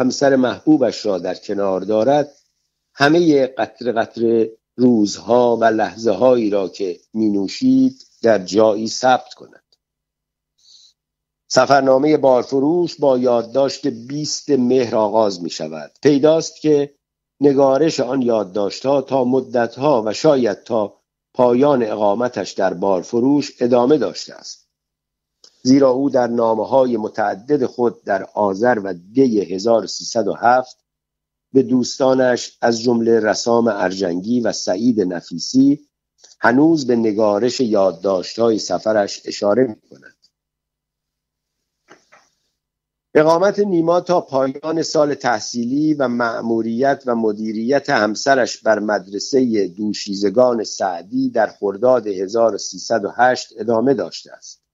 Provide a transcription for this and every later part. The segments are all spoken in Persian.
همسر محبوبش را در کنار دارد همه قطر قطر روزها و لحظه هایی را که می نوشید در جایی ثبت کند. سفرنامه بارفروش با یادداشت بیست مهر آغاز می شود پیداست که نگارش آن یادداشتها تا مدتها و شاید تا پایان اقامتش در بارفروش ادامه داشته است. زیرا او در نامه های متعدد خود در آذر و دی 1307 به دوستانش از جمله رسام ارجنگی و سعید نفیسی هنوز به نگارش یادداشت‌های سفرش اشاره می‌کند. اقامت نیما تا پایان سال تحصیلی و مأموریت و مدیریت همسرش بر مدرسه دوشیزگان سعدی در خرداد 1308 ادامه داشته است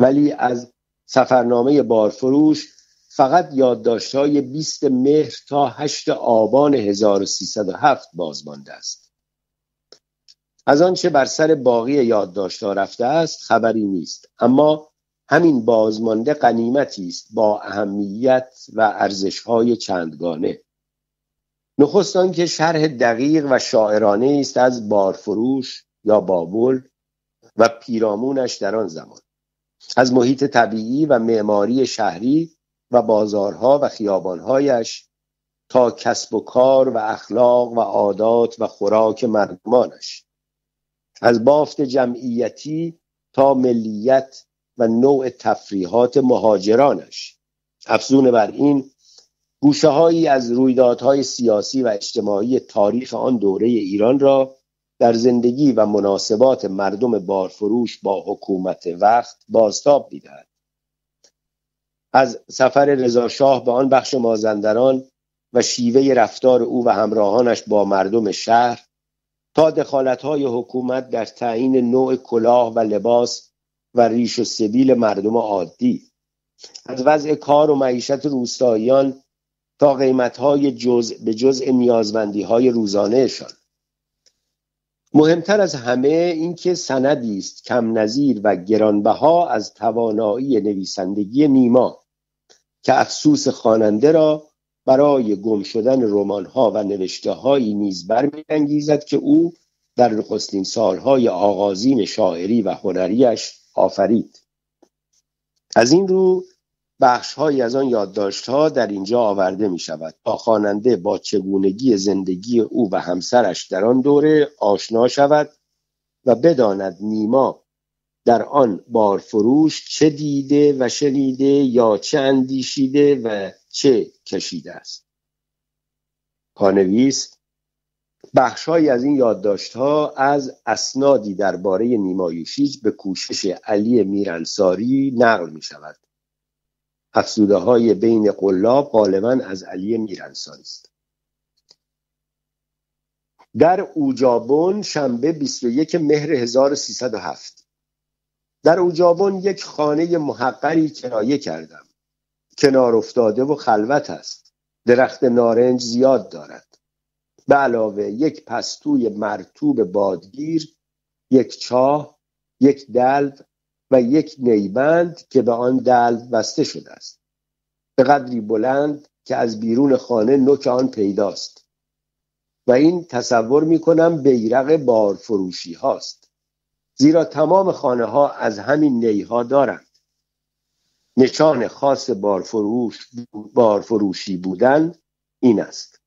ولی از سفرنامه بارفروش فقط یادداشت‌های 20 مهر تا 8 آبان 1307 بازمانده است. از آنچه بر سر باقی یادداشت‌ها رفته است خبری نیست. اما همین بازمانده قنیمتی است با اهمیت و ارزش‌های چندگانه. نخست که شرح دقیق و شاعرانه است از بارفروش یا بابل و پیرامونش در آن زمان. از محیط طبیعی و معماری شهری و بازارها و خیابانهایش تا کسب و کار و اخلاق و عادات و خوراک مردمانش. از بافت جمعیتی تا ملیت و نوع تفریحات مهاجرانش. افزون بر این گوشه هایی از رویدادهای سیاسی و اجتماعی تاریخ آن دوره ایران را در زندگی و مناسبات مردم بارفروش با حکومت وقت بازتاب می‌دهد. از سفر رضاشاه به آن بخش مازندران و شیوه رفتار او و همراهانش با مردم شهر تا دخالتهای حکومت در تعیین نوع کلاه و لباس و ریش و سبیل مردم عادی. از وضع کار و معیشت روستاییان تا قیمتهای جزء به جزء نیازمندی های روزانهشان. مهمتر از همه اینکه سندی است کم نظیر و گرانبها از توانایی نویسندگی نیما که افسوس خواننده را برای گم شدن رمان‌ها و نوشتههایی نیز برمیانگیزد که او در نخستین سالهای آغازین شاعری و هنریش آفرید. از این رو بخشهایی از آن یادداشتها در اینجا آورده می شود تا خواننده با چگونگی زندگی او و همسرش در آن دوره آشنا شود و بداند نیما در آن بارفروش چه دیده و شنیده یا چه اندیشیده و چه کشیده است. پانویس بخشهایی از این یادداشتها از اسنادی درباره نیمایشیج به کوشش علی میرانساری نقل می شود افسوده های بین قلاب غالبا از علی میرانساری است. در اوجابون شنبه 21 مهر 1307 در اوجابون یک خانه محقری کرایه کردم. کنار افتاده و خلوت است. درخت نارنج زیاد دارد. به علاوه یک پستوی مرتوب بادگیر یک چاه یک دلو و یک نیبند که به آن دلو بسته شده است. به قدری بلند که از بیرون خانه نوک آن پیداست. و این تصور می کنم بیرق بارفروشی هاست. زیرا تمام خانه ها از همین نیها دارند. نشان خاص بارفروش بارفروشی بودن این است.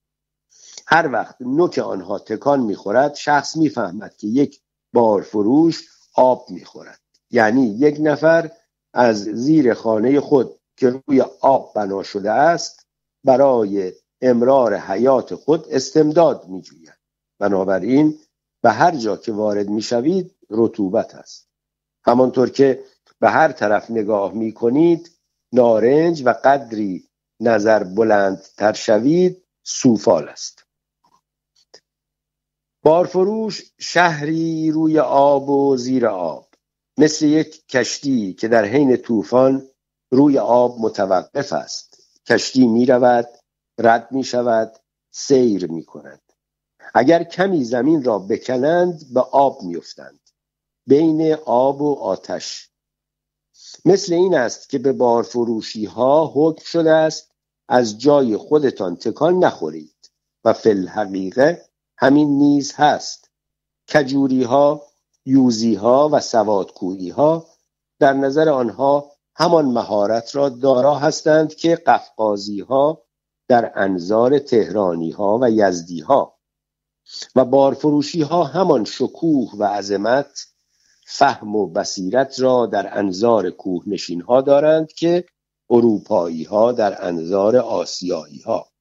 هر وقت نوک آنها تکان می‌خورد شخص می‌فهمد که یک بارفروش آب می‌خورد یعنی یک نفر از زیر خانه خود که روی آب بنا شده است برای امرار حیات خود استمداد میجوید. بنابراین به هر جا که وارد می‌شوید رطوبت است. همانطور که به هر طرف نگاه می کنید نارنج و قدری نظر بلند تر شوید سوفال است. بارفروش شهری روی آب و زیر آب. مثل یک کشتی که در حین طوفان روی آب متوقف است. کشتی می رود رد می شود سیر می کند اگر کمی زمین را بکنند به آب میافتند. بین آب و آتش. مثل این است که به بارفروشی ها حکم شده است از جای خودتان تکان نخورید. و فی حقیقه همین نیز هست. کجوری ها یوزی ها و سوادکویی ها در نظر آنها همان مهارت را دارا هستند که قفقازی ها در انظار تهرانی ها و یزدی ها و بارفروشی ها همان شکوه و عظمت فهم و بصیرت را در انظار کوهنشین ها دارند که اروپایی ها در انظار آسیایی ها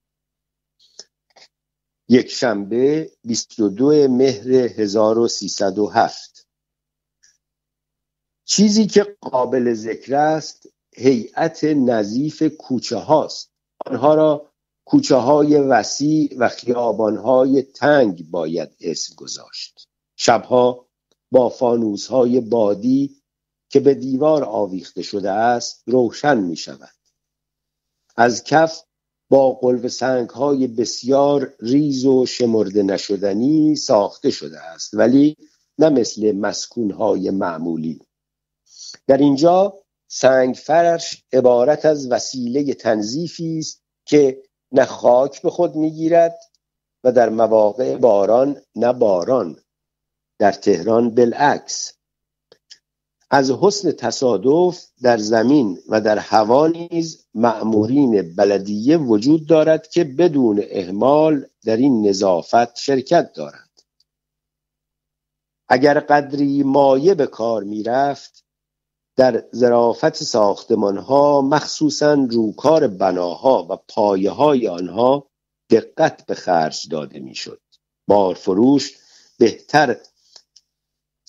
یک شنبه 22 مهر 1307 چیزی که قابل ذکر است هیئت نظیف کوچه هاست. آنها را کوچه های وسیع و خیابان های تنگ باید اسم گذاشت. شبها با فانوس های بادی که به دیوار آویخته شده است روشن می شود از کف با قلب سنگ های بسیار ریز و شمرده نشدنی ساخته شده است ولی نه مثل مسکون های معمولی. در اینجا سنگ فرش عبارت از وسیله تنظیفی است که نه خاک به خود می‌گیرد و در مواقع باران نه باران در تهران بالعکس. از حسن تصادف در زمین و در هوا نیز مأمورین بلدیه وجود دارد که بدون اهمال در این نظافت شرکت دارند. اگر قدری مایه به کار می‌رفت در ظرافت ساختمان ها مخصوصا روکار بناها و پایه های آنها دقت به خرج داده می‌شد. بارفروش بهتر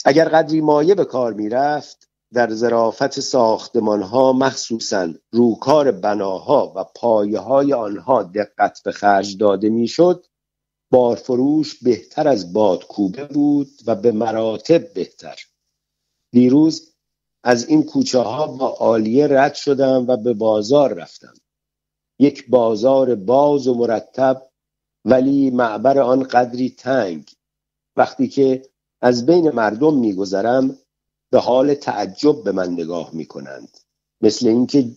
اگر قدری مایه به کار می‌رفت در ظرافت ساختمان ها مخصوصا روکار بناها و پایه های آنها دقت به خرج داده می‌شد بارفروش بهتر از بادکوبه بود و به مراتب بهتر. دیروز از این کوچه ها با عالیه رد شدم و به بازار رفتم. یک بازار باز و مرتب ولی معبر آن قدری تنگ. وقتی که از بین مردم میگذرم به حال تعجب به من نگاه می‌کنند. مثل اینکه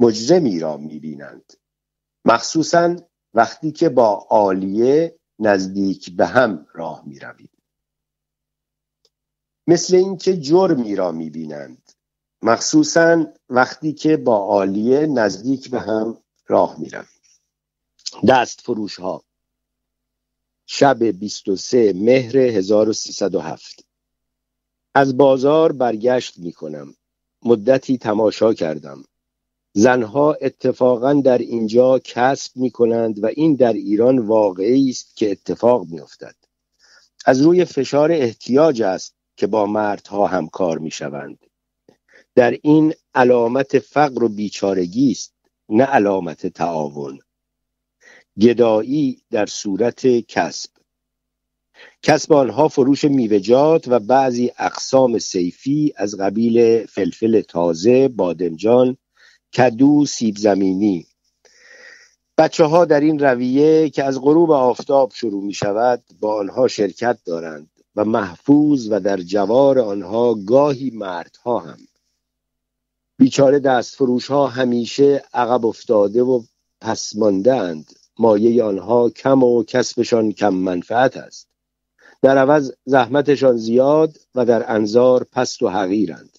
مجرمی را می‌بینند. مخصوصا وقتی که با عالیه نزدیک به هم راه می‌رویم. مثل اینکه جرمی را می‌بینند. مخصوصا وقتی که با عالیه نزدیک به هم راه می‌رویم. دست فروش ها شب 23 مهر 1307 از بازار برگشت می کنم مدتی تماشا کردم زنها اتفاقا در اینجا کسب می کنند و این در ایران واقعی است که اتفاق می افتد. از روی فشار احتیاج است که با مردها همکار می شوند. در این علامت فقر و بیچارگی است نه علامت تعاون گدایی در صورت کسب. کسب آنها فروش میوهجات و بعضی اقسام سیفی از قبیل فلفل تازه، بادمجان، کدو، سیب زمینی. بچه ها در این رویه که از غروب آفتاب شروع می شود با آنها شرکت دارند و محفوظ و در جوار آنها گاهی مردها هم. بیچاره دست فروش ها همیشه عقب افتاده و پسمانده اند مایه آنها کم و کسبشان کم منفعت است. در عوض زحمتشان زیاد و در انظار پست و حقیرند.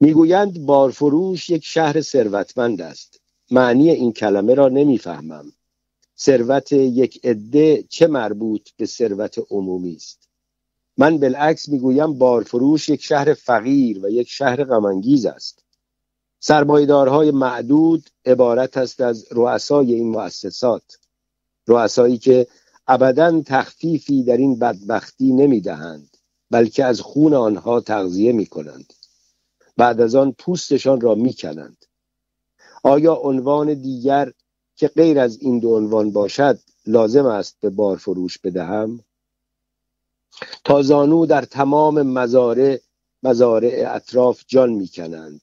می‌گویند بارفروش یک شهر ثروتمند است. معنی این کلمه را نمی‌فهمم. ثروت یک عده چه مربوط به ثروت عمومی است؟ من بالعکس می‌گویم بارفروش یک شهر فقیر و یک شهر غمانگیز است. سرمایدارهای معدود عبارت است از رؤسای این مؤسسات رؤسایی که ابدا تخفیفی در این بدبختی نمی‌دهند بلکه از خون آنها تغذیه می کنند بعد از آن پوستشان را می کنند آیا عنوان دیگر که غیر از این دو عنوان باشد لازم است به بارفروش بدهم؟ تا زانو در تمام مزارع مزارع اطراف جان می‌کنند.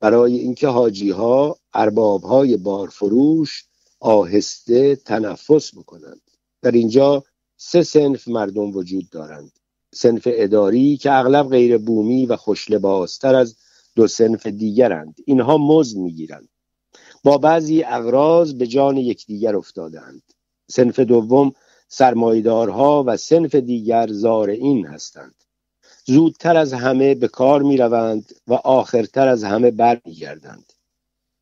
برای اینکه حاجی ها ارباب های بارفروش آهسته تنفس بکنند. در اینجا سه سنف مردم وجود دارند. سنف اداری که اغلب غیر بومی و خوش لباستر از دو سنف دیگرند. اینها مزد می‌گیرند. با بعضی اغراض به جان یکدیگر افتادند سنف دوم سرمایدارها و سنف دیگر زارعین هستند. زودتر از همه به کار می روند و آخرتر از همه برمیگردند.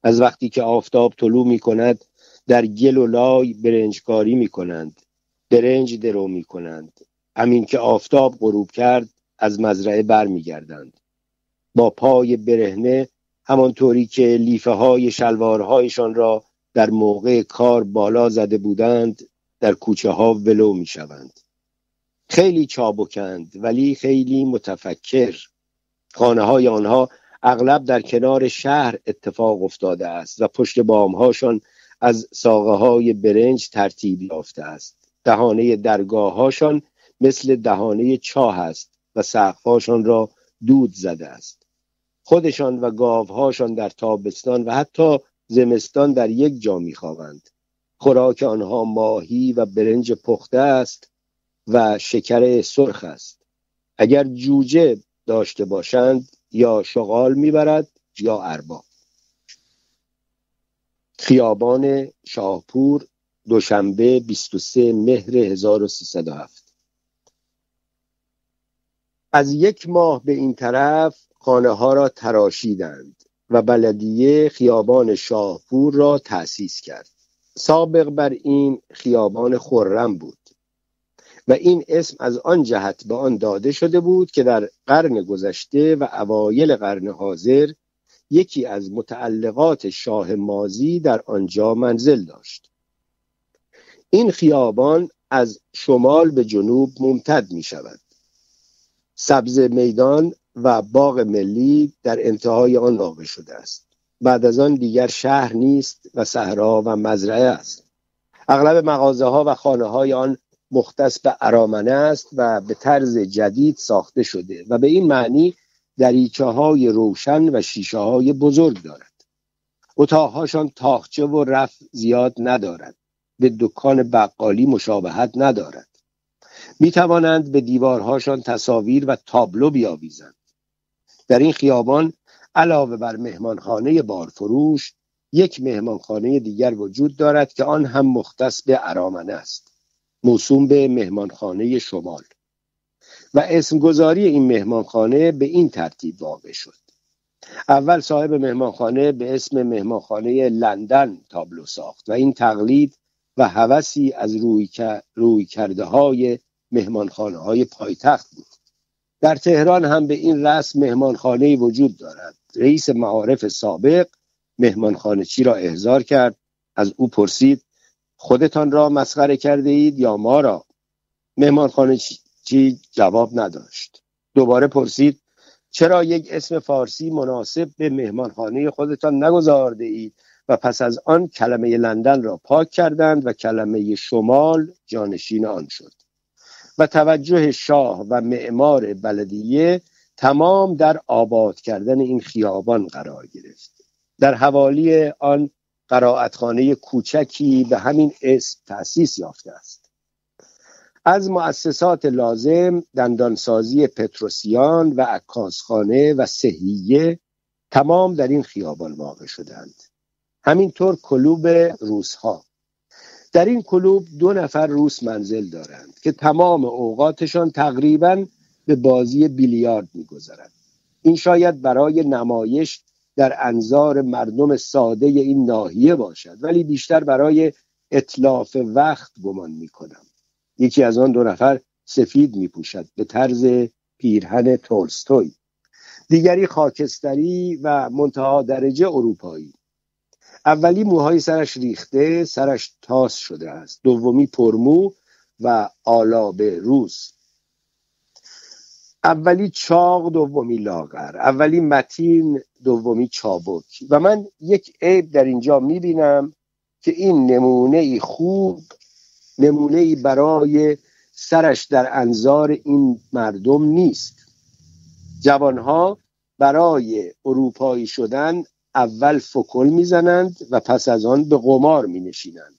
از وقتی که آفتاب طلوع می کند در گل و لای برنجکاری می کنند برنج درو می کنند همین که آفتاب غروب کرد از مزرعه برمیگردند. با پای برهنه همانطوری که لیفه های شلوارهایشان را در موقع کار بالا زده بودند در کوچه ها ولو می شوند خیلی چابکند ولی خیلی متفکر. خانه های آنها اغلب در کنار شهر اتفاق افتاده است و پشت بامهاشان از ساقه های برنج ترتیب یافته است. دهانه درگاههاشان مثل دهانه چاه است و سقفهاشان را دود زده است. خودشان و گاوهاشان در تابستان و حتی زمستان در یک جا میخوابند. خوراک آنها ماهی و برنج پخته است و شکر سرخ است. اگر جوجه داشته باشند یا شغال می‌برد یا ارباب. خیابان شاهپور دوشنبه 23 مهر 1307 از یک ماه به این طرف خانه ها را تراشیدند و بلدیه خیابان شاهپور را تأسیس کرد. سابق بر این خیابان خرم بود. و این اسم از آن جهت به آن داده شده بود که در قرن گذشته و اوایل قرن حاضر یکی از متعلقات شاه مازی در آنجا منزل داشت. این خیابان از شمال به جنوب ممتد می شود سبز میدان و باغ ملی در انتهای آن واقع شده است. بعد از آن دیگر شهر نیست و صحرا و مزرعه است. اغلب مغازه ها و خانه های آن مختص به ارامنه است و به طرز جدید ساخته شده و به این معنی دریچه های روشن و شیشه های بزرگ دارد. اتاقهاشان تاخچه و رف زیاد ندارد. به دکان بقالی مشابهت ندارد. می توانند به دیوارهاشان تصاویر و تابلو بیاویزند. در این خیابان علاوه بر مهمانخانه بارفروش یک مهمانخانه دیگر وجود دارد که آن هم مختص به ارامنه است. موسوم به مهمانخانه شمال. و اسمگذاری این مهمانخانه به این ترتیب واقع شد. اول صاحب مهمانخانه به اسم مهمانخانه لندن تابلو ساخت و این تقلید و هوسی از روی, روی کرده های مهمانخانه های پایتخت بود. در تهران هم به این رسم مهمانخانه وجود دارد. رئیس معارف سابق مهمانخانه چی را احضار کرد؟ از او پرسید خودتان را مسخره کرده اید یا ما را؟ مهمانخانه چی جواب نداشت. دوباره پرسید چرا یک اسم فارسی مناسب به مهمانخانه خودتان نگذارده اید و پس از آن کلمه لندن را پاک کردند و کلمه شمال جانشین آن شد؟ و توجه شاه و معمار بلدیه تمام در آباد کردن این خیابان قرار گرفت. در حوالی آن قرائتخانه کوچکی به همین اسم تأسیس یافته است. از مؤسسات لازم دندانسازی پتروسیان و عکاسخانه و سهیه تمام در این خیابان واقع شدند. همینطور کلوب روسها. در این کلوب دو نفر روس منزل دارند که تمام اوقاتشان تقریبا به بازی بیلیارد میگذرند این شاید برای نمایش در انظار مردم ساده این ناحیه باشد. ولی بیشتر برای اطلاف وقت گمان می‌کنم. یکی از آن دو نفر سفید میپوشد به طرز پیرهن تولستوی. دیگری خاکستری و منتها درجه اروپایی. اولی موهای سرش ریخته سرش تاس شده است. دومی پرمو و آلاب روز. اولی چاق دومی لاغر. اولی متین دومی چابک. و من یک عیب در اینجا می‌بینم که این نمونه خوب نمونه ای برای سرش در انظار این مردم نیست. جوانها برای اروپایی شدن اول فکل می‌زنند و پس از آن به قمار می نشینند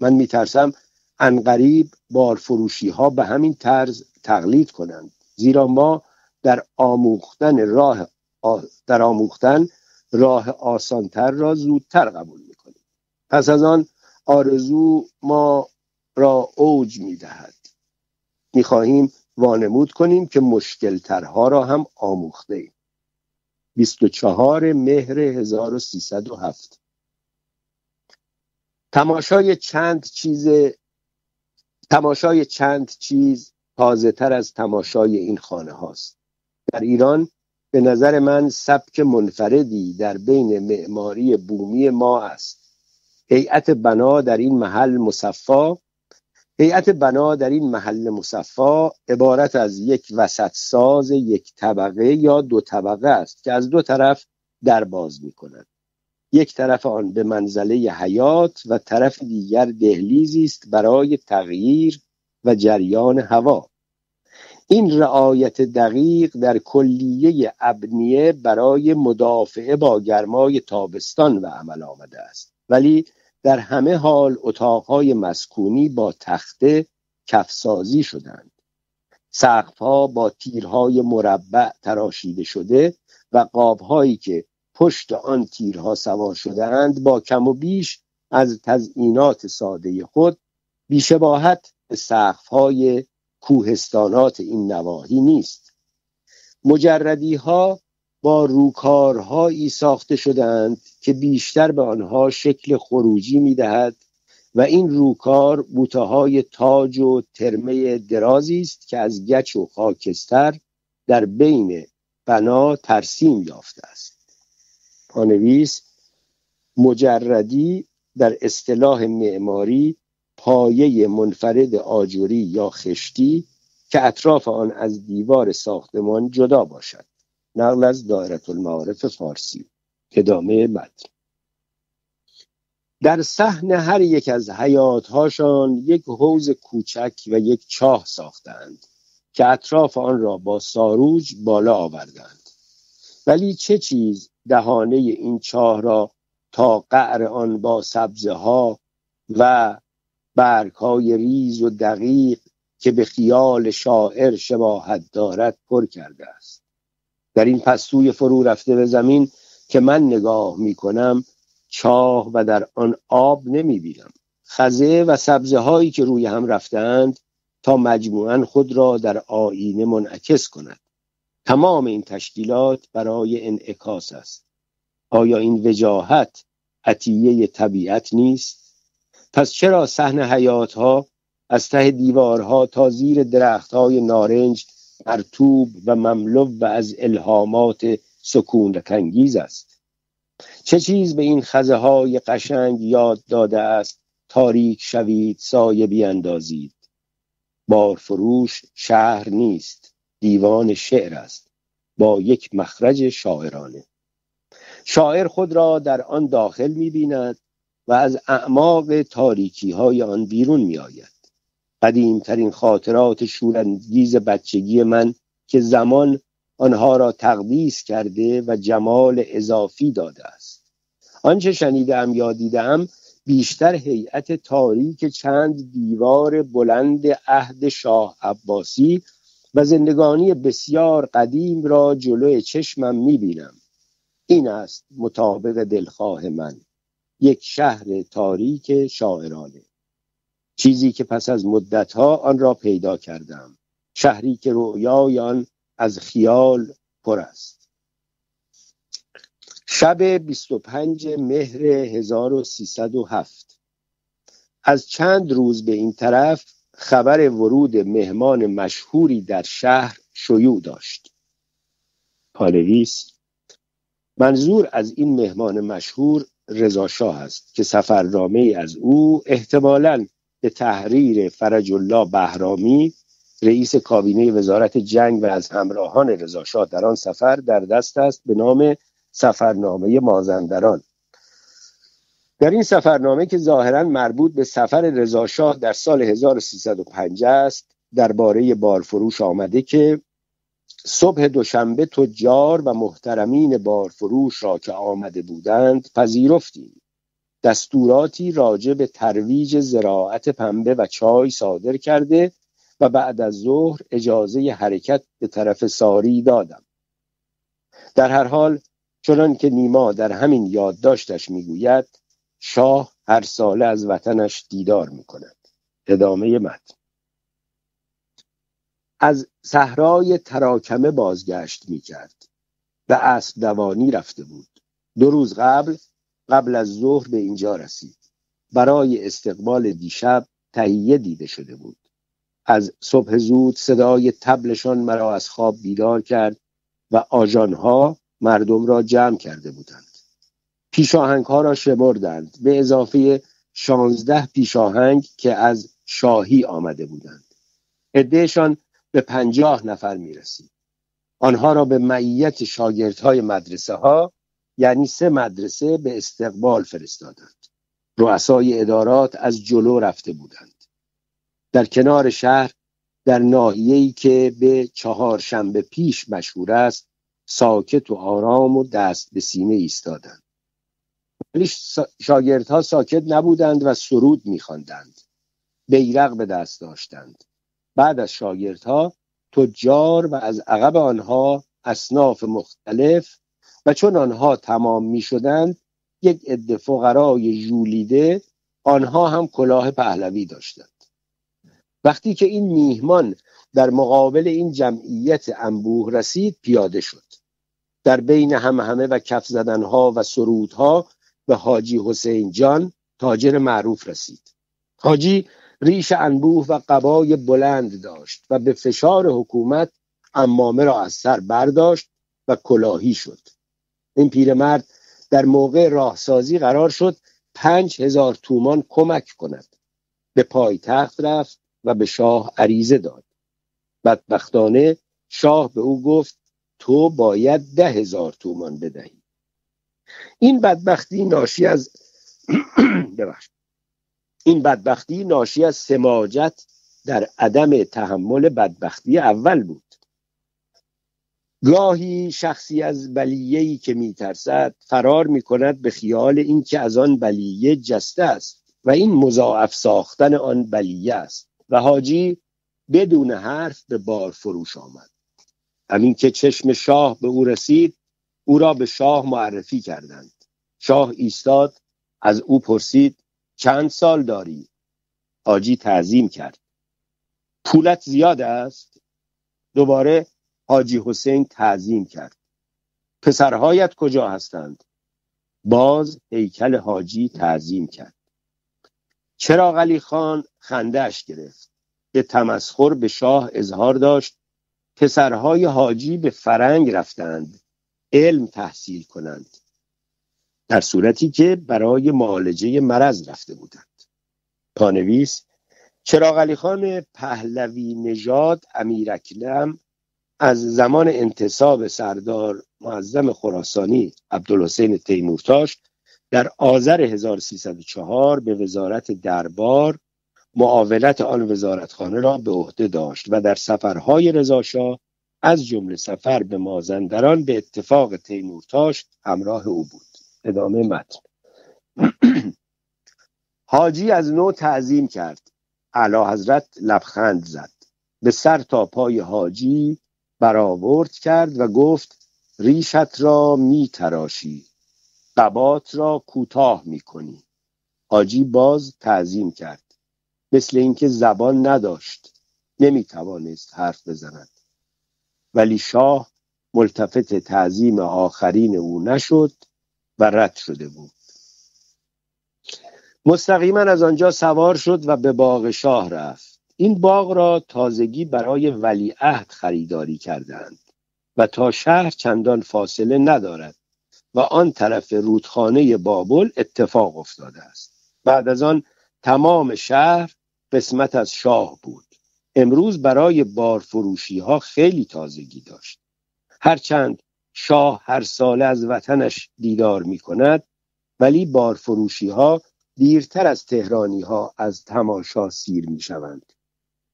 من میترسم انقریب بارفروشی ها به همین طرز تقلید کنند. زیرا ما در آموختن راه در آموختن راه آسانتر را زودتر قبول می‌کنیم. پس از آن آرزو ما را اوج می دهد می خواهیم وانمود کنیم که مشکل ترها را هم آموخته ایم. 24 مهر 1307 تماشای چند چیز تماشای چند چیز تازه تر از تماشای این خانه هاست در ایران به نظر من سبک منفردی در بین معماری بومی ما است. هیئت بنا در این محل مصفا هیئت بنا در این محل مصفا عبارت از یک وسط ساز یک طبقه یا دو طبقه است که از دو طرف در باز می کند یک طرف آن به منزله حیات و طرف دیگر دهلیزی است برای تغییر و جریان هوا. این رعایت دقیق در کلیه ابنیه برای مدافعه با گرمای تابستان و عمل آمده است. ولی در همه حال اتاقهای مسکونی با تخته کفسازی شدند. سقفها با تیرهای مربع تراشیده شده و قابهایی که پشت آن تیرها سوار شدهاند با کم و بیش از تزئینات ساده خود بیشباهت سقفهای کوهستانات این نواحی نیست. مجردی ها با روکارهایی ساخته شدند که بیشتر به آنها شکل خروجی می‌دهد و این روکار بوته های تاج و ترمه درازی است که از گچ و خاکستر در بین بنا ترسیم یافته است. پانویس مجردی در اصطلاح معماری پایه منفرد آجوری یا خشتی که اطراف آن از دیوار ساختمان جدا باشد. نقل از دایره المعارف فارسی. ادامه متن. در صحن هر یک از حیاتهاشان یک حوز کوچک و یک چاه ساختند که اطراف آن را با ساروج بالا آوردند. ولی چه چیز دهانه این چاه را تا قعر آن با سبزه ها و برگ های ریز و دقیق که به خیال شاعر شباهت دارد پر کرده است. در این پستوی فرو رفته به زمین که من نگاه می کنم چاه و در آن آب نمی بینم. خزه و سبزه هایی که روی هم رفتند تا مجموعا خود را در آینه منعکس کند. تمام این تشکیلات برای انعکاس است. آیا این وجاهت عطیه طبیعت نیست؟ پس چرا صحن حیات ها از ته دیوارها تا زیر درخت های نارنج مرتوب و مملو و از الهامات سکون کنگیز است؟ چه چیز به این خزه های قشنگ یاد داده است تاریک شوید سایه بیاندازید بارفروش شهر نیست دیوان شعر است با یک مخرج شاعرانه. شاعر خود را در آن داخل می بیند و از اعماق تاریکی های آن بیرون می آید قدیمترین خاطرات شورانگیز بچگی من که زمان آنها را تقدیس کرده و جمال اضافی داده است. آنچه شنیدم یا دیدم بیشتر هیئت تاریک چند دیوار بلند عهد شاه عباسی و زندگانی بسیار قدیم را جلوی چشمم می‌بینم. این است مطابق دلخواه من. یک شهر تاریک شاعرانه. چیزی که پس از مدتها آن را پیدا کردم. شهری که رویای آن از خیال پر است. شب 25 مهر 1307 از چند روز به این طرف خبر ورود مهمان مشهوری در شهر شیوع داشت. پانویس منظور از این مهمان مشهور رضا شاه است که سفرنامه از او احتمالاً به تحریر فرج الله بهرامی رئیس کابینه وزارت جنگ و از همراهان رضاشاه در آن سفر در دست است به نام سفرنامه مازندران. در این سفرنامه که ظاهرا مربوط به سفر رضاشاه در سال 1305 است درباره بارفروش آمده که صبح دوشنبه تجار و محترمین بارفروش را که آمده بودند پذیرفتیم. دستوراتی راجع به ترویج زراعت پنبه و چای صادر کرده و بعد از ظهر اجازه حرکت به طرف ساری دادم. در هر حال چنان که نیما در همین یادداشتش می‌گوید شاه هر ساله از وطنش دیدار می کند ادامه متن. از صحرای تراکمه بازگشت می کرد و اسب دوانی رفته بود. دو روز قبل قبل از ظهر به اینجا رسید. برای استقبال دیشب تهیه دیده شده بود. از صبح زود صدای تبلشان مرا از خواب بیدار کرد و آژانها مردم را جمع کرده بودند. پیشاهنگ ها را شمردند. به اضافه شانزده پیشاهنگ که از شاهی آمده بودند. عدهشان به پنجاه نفر می رسید آنها را به معیت شاگردهای مدرسه ها یعنی سه مدرسه به استقبال فرستادند. رؤسای ادارات از جلو رفته بودند. در کنار شهر در ناحیه‌ای که به چهار شنبه پیش مشهور است ساکت و آرام و دست به سینه ایستادند. ولی شاگردها ساکت نبودند و سرود میخواندند. بیرق به دست داشتند. بعد از شاگردها تجار و از عقب آنها اصناف مختلف و چون آنها تمام می شدند یک عده فقرای جولیده آنها هم کلاه پهلوی داشتند. وقتی که این میهمان در مقابل این جمعیت انبوه رسید پیاده شد. در بین هم همه و کف زدنها و سرودها به حاجی حسین جان تاجر معروف رسید. حاجی ریش انبوه و قبای بلند داشت و به فشار حکومت امامه را از سر برداشت و کلاهی شد. این پیرمرد در موقع راهسازی قرار شد پنج هزار تومان کمک کند. به پایتخت رفت و به شاه عریضه داد. بدبختانه شاه به او گفت تو باید ده هزار تومان بدهی. این بدبختی ناشی از این بدبختی ناشی از سماجت در عدم تحمل بدبختی اول بود. گاهی شخصی از بلیهی که میترسد فرار می‌کند به خیال اینکه از آن بلیه جسته است و این مضاعف ساختن آن بلیه است و حاجی بدون حرف به بار فروش آمد. همین که چشم شاه به او رسید او را به شاه معرفی کردند. شاه ایستاد از او پرسید چند سال داری؟ حاجی تعظیم کرد. پولت زیاد است؟ دوباره حاجی حسین تعظیم کرد. پسرهایت کجا هستند؟ باز هیکل حاجی تعظیم کرد. چرا علی خان خندهش گرفت؟ به تمسخر به شاه اظهار داشت. پسرهای حاجی به فرنگ رفتند. علم تحصیل کنند. در صورتی که برای معالجه مرض رفته بودند. پانویس چراغ علی خان پهلوی نژاد امیرکلم از زمان انتصاب سردار معظم خراسانی عبدالحسین تیمورتاش در آذر 1304 به وزارت دربار معاونت آن وزارتخانه را به عهده داشت و در سفرهای رضاشاه از جمله سفر به مازندران به اتفاق تیمورتاش همراه او بود. ادامه متن. حاجی از نو تعظیم کرد. اعلی حضرت لبخند زد. به سر تا پای حاجی برآورد کرد و گفت ریشت را می تراشی. قبات را کوتاه می کنی. حاجی باز تعظیم کرد. مثل اینکه زبان نداشت. نمی توانست حرف بزند. ولی شاه ملتفت تعظیم آخرین او نشد. و رد شده بود. مستقیما از آنجا سوار شد و به باغ شاه رفت. این باغ را تازگی برای ولیعهد خریداری کردند و تا شهر چندان فاصله ندارد و آن طرف رودخانه بابل اتفاق افتاده است. بعد از آن تمام شهر قسمت از شاه بود. امروز برای بارفروشی ها خیلی تازگی داشت. هرچند شاه هر ساله از وطنش دیدار می کند ولی بارفروشی ها دیرتر از تهرانی ها از تماشا سیر می شوند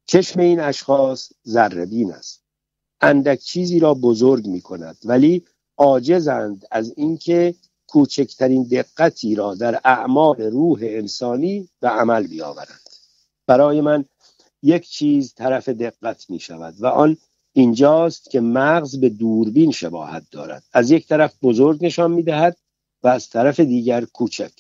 چشم این اشخاص ذربین است. اندک چیزی را بزرگ می کند ولی عاجزند از اینکه کوچکترین دقتی را در اعمال روح انسانی به عمل بیاورند. برای من یک چیز طرف دقت می شود و آن اینجاست که مغز به دوربین شباهت دارد. از یک طرف بزرگ نشان می دهد و از طرف دیگر کوچک.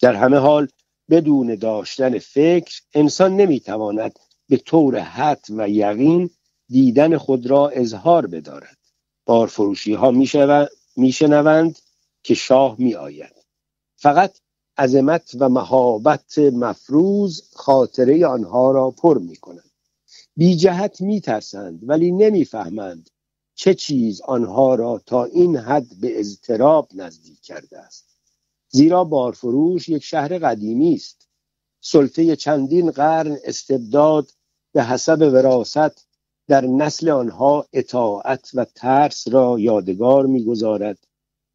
در همه حال بدون داشتن فکر انسان نمی‌تواند به طور حد و یقین دیدن خود را اظهار بدارد. بارفروشی ها میشنوند که شاه می آید فقط عظمت و مهابت مفروض خاطره آنها را پر می کند بی جهت می ترسند ولی نمی‌فهمند چه چیز آنها را تا این حد به اضطراب نزدیک کرده است. زیرا بارفروش یک شهر قدیمی است. سلطه چندین قرن استبداد به حسب وراست در نسل آنها اطاعت و ترس را یادگار می‌گذارد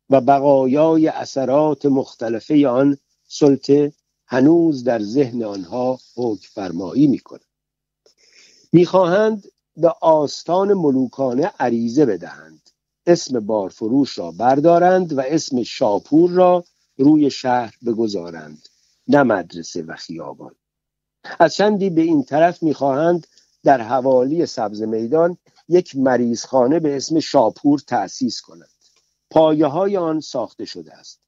و بقایای اثرات مختلفه آن سلطه هنوز در ذهن آنها حکم فرمایی می کند می‌خواهند به آستان ملوکانه عریضه بدهند. اسم بارفروش را بردارند و اسم شاپور را روی شهر بگذارند. نه مدرسه و خیابان. از چندی به این طرف می‌خواهند در حوالی سبز میدان یک مریضخانه به اسم شاپور تأسیس کنند. پایه های آن ساخته شده است.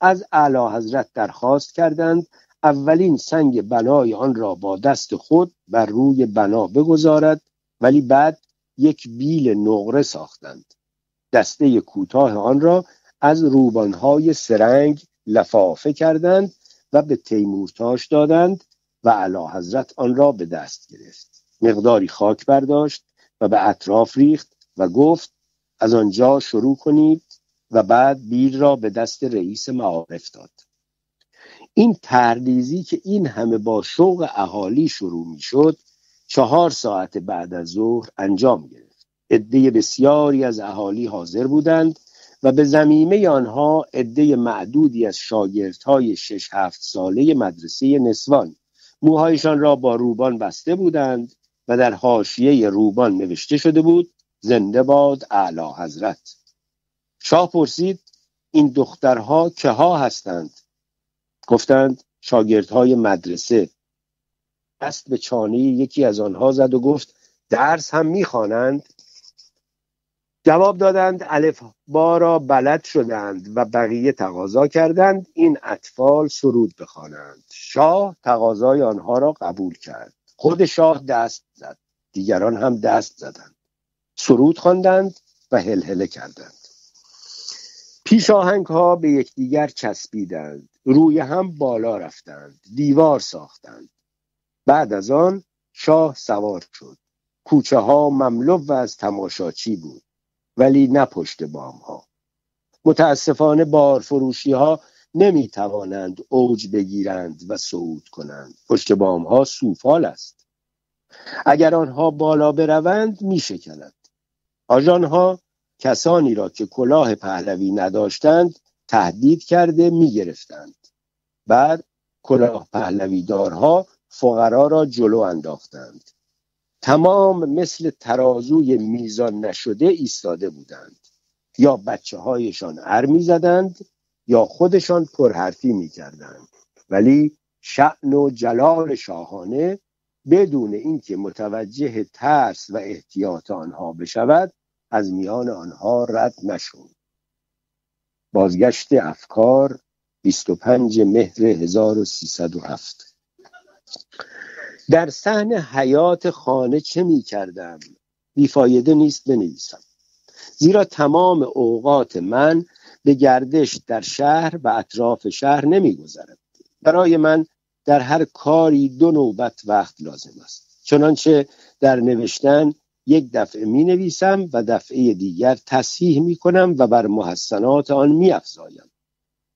از اعلی حضرت درخواست کردند اولین سنگ بنای آن را با دست خود بر روی بنا بگذارد ولی بعد یک بیل نقره ساختند. دسته کوتاه آن را از روبانهای سرنگ لفافه کردند و به تیمورتاش دادند و علا حضرت آن را به دست گرفت. مقداری خاک برداشت و به اطراف ریخت و گفت از آنجا شروع کنید. و بعد بیل را به دست رئیس معارف داد. این تردیزی که این همه با شوق اهالی شروع می شد چهار ساعت بعد از ظهر انجام گرفت. عده بسیاری از اهالی حاضر بودند و به زمینه آنها عده معدودی از شاگردهای شش هفت ساله مدرسه نسوان موهایشان را با روبان بسته بودند و در حاشیه روبان نوشته شده بود زنده باد اعلی حضرت شاه پرسید این دخترها که ها هستند؟ گفتند شاگردهای مدرسه. دست به چانه یکی از آنها زد و گفت درس هم می‌خوانند؟ جواب دادند الف با را بلد شدند و بقیه تقاضا کردند این اطفال سرود بخوانند. شاه تقاضای آنها را قبول کرد. خود شاه دست زد دیگران هم دست زدند. سرود خواندند و هلهله کردند. پیش آهنگ ها به یکدیگر چسبیدند. روی هم بالا رفتند. دیوار ساختند. بعد از آن شاه سوار شد. کوچه ها مملو از تماشاچی بود ولی نه پشت بام ها. متاسفانه بارفروشی ها نمی توانند اوج بگیرند و صعود کنند. پشت بام ها سوفال است. اگر آنها بالا بروند می شکند. آجان ها کسانی را که کلاه پهلوی نداشتند تهدید کرده می گرفتند بعد کلاه پهلوی دارها فقرا را جلو انداختند. تمام مثل ترازوی میزان نشده ایستاده بودند. یا بچه هایشان ار می زدند یا خودشان پرحرفی می کردند ولی شعن و جلال شاهانه بدون اینکه متوجه ترس و احتیاط آنها بشود از میان آنها رد نشد. بازگشت افکار 25 مهر 1307 در صحن حیات خانه چه می کردم؟ بیفایده نیست بنویسم. زیرا تمام اوقات من به گردش در شهر و اطراف شهر نمی گذرد. برای من در هر کاری دو نوبت وقت لازم است. چنانچه در نوشتن یک دفعه می نویسم و دفعه دیگر تصحیح می کنم و بر محسنات آن می افزایم.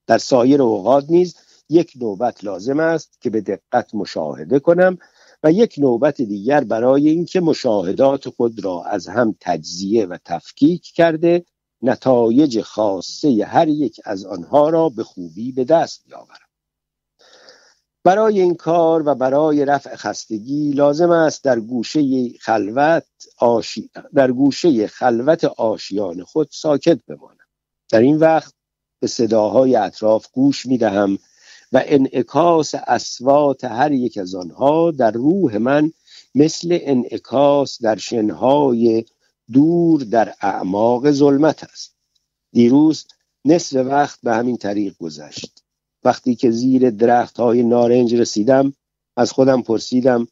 در سایر اوقات نیز یک نوبت لازم است که به دقت مشاهده کنم و یک نوبت دیگر برای اینکه مشاهدات خود را از هم تجزیه و تفکیک کرده نتایج خاصه هر یک از آنها را به خوبی به دست بیاورم برای این کار و برای رفع خستگی لازم است در گوشه خلوت آشی... در گوشه خلوت آشیان خود ساکت بمانم. در این وقت به صداهای اطراف گوش می دهم و انعکاس اسوات هر یک از آنها در روح من مثل انعکاس در شنهای دور در اعماق ظلمت است. دیروز نصف وقت به همین طریق گذشت. وقتی که زیر درخت های نارنج رسیدم از خودم پرسیدم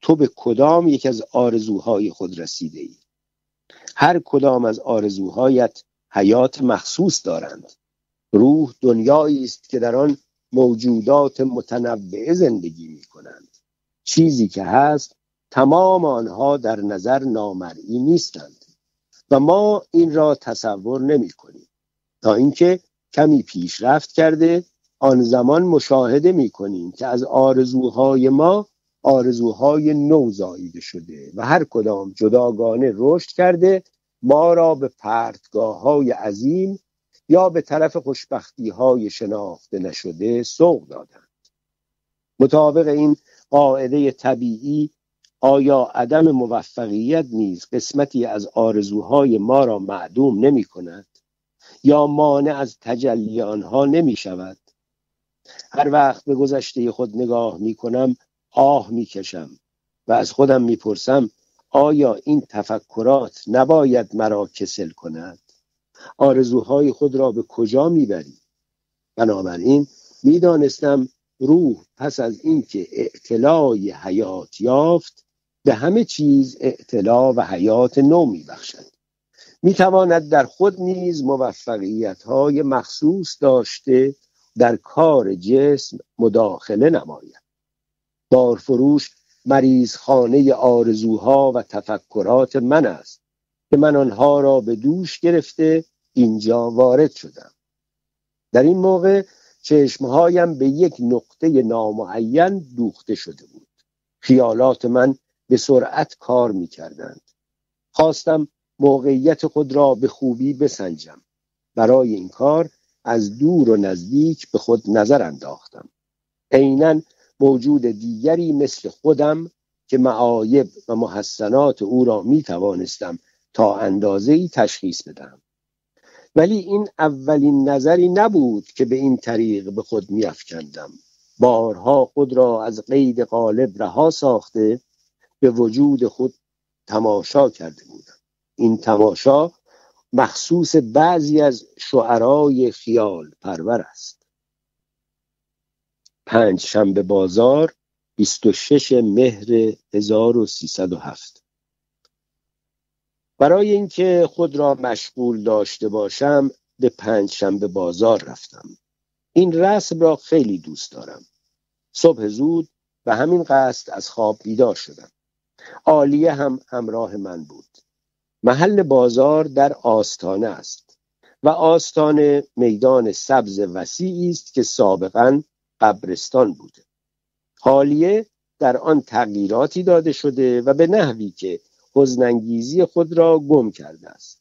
تو به کدام یک از آرزوهای خود رسیده ای؟ هر کدام از آرزوهایت حیات مخصوص دارند. روح دنیایی است که در آن موجودات متنوع زندگی می کنند چیزی که هست تمام آنها در نظر نامرئی نیستند و ما این را تصور نمی کنیم تا اینکه کمی پیشرفت کرده آن زمان مشاهده می کنیم که از آرزوهای ما آرزوهای نو زاییده شده و هر کدام جداگانه رشد کرده ما را به پرتگاه های عظیم یا به طرف خوشبختی های شناخته نشده سوق دادند. مطابق این قاعده طبیعی آیا عدم موفقیت نیز قسمتی از آرزوهای ما را معدوم نمی کند یا مانع از تجلی آنها نمی شود هر وقت به گذشته خود نگاه می کنم آه می کشم و از خودم می پرسم آیا این تفکرات نباید مرا کسل کند؟ آرزوهای خود را به کجا می‌بری؟ بنابراین می‌دانستم روح پس از اینکه اعتلای حیات یافت به همه چیز اعتلا و حیات نو میبخشد. می‌تواند در خود نیز موفقیت های مخصوص داشته در کار جسم مداخله نماید. بارفروش مریض خانه آرزوها و تفکرات من است که من آنها را به دوش گرفته اینجا وارد شدم. در این موقع چشمهایم به یک نقطه نامعین دوخته شده بود. خیالات من به سرعت کار می کردند خواستم موقعیت خود را به خوبی بسنجم. برای این کار از دور و نزدیک به خود نظر انداختم. عینا موجود دیگری مثل خودم که معایب و محسنات او را می توانستم تا اندازه ای تشخیص بدم ولی این اولین نظری نبود که به این طریق به خود میافکندم بارها خود را از قید قالب رها ساخته به وجود خود تماشا کرده بودم. این تماشا مخصوص بعضی از شعرای خیال پرور است. پنج شنبه بازار 26 مهر 1307 برای اینکه خود را مشغول داشته باشم به پنج شنبه بازار رفتم. این رسم را خیلی دوست دارم. صبح زود به همین قصد از خواب بیدار شدم. عالیه هم همراه من بود. محل بازار در آستانه است و آستانه میدان سبز وسیعی است که سابقا قبرستان بوده. حالیه در آن تغییراتی داده شده و به نحوی که حزنانگیزی خود را گم کرده است.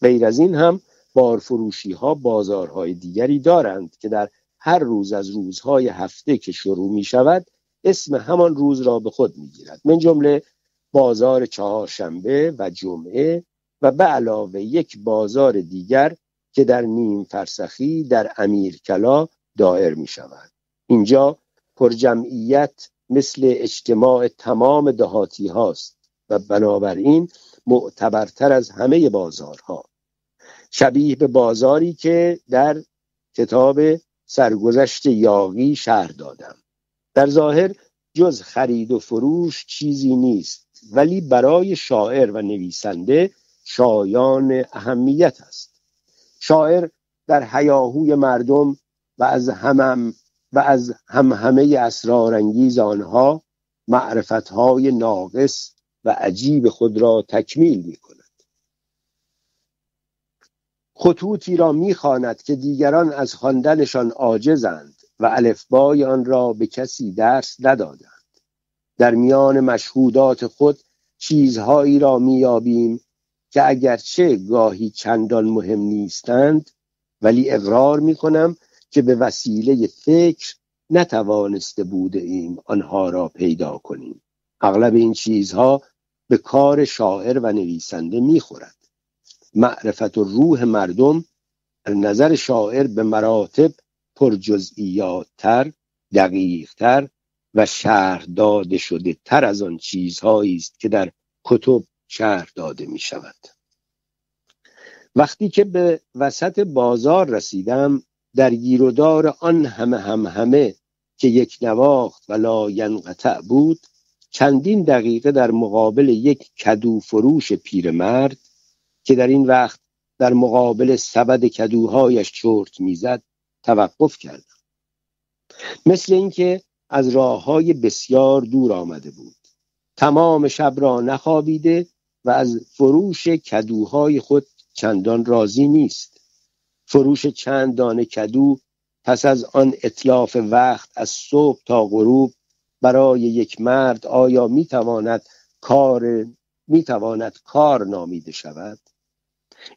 غیر از این هم بارفروشی ها بازارهای دیگری دارند که در هر روز از روزهای هفته که شروع می شود اسم همان روز را به خود می گیرد من جمله بازار چهارشنبه و جمعه و به علاوه یک بازار دیگر که در نیم فرسخی در امیرکلا دائر می شود. اینجا پرجمعیت مثل اجتماع تمام دهاتی هاست و بنابراین معتبرتر از همه بازارها. شبیه به بازاری که در کتاب سرگذشت یاقی شهر دادم. در ظاهر جز خرید و فروش چیزی نیست. ولی برای شاعر و نویسنده شایان اهمیت است. شاعر در حیاهوی مردم و از همم و از هم همه اسرارانگیز آنها معرفتهای ناقص و عجیب خود را تکمیل می کند خطوطی را می‌خواند که دیگران از خواندنشان عاجزند و الفبای آن را به کسی درس ندادند. در میان مشهودات خود چیزهایی را میابیم که اگرچه گاهی چندان مهم نیستند ولی اقرار می‌کنم که به وسیله فکر نتوانسته بوده ایم آنها را پیدا کنیم. اغلب این چیزها به کار شاعر و نویسنده می‌خورد. معرفت و روح مردم نظر شاعر به مراتب پرجزئیاتتر دقیقتر و شهر داده شده تر از آن چیزهایی است که در کتب شهر داده می شود وقتی که به وسط بازار رسیدم در گیرودار آن همه هم همه که یک نواخت و لا ینقطع بود چندین دقیقه در مقابل یک کدو فروش پیرمرد که در این وقت در مقابل سبد کدوهایش چرت می‌زد توقف کردم. مثل اینکه از راه های بسیار دور آمده بود. تمام شب را نخوابیده و از فروش کدوهای خود چندان راضی نیست. فروش چند دانه کدو پس از آن اطلاف وقت از صبح تا غروب برای یک مرد آیا می‌تواند کار می‌تواند کار نامیده شود؟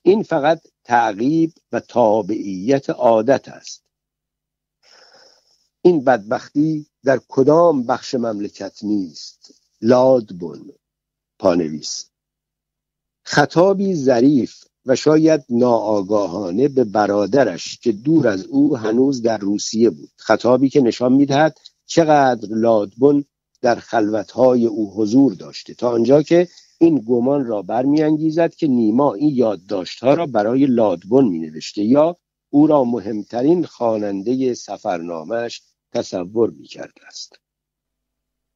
این فقط تعقیب و تابعیت عادت است. این بدبختی در کدام بخش مملکت نیست؟ لادبون پانویس. خطابی ظریف و شاید ناآگاهانه به برادرش که دور از او هنوز در روسیه بود. خطابی که نشان می‌دهد چقدر لادبون در خلوتهای او حضور داشته. تا آنجا که این گمان را برمیانگیزد که نیما این یادداشتها را برای لادبون می نوشته یا او را مهمترین خواننده سفرنامهش تصور می کرده است.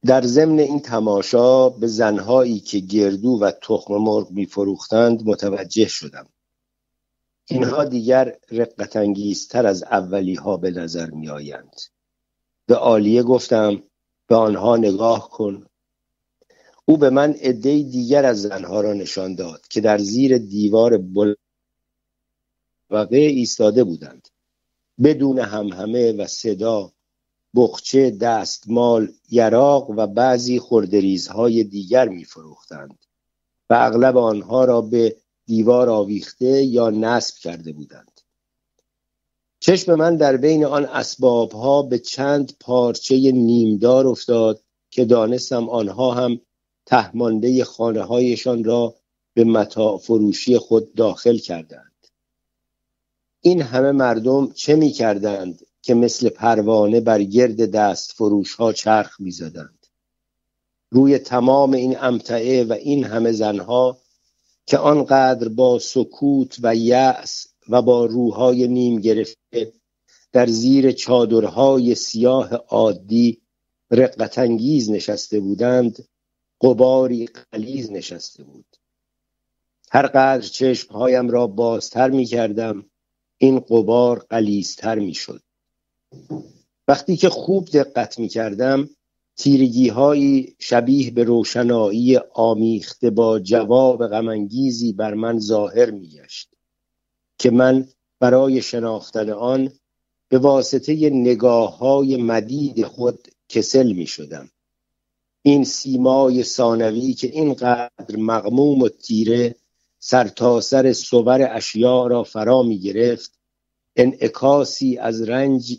در ضمن این تماشا به زنهایی که گردو و تخم مرغ میفروختند متوجه شدم. اینها دیگر رقتانگیزتر از اولی ها به نظر می آیند. به عالیه گفتم به آنها نگاه کن. او به من عده دیگر از زنها را نشان داد که در زیر دیوار بل ایستاده بودند. بدون همهمه و صدا بخچه دستمال یراق و بعضی خردریزهای دیگر میفروختند و اغلب آنها را به دیوار آویخته یا نصب کرده بودند. چشم من در بین آن اسبابها به چند پارچه نیمدار افتاد که دانستم آنها هم تهمانده خانه هایشان را به متا فروشی خود داخل کردند. این همه مردم چه می کردند که مثل پروانه بر گرد دست فروش ها چرخ می زدند. روی تمام این امتعه و این همه زنها که آنقدر با سکوت و یأس و با روحای نیم گرفته در زیر چادرهای سیاه عادی رقتانگیز نشسته بودند قباری قلیز نشسته بود هر قدر چشمهایم را بازتر می کردم این قبار قلیزتر می شد وقتی که خوب دقت می کردم تیرگی هایی شبیه به روشنایی آمیخته با جواب غمانگیزی بر من ظاهر می گشت که من برای شناختن آن به واسطه نگاه های مدید خود کسل می شدم این سیمای ثانوی که اینقدر مغموم و تیره سرتاسر سر صور اشیاء را فرا می گرفت انعکاسی از رنج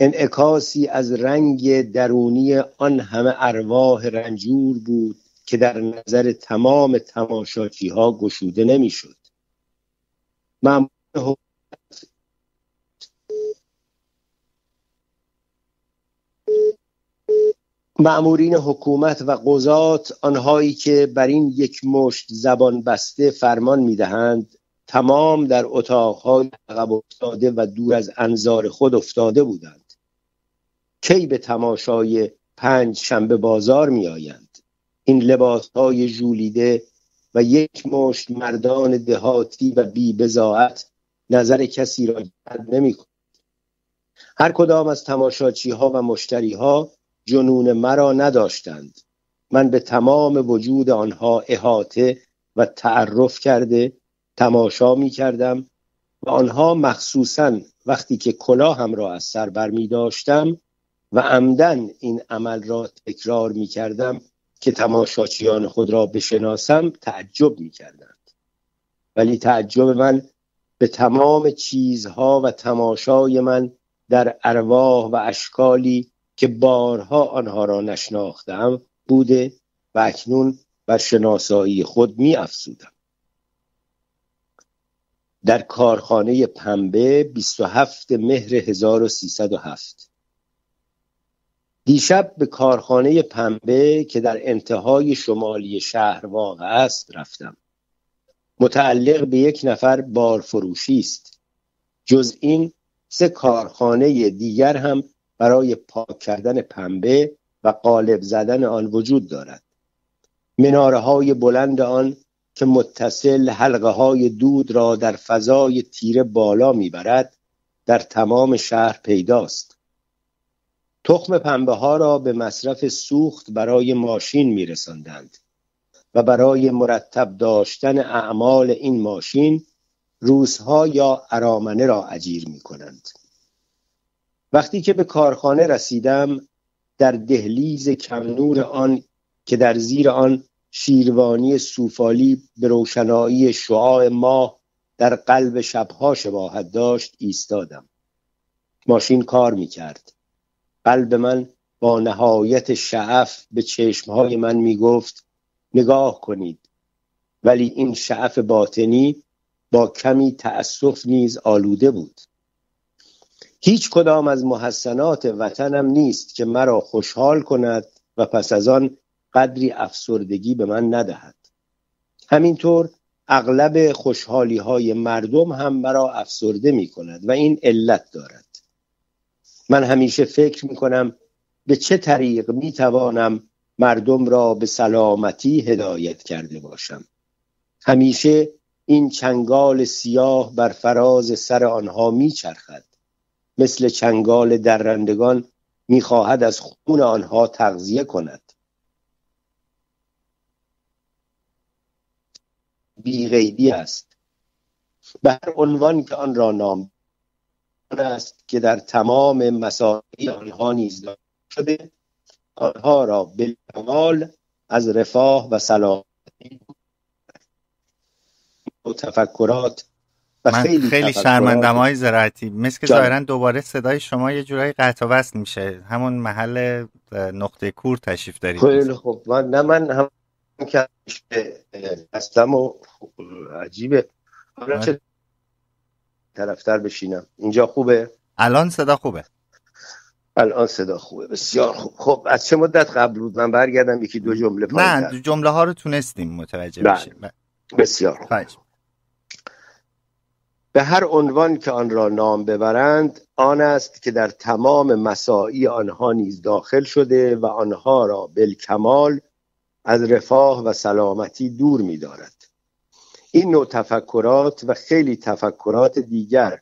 انعکاسی از رنگ درونی آن همه ارواح رنجور بود که در نظر تمام تماشاچی ها گشوده نمی‌شد. معمورین حکومت و قضات آنهایی که بر این یک مشت زبان بسته فرمان می‌دهند تمام در اتاقهای عقب افتاده و دور از انظار خود افتاده بودند کی به تماشای پنج شنبه بازار می آیند این لباس های جولیده و یک مشت مردان دهاتی و بی بزاعت نظر کسی را جلب نمی کند. هر کدام از تماشاچی ها و مشتری ها جنون مرا نداشتند من به تمام وجود آنها احاطه و تعرف کرده تماشا می کردم و آنها مخصوصا وقتی که کلاهم را از سر بر می داشتم و عمدن این عمل را تکرار می کردم که تماشاچیان خود را بشناسم تعجب می کردند ولی تعجب من به تمام چیزها و تماشای من در ارواح و اشکالی که بارها آنها را نشناختم بوده و اکنون بر شناسایی خود می افزودم. در کارخانه پنبه 27 مهر 1307 دیشب به کارخانه پنبه که در انتهای شمالی شهر واقع است رفتم. متعلق به یک نفر بارفروشی است. جز این سه کارخانه دیگر هم برای پاک کردن پنبه و قالب زدن آن وجود دارد. مناره های بلند آن که متصل حلقه های دود را در فضای تیره بالا می‌برد در تمام شهر پیداست. تخم پنبه ها را به مصرف سوخت برای ماشین میرساندند و برای مرتب داشتن اعمال این ماشین روزها یا ارامنه را اجیر می کنند. وقتی که به کارخانه رسیدم در دهلیز کمنور آن که در زیر آن شیروانی سوفالی به روشنایی شعاع ماه در قلب شبها شباهت داشت ایستادم ماشین کار می کرد قلب من با نهایت شعف به چشمهای من می گفت نگاه کنید. ولی این شعف باطنی با کمی تأسف نیز آلوده بود. هیچ کدام از محسنات وطنم نیست که مرا خوشحال کند و پس از آن قدری افسردگی به من ندهد. همینطور اغلب خوشحالی های مردم هم مرا افسرده می کند و این علت دارد. من همیشه فکر می کنم به چه طریق می توانم مردم را به سلامتی هدایت کرده باشم. همیشه این چنگال سیاه بر فراز سر آنها میچرخد. مثل چنگال درندگان می‌خواهد از خون آنها تغذیه کند. بیغیبی است. به هر عنوان که آن را نام است که در تمام مسائل آنها نیز شده آنها را به از رفاه و سلامتی و تفکرات و من خیلی, خیلی شرمندم های زراعتی. مثل که ظاهرا دوباره صدای شما یه جورایی قطع وصل میشه. همون محل نقطه کور تشریف دارید. خیلی خوب. من نه من هم که هستم و عجیبه. چه طرفتر بشینم. اینجا خوبه؟ الان صدا خوبه. الان صدا خوبه. بسیار خوب. خب از چه مدت قبل بود؟ من برگردم یکی دو جمله نه جمله ها رو تونستیم متوجه بله. بشیم. بسیار خوب. به هر عنوان که آن را نام ببرند آن است که در تمام مساعی آنها نیز داخل شده و آنها را بالکمال از رفاه و سلامتی دور می دارد. این نوع تفکرات و خیلی تفکرات دیگر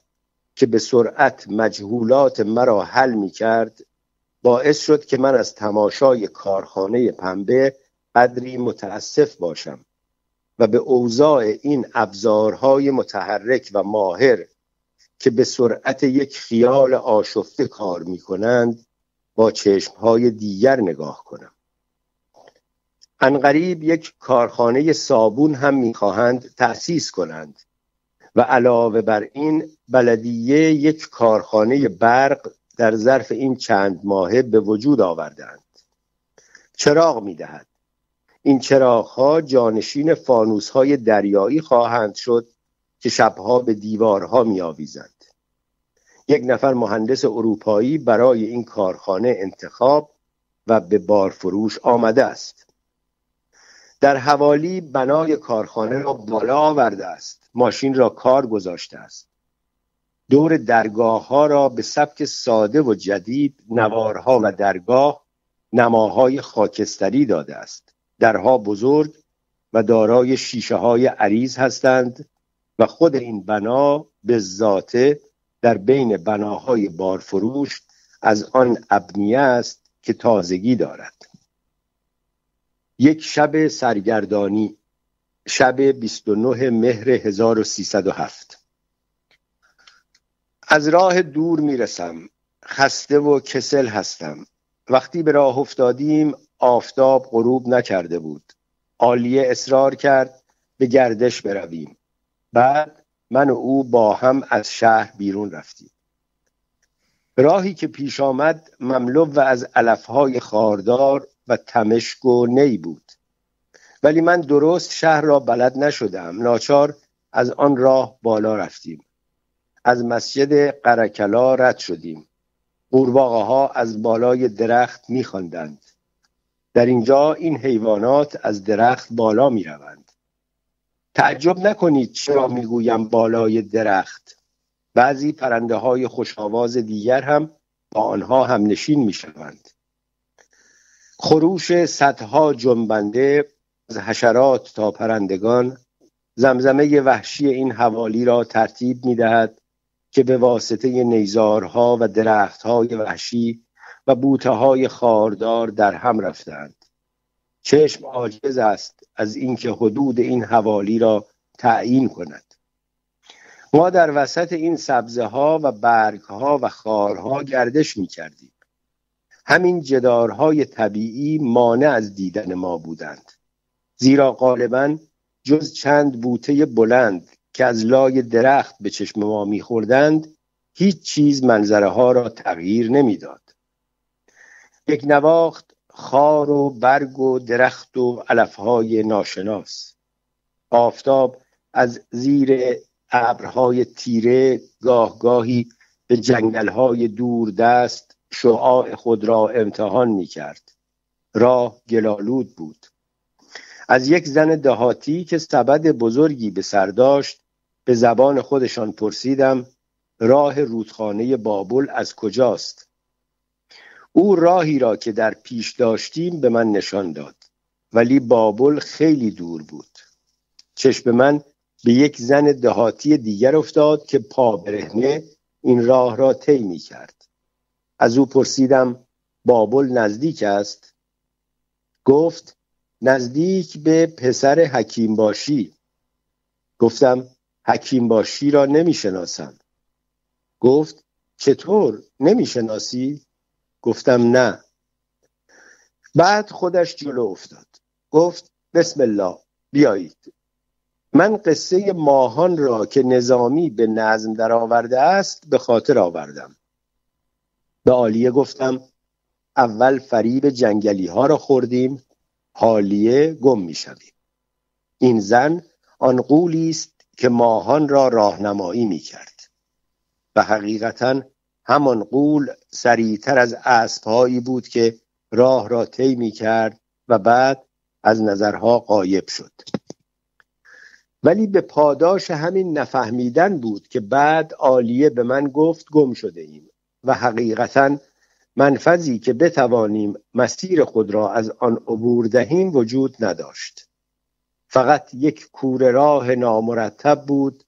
که به سرعت مجهولات مرا حل می کرد باعث شد که من از تماشای کارخانه پنبه قدری متاسف باشم و به اوضاع این ابزارهای متحرک و ماهر که به سرعت یک خیال آشفته کار می کنند با چشمهای دیگر نگاه کنم. انقریب یک کارخانه صابون هم می‌خواهند تأسیس کنند و علاوه بر این بلدیه یک کارخانه برق در ظرف این چند ماهه به وجود آوردند چراغ می‌دهد. این چراغ ها جانشین فانوس های دریایی خواهند شد که شبها به دیوارها می آویزند. یک نفر مهندس اروپایی برای این کارخانه انتخاب و به بارفروش آمده است. در حوالی بنای کارخانه را بالا آورده است. ماشین را کار گذاشته است. دور درگاه ها را به سبک ساده و جدید نوارها و درگاه نماهای خاکستری داده است. درها بزرگ و دارای شیشه های عریض هستند و خود این بنا به ذاته در بین بناهای بارفروش از آن ابنیه است که تازگی دارد. یک شب سرگردانی شب 29 مهر 1307 از راه دور می‌رسم خسته و کسل هستم. وقتی به راه افتادیم آفتاب غروب نکرده بود. آلیه اصرار کرد به گردش برویم. بعد من و او با هم از شهر بیرون رفتیم. راهی که پیش آمد مملو و از علفهای خاردار و تمشک و نی بود. ولی من درست شهر را بلد نشدم. ناچار از آن راه بالا رفتیم. از مسجد قرکلا رد شدیم. قورباغه ها از بالای درخت میخواندند. در اینجا این حیوانات از درخت بالا می روند تعجب نکنید چرا می‌گویم بالای درخت. بعضی پرنده های خوشآواز دیگر هم با آنها هم نشین می شوند خروش صدها جنبنده از حشرات تا پرندگان زمزمه وحشی این حوالی را ترتیب می دهد که به واسطه نیزارها و درختهای وحشی و بوته های خاردار در هم رفتند. چشم عاجز است از اینکه حدود این حوالی را تعیین کند. ما در وسط این سبزه ها و برگ ها و خارها گردش می کردیم همین جدارهای طبیعی مانع از دیدن ما بودند. زیرا غالبا جز چند بوته بلند که از لای درخت به چشم ما میخوردند هیچ چیز منظره ها را تغییر نمی‌داد. یک نواخت خار و برگ و درخت و علفهای ناشناس. آفتاب از زیر ابرهای تیره گاه گاهی به جنگلهای دور دست شعاع خود را امتحان می کرد راه گلالود بود. از یک زن دهاتی که سبد بزرگی به سر داشت به زبان خودشان پرسیدم راه رودخانه بابل از کجاست؟ او راهی را که در پیش داشتیم به من نشان داد ولی بابل خیلی دور بود. چشم من به یک زن دهاتی دیگر افتاد که پا برهنه این راه را طی می کرد از او پرسیدم بابل نزدیک است؟ گفت نزدیک به پسر حکیم باشی گفتم حکیم باشی را نمی‌شناسم. گفت چطور؟ نمی‌شناسی؟ گفتم نه. بعد خودش جلو افتاد. گفت بسم الله بیایید. من قصه ماهان را که نظامی به نظم در آورده است به خاطر آوردم. به عالیه گفتم اول فریب جنگلی ها را خوردیم حالیه گم می شویم این زن آن قولی است که ماهان را راهنمایی می کرد و حقیقتا همان قول سریعتر از اسبهایی بود که راه را طی می کرد و بعد از نظرها قایب شد. ولی به پاداش همین نفهمیدن بود که بعد عالیه به من گفت گم شده ایم و حقیقتا منفذی که بتوانیم مسیر خود را از آن عبور دهیم وجود نداشت. فقط یک کوره راه نامرتب بود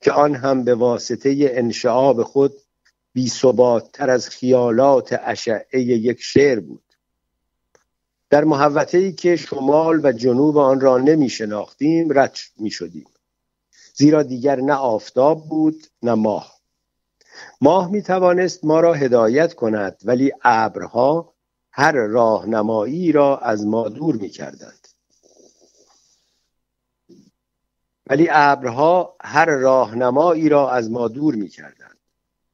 که آن هم به واسطه انشعاب خود بی تر از خیالات اشعه یک شعر بود. در محوطه ای که شمال و جنوب آن را نمی شناختیم رد می شدیم. زیرا دیگر نه آفتاب بود نه ماه. ماه می توانست ما را هدایت کند ولی ابرها هر راهنمایی را از ما دور می کردند ولی ابرها هر راهنمایی را از ما دور می کردند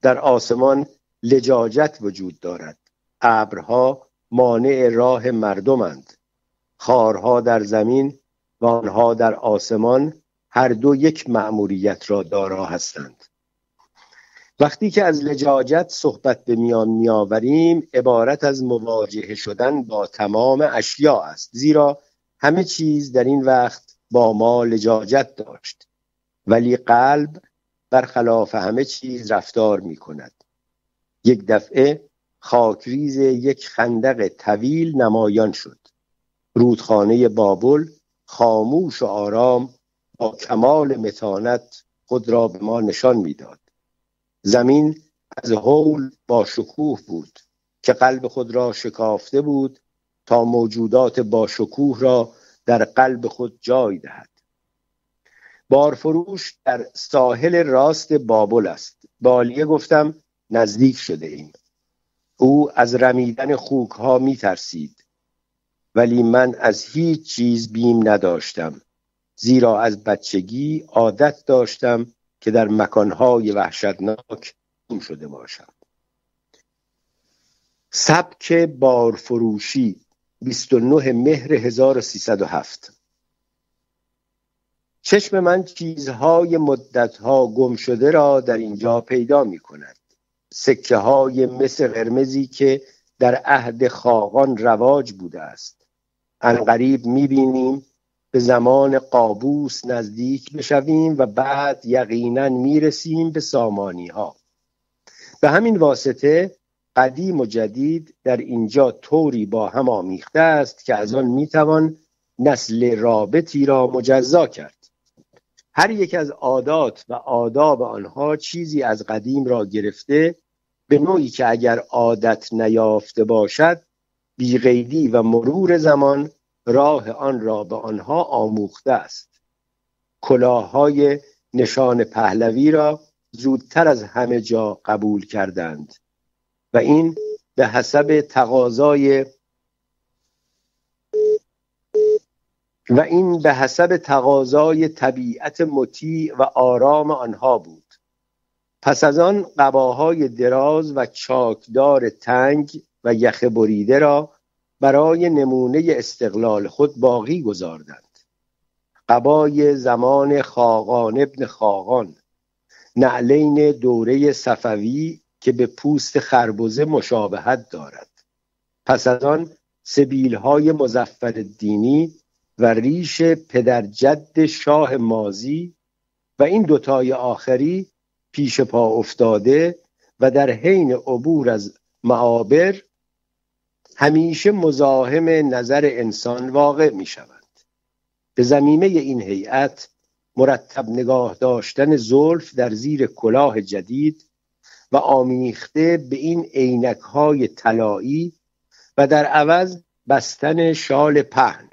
در آسمان لجاجت وجود دارد. ابرها مانع راه مردمند. خارها در زمین و آنها در آسمان هر دو یک مأموریت را دارا هستند. وقتی که از لجاجت صحبت به میان میآوریم عبارت از مواجهه شدن با تمام اشیاء است. زیرا همه چیز در این وقت با ما لجاجت داشت. ولی قلب برخلاف همه چیز رفتار می کند یک دفعه خاکریز یک خندق طویل نمایان شد. رودخانه بابل خاموش و آرام با کمال متانت خود را به ما نشان می‌داد. زمین از حول با شکوه بود که قلب خود را شکافته بود تا موجودات با شکوه را در قلب خود جای دهد. بارفروش در ساحل راست بابل است. بالیه گفتم نزدیک شده ایم. او از رمیدن خوک ها می ترسید ولی من از هیچ چیز بیم نداشتم. زیرا از بچگی عادت داشتم که در مکانهای وحشتناک گم شده باشم سبک بارفروشی 29 مهر 1307 چشم من چیزهای مدتها گم شده را در اینجا پیدا می کند. سکه های مثل قرمزی که در عهد خاقان رواج بوده است. انقریب می بینیم به زمان قابوس نزدیک بشویم و بعد یقینا می‌رسیم به سامانی ها به همین واسطه قدیم و جدید در اینجا طوری با هم آمیخته است که از آن می‌توان نسل رابطی را مجزا کرد. هر یک از عادات و آداب آنها چیزی از قدیم را گرفته به نوعی که اگر عادت نیافته باشد بیغیدی و مرور زمان راه آن را به آنها آموخته است. کلاههای نشان پهلوی را زودتر از همه جا قبول کردند و این به حسب تقاضای و این به حسب تقاضای طبیعت مطیع و آرام آنها بود. پس از آن قباهای دراز و چاکدار تنگ و یخ بریده را برای نمونه استقلال خود باقی گذاردند. قبای زمان خاقان ابن خاقان نعلین دوره صفوی که به پوست خربزه مشابهت دارد. پس از آن سبیل های مزفر دینی و ریش پدرجد شاه مازی و این دوتای آخری پیش پا افتاده و در حین عبور از معابر همیشه مزاحم نظر انسان واقع می شوند به زمینه این هیئت مرتب نگاه داشتن زلف در زیر کلاه جدید و آمیخته به این عینک های طلایی و در عوض بستن شال پهن.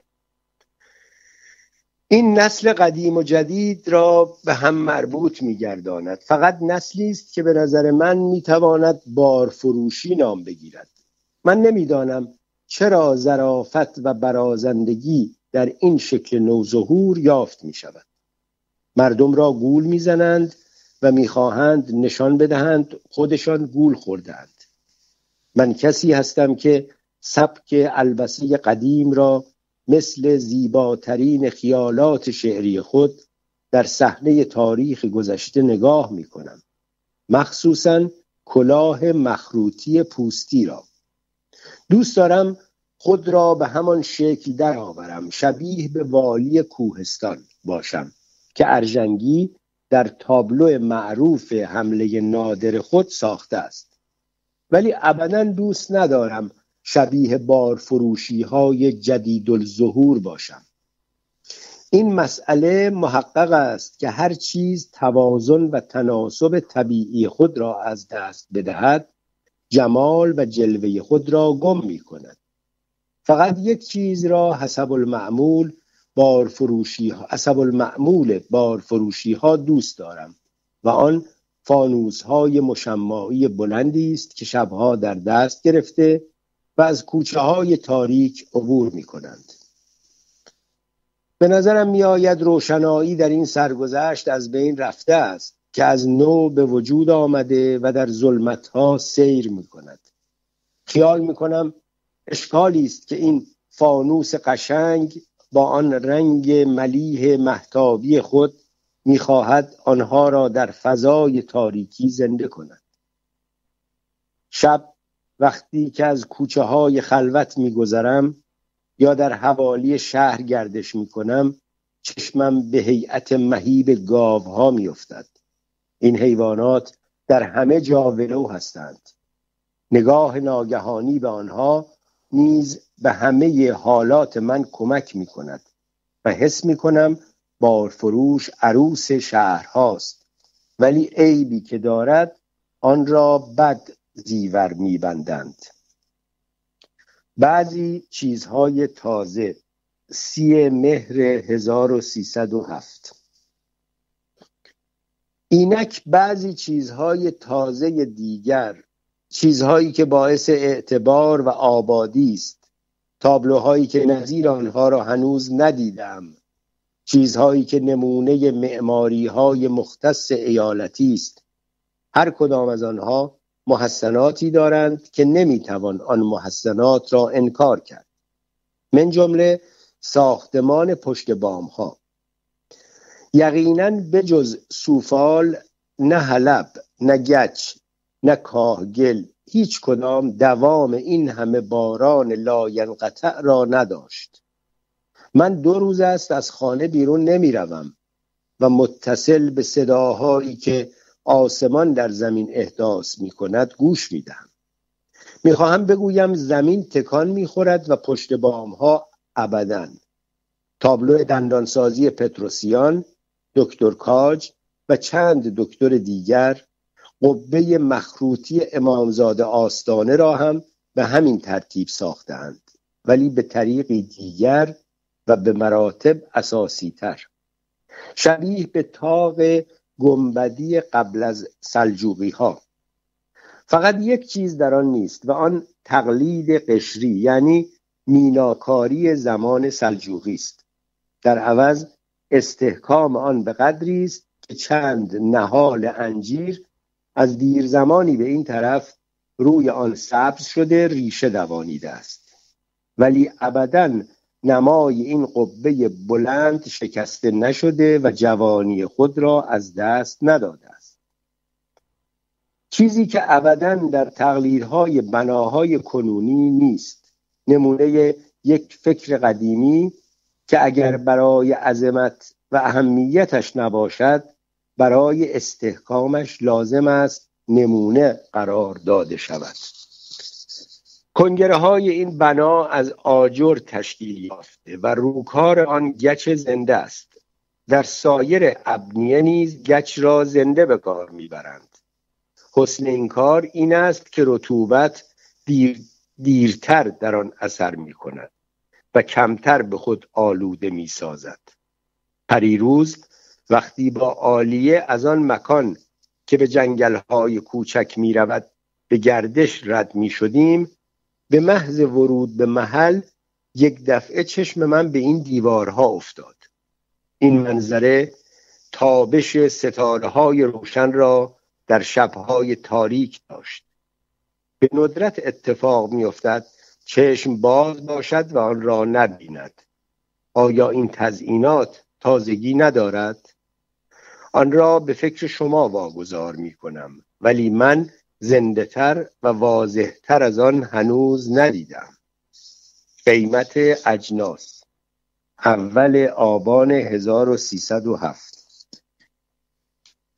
این نسل قدیم و جدید را به هم مربوط میگرداند. فقط نسلی است که به نظر من می‌تواند بارفروشی نام بگیرد. من نمی‌دانم چرا ظرافت و برازندگی در این شکل نوظهور یافت می شود مردم را گول می‌زنند و می‌خواهند نشان بدهند خودشان گول خوردند من کسی هستم که سبک البسی قدیم را مثل زیباترین خیالات شعری خود در صحنه تاریخ گذشته نگاه می کنم مخصوصا کلاه مخروطی پوستی را. دوست دارم خود را به همان شکل درآورم. شبیه به والی کوهستان باشم که ارژنگی در تابلو معروف حمله نادر خود ساخته است. ولی ابدا دوست ندارم شبیه بارفروشی های جدید الظهور باشم. این مسئله محقق است که هر چیز توازن و تناسب طبیعی خود را از دست بدهد. جمال و جلوه خود را گم می کند فقط یک چیز را حسب المعمول بارفروشی ها حسب المعمول بارفروشی ها دوست دارم و آن فانوس های مشمعی بلندی است که شبها در دست گرفته و از کوچه های تاریک عبور می کنند به نظرم می آید روشنایی در این سرگذشت از بین رفته است. که از نو به وجود آمده و در ظلمت ها سیر می کند خیال می کنم اشکالی است که این فانوس قشنگ با آن رنگ ملیح محتابی خود می‌خواهد آنها را در فضای تاریکی زنده کند. شب وقتی که از کوچه های خلوت میگذرم یا در حوالی شهر گردش می‌کنم چشمم به هیئت مهیب گاوها میافتد. این حیوانات در همه جا ولو هستند. نگاه ناگهانی به آنها نیز به همه حالات من کمک می کند و حس می کنم بارفروش عروس شهر هاست ولی عیبی که دارد آن را بد زیور میبندند. بعضی چیزهای تازه سی مهر 1307 اینک بعضی چیزهای تازه دیگر چیزهایی که باعث اعتبار و آبادی است. تابلوهایی که نظیر آنها را هنوز ندیدم. چیزهایی که نمونه معماری های مختص ایالتی است. هر کدام از آنها محسناتی دارند که نمی‌توان آن محسنات را انکار کرد. من جمله ساختمان پشت بام ها یقینا بجز سوفال نه حلب نه گچ نه کاهگل هیچ کدام دوام این همه باران لاینقطع را نداشت. من دو روز است از خانه بیرون نمی‌روم و متصل به صداهایی که آسمان در زمین احداث می کند گوش می دهم می خواهم بگویم زمین تکان می خورد و پشت بام ها ابدا. تابلو دندانسازی پتروسیان دکتر کاج و چند دکتر دیگر قبه مخروطی امامزاده آستانه را هم به همین ترتیب ساختند ولی به طریقی دیگر و به مراتب اساسی تر شبیه به تاق گنبدی قبل از سلجوقی ها فقط یک چیز در آن نیست و آن تقلید قشری یعنی میناکاری زمان سلجوقی است. در عوض استحکام آن به قدری است که چند نهال انجیر از دیر زمانی به این طرف روی آن سبز شده ریشه دوانیده است. ولی ابدا نمای این قبه بلند شکسته نشده و جوانی خود را از دست نداده است. چیزی که ابدا در تقلیدهای بناهای کنونی نیست. نمونه یک فکر قدیمی که اگر برای عظمت و اهمیتش نباشد برای استحکامش لازم است نمونه قرار داده شود. کنگره های این بنا از آجر تشکیل یافته و روکار آن گچ زنده است. در سایر ابنیه نیز گچ را زنده به کار می‌برند. حسن این کار این است که رطوبت دیر دیرتر در آن اثر می کند کمتر به خود آلوده می سازد پریروز وقتی با عالیه از آن مکان که به جنگل های کوچک می رود به گردش رد می شدیم به محض ورود به محل یک دفعه چشم من به این دیوارها افتاد. این منظره تابش ستاره های روشن را در شبهای تاریک داشت. به ندرت اتفاق میافتد چشم باز باشد و آن را نبیند. آیا این تزئینات تازگی ندارد؟ آن را به فکر شما واگذار می کنم ولی من زنده تر و واضح تر از آن هنوز ندیدم. قیمت اجناس. اول آبان 1307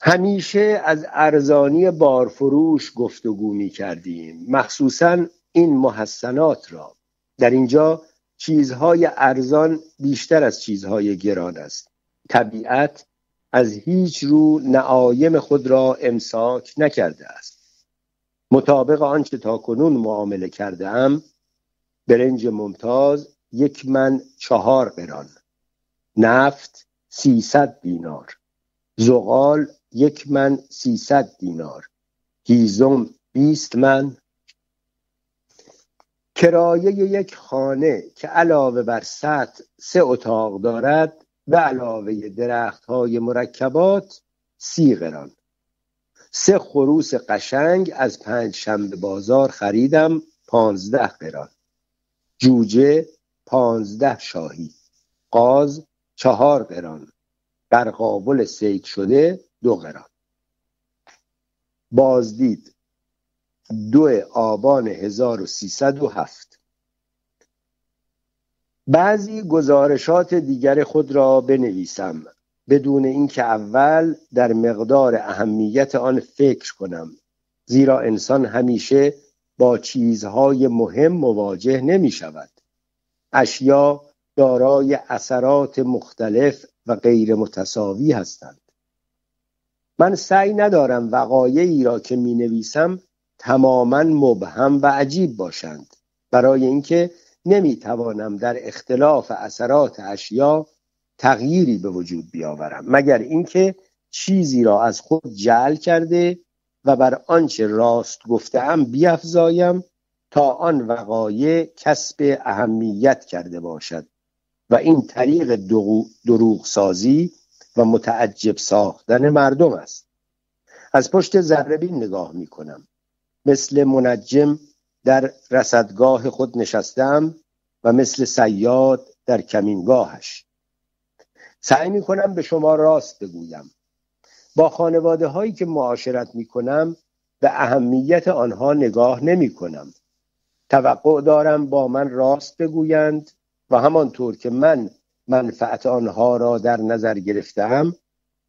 همیشه از ارزانی بارفروش گفتگو می کردیم. مخصوصا این محسنات را. در اینجا چیزهای ارزان بیشتر از چیزهای گران است. طبیعت از هیچ رو نعایم خود را امساک نکرده است. مطابق آنچه تا کنون معامله کرده ام برنج ممتاز یک من چهار قران نفت سیصد دینار زغال یک من سیصد دینار هیزم بیست من کرایه یک خانه که علاوه بر سطح سه اتاق دارد به علاوه درخت های مرکبات سی قران سه خروس قشنگ از پنج شنبه بازار خریدم پانزده قران. جوجه پانزده شاهی. قاز چهار قران. در قابل سید شده دو قران. بازدید. دو آبان 1307 بعضی گزارشات دیگر خود را بنویسم بدون اینکه اول در مقدار اهمیت آن فکر کنم زیرا انسان همیشه با چیزهای مهم مواجه نمی شود. اشیا دارای اثرات مختلف و غیر متساوی هستند. من سعی ندارم وقایعی را که می نویسم تماما مبهم و عجیب باشند. برای اینکه نمی توانم در اختلاف اثرات اشیا تغییری به وجود بیاورم. مگر اینکه چیزی را از خود جعل کرده و بر آنچه راست گفتهام بیافزایم تا آن وقایع کسب اهمیت کرده باشد. و این طریق دروغ سازی و متعجب ساختن مردم است. از پشت ذره نگاه می کنم مثل منجم در رصدگاه خود نشستم و مثل سیاد در کمینگاهش. سعی می کنم به شما راست بگویم. با خانواده هایی که معاشرت می کنم به اهمیت آنها نگاه نمی کنم توقع دارم با من راست بگویند و همانطور که من منفعت آنها را در نظر گرفتم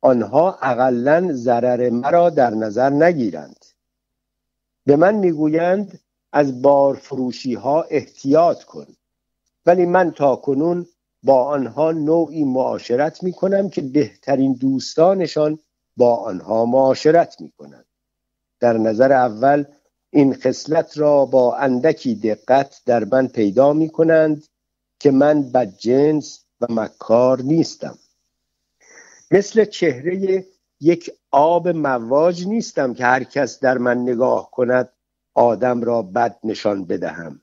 آنها اقلا ضرر مرا در نظر نگیرند. به من می‌گویند از بارفروشی ها احتیاط کن. ولی من تا کنون با آنها نوعی معاشرت می کنم که بهترین دوستانشان با آنها معاشرت می کنند در نظر اول این خصلت را با اندکی دقت در من پیدا می کنند که من بدجنس و مکار نیستم. مثل چهره یک آب مواج نیستم که هر کس در من نگاه کند آدم را بد نشان بدهم.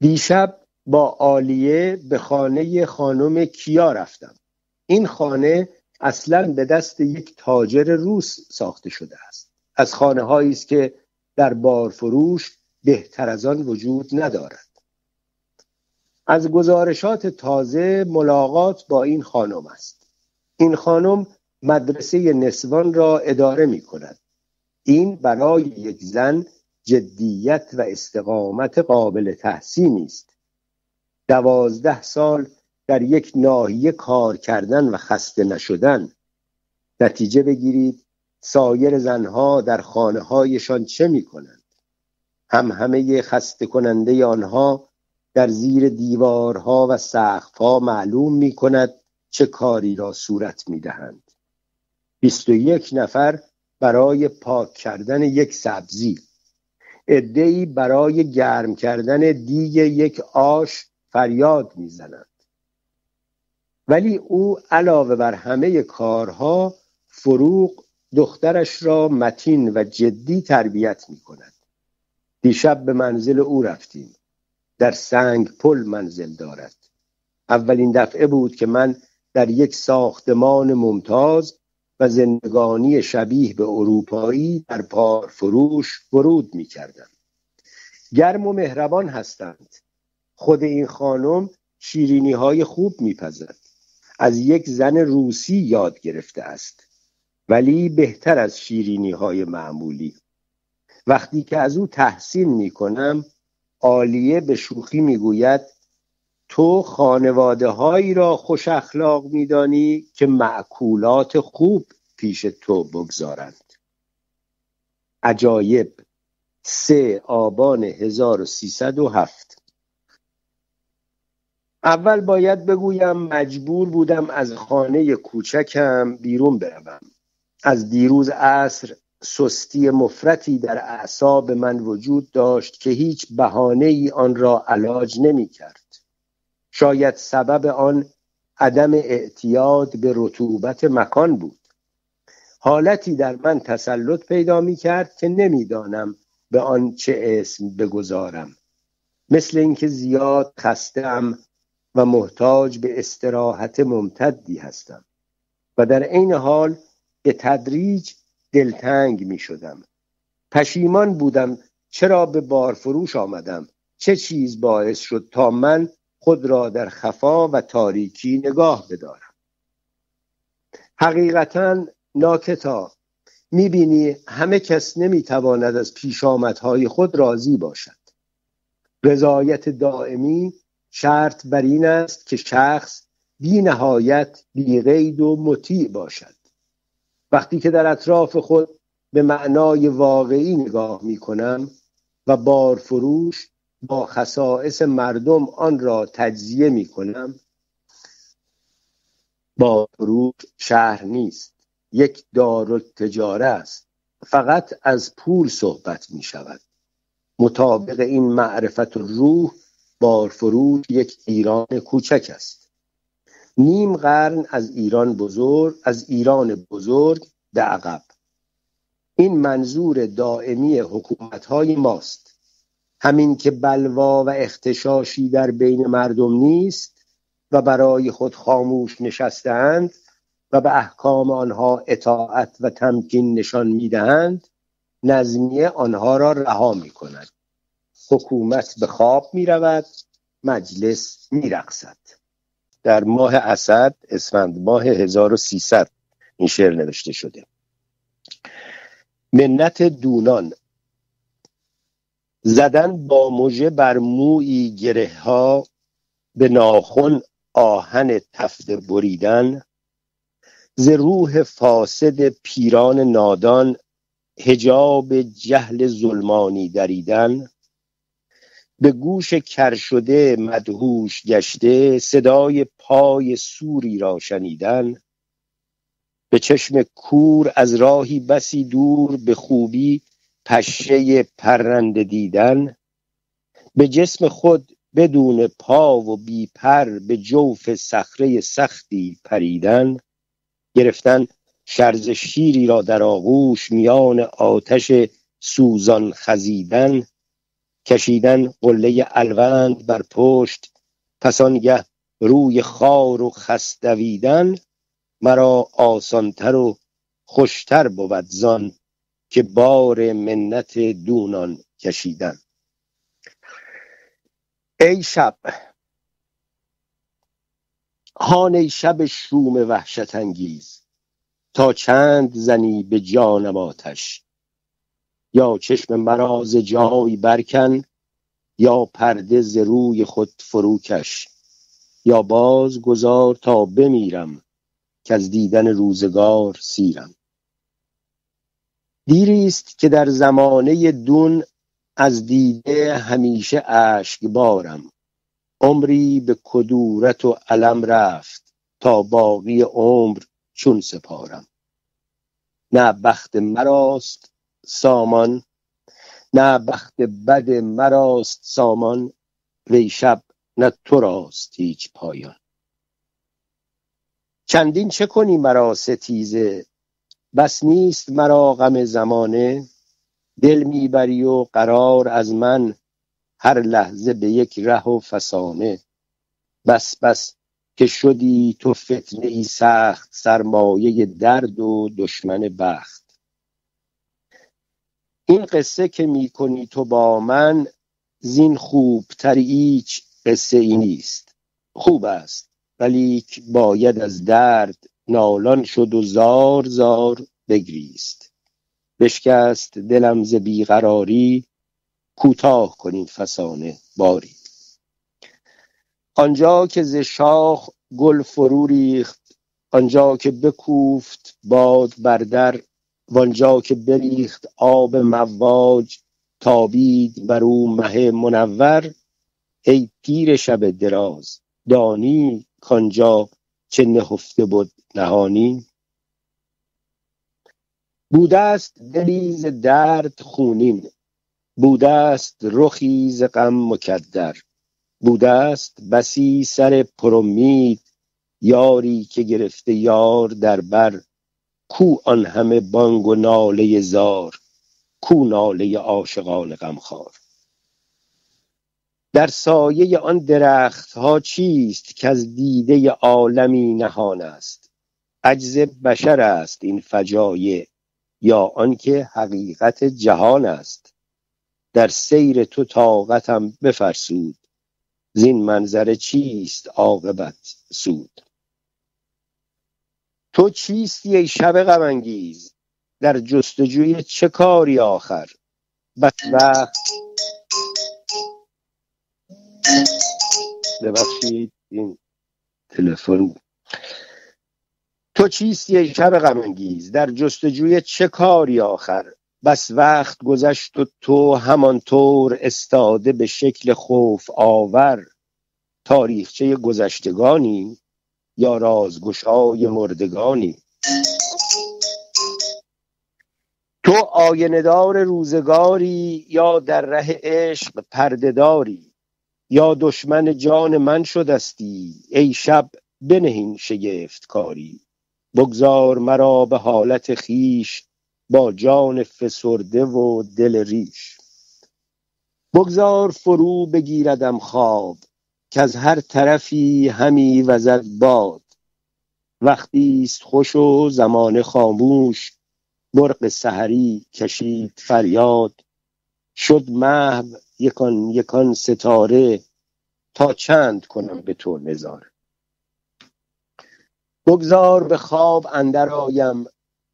دیشب با عالیه به خانه خانم کیا رفتم. این خانه اصلا به دست یک تاجر روس ساخته شده است. از خانه هایی است که در بارفروش بهتر از آن وجود ندارد. از گزارشات تازه ملاقات با این خانم است. این خانم مدرسه نسوان را اداره می کند این برای یک زن جدیت و استقامت قابل تحسینی است. دوازده سال در یک ناحیه کار کردن و خسته نشدن. نتیجه بگیرید سایر زنها در خانه هایشان چه می کنند هم همه خسته کننده آنها در زیر دیوارها و سقفها معلوم می کند چه کاری را صورت می دهند بیست و یک نفر برای پاک کردن یک سبزی. ادهی برای گرم کردن دیگ یک آش فریاد می‌زنند. ولی او علاوه بر همه کارها فروغ دخترش را متین و جدی تربیت می کند دیشب به منزل او رفتیم. در سنگ پل منزل دارد. اولین دفعه بود که من در یک ساختمان ممتاز و زندگانی شبیه به اروپایی در پار فروش ورود می کردم گرم و مهربان هستند. خود این خانم شیرینی های خوب میپزد. از یک زن روسی یاد گرفته است. ولی بهتر از شیرینی های معمولی. وقتی که از او تحسین می کنم عالیه به شوخی می‌گوید تو خانواده هایی را خوش اخلاق میدانی که معکولات خوب پیش تو بگذارند. عجایب. سه آبان 1307 اول باید بگویم مجبور بودم از خانه کوچکم بیرون بروم. از دیروز عصر سستی مفرتی در اعصاب من وجود داشت که هیچ بهانه ای آن را علاج نمی کرد شاید سبب آن عدم اعتیاد به رطوبت مکان بود. حالتی در من تسلط پیدا می کرد که نمی‌دانم به آن چه اسم بگذارم. مثل اینکه زیاد خستم و محتاج به استراحت ممتدی هستم و در عین حال به تدریج دلتنگ می شدم. پشیمان بودم چرا به بارفروش آمدم؟ چه چیز باعث شد تا من خود را در خفا و تاریکی نگاه بدارم. حقیقتا ناکتا می‌بینی همه کس نمی‌تواند از پیشامدهای خود راضی باشد. رضایت دائمی شرط بر این است که شخص بی نهایت بی غید و مطیع باشد. وقتی که در اطراف خود به معنای واقعی نگاه می کنم و بارفروش با خصائص مردم آن را تجزیه می کنم. بارفروش شهر نیست یک دار تجاره است. فقط از پول صحبت می شود. مطابق این معرفت روح بارفروش یک ایران کوچک است. نیم قرن از ایران بزرگ از ایران بزرگ به عقب. این منظور دائمی حکومت های ماست. همین که بلوا و اختشاشی در بین مردم نیست و برای خود خاموش نشستهاند و به احکام آنها اطاعت و تمکین نشان می‌دهند نظمیه آنها را رها می کند حکومت به خواب می رود مجلس می رقصد. در ماه اسد اسفند ماه 1300 این شعر نوشته شده منت دونان زدن با مژه بر موی گره ها به ناخن آهن تفته بریدن ز روح فاسد پیران نادان هجاب جهل ظلمانی دریدن. به گوش کر شده مدهوش گشته صدای پای سوری را شنیدن. به چشم کور از راهی بسی دور به خوبی پشه پرنده دیدن به جسم خود بدون پا و بی پر به جوف صخره سختی پریدن گرفتن شرز شیری را در آغوش میان آتش سوزان خزیدن کشیدن قله الوند بر پشت پس آنگه روی خار و خس دویدن مرا آسانتر و خوشتر بود زان که بار منت دونان کشیدن. ای شب هان ای شب شوم وحشت انگیز تا چند زنی به جانم آتش. یا چشم مرا ز جای برکن یا پرده ز روی خود فروکش. یا باز گذار تا بمیرم که از دیدن روزگار سیرم. دیری است که در زمانه دون از دیده همیشه اشک بارم عمری به کدورت و علم رفت تا باقی عمر چون سپارم. نه بخت مراست سامان نه بخت بد مراست سامان. وی شب نه تو راست هیچ پایان. چندین چه کنی مرا ستیزه؟ بس نیست مرا غم زمانه. دل می‌بری و قرار از من هر لحظه به یک ره و فسانه. بس بس که شدی تو فتنه ای سخت سرمایه درد و دشمن بخت. این قصه که می‌کنی تو با من زین خوبتر هیچ قصه ای نیست. خوب است ولیک باید از درد نالان شد و زار زار بگریست. بشکست دلم ز بیقراری کوتاه کنین فسانه باری. آنجا که ز شاخ گل فرو ریخت آنجا که بکوفت باد بر در وانجا که بریخت آب مواج تابید بر او مه منور. ای پیر شب دراز دانی کانجا چه نهفته بود نهانی. بوده است دلی ز درد خونین. بوده است رخی غم مکدر. بوده است بسی سر پرامید یاری که گرفته یار در بر. کو آن همه بانگ و ناله زار. کو ناله عاشقان غمخوار. در سایه آن درخت ها چیست که از دیده عالمی نهان است؟ عجز بشر است این فجایع یا آنکه حقیقت جهان است. در سیر تو طاقتم بفرسود زین منظره چیست عاقبت سود؟ تو چیستی ای شب غم در جستجوی چه کاری آخر؟ بس وقت ببخشید این تلفن تو چیستی ای شب غم در جستجوی چه کاری آخر؟ بس وقت گذشت و تو همانطور استاده به شکل خوف آور. تاریخچه گذشتگانی یا رازگشای مردگانی؟ تو آیندار روزگاری یا در ره عشق پردهداری یا دشمن جان من شدستی ای شب بنهین شگفت کاری بگذار مرا به حالت خیش با جان فسرده و دل ریش. بگذار فرو بگیردم خواب که از هر طرفی همی وزد باد. وقتی است خوش و زمان خاموش مرغ سحری کشید فریاد. شد محو یکان یکان ستاره تا چند کنم به تو نظاره بگذار به خواب اندر آیم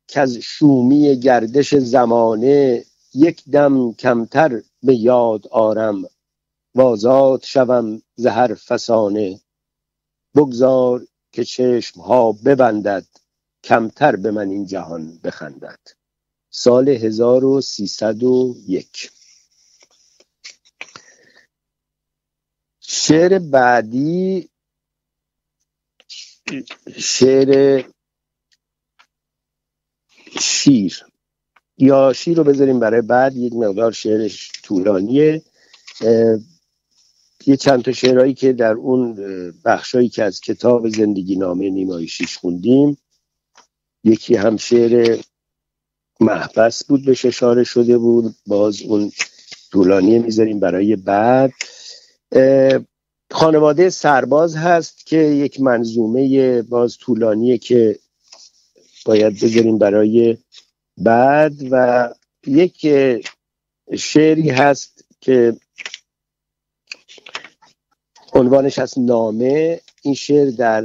که از شومی گردش زمانه یک دم کمتر به یاد آرم. وازاد شوم زهر فسانه. بگذار که چشم ها ببندد کمتر به من این جهان بخندد. سال 1301 شعر بعدی شعر شیر. یا شیر رو بذاریم برای بعد یک مقدار شعرش طولانیه. یه چند تا شعرهایی که در اون بخشایی که از کتاب زندگی نامه نیمای شیش خوندیم. یکی هم شعر محبس بود به اشاره شده بود. باز اون طولانیه می‌ذاریم برای بعد. خانواده سرباز هست که یک منظومه باز طولانیه که باید بذاریم برای بعد و یک شعری هست که عنوانش از نامه. این شعر در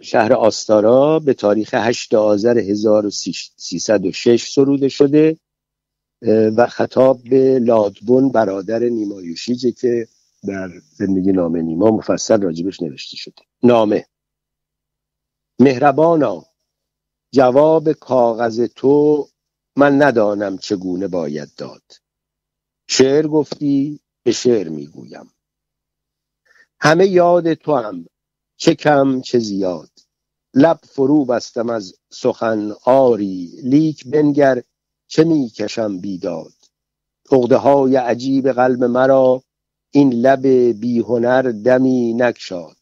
شهر آستارا به تاریخ 8 آذر 1306 سروده شده. و خطاب به لادبون برادر نیمایوشیجه که در زندگی نامه نیما مفصل راجبش نوشته شده. نامه. مهربانا جواب کاغذ تو من ندانم چگونه باید داد. شعر گفتی به شعر می‌گویم. همه یاد تو هم چه کم چه زیاد. لب فرو بستم از سخن آری لیک بنگر چه می‌کشم بیداد؟ عقده های عجیب قلب مرا این لب بیهنر دمی نکشاد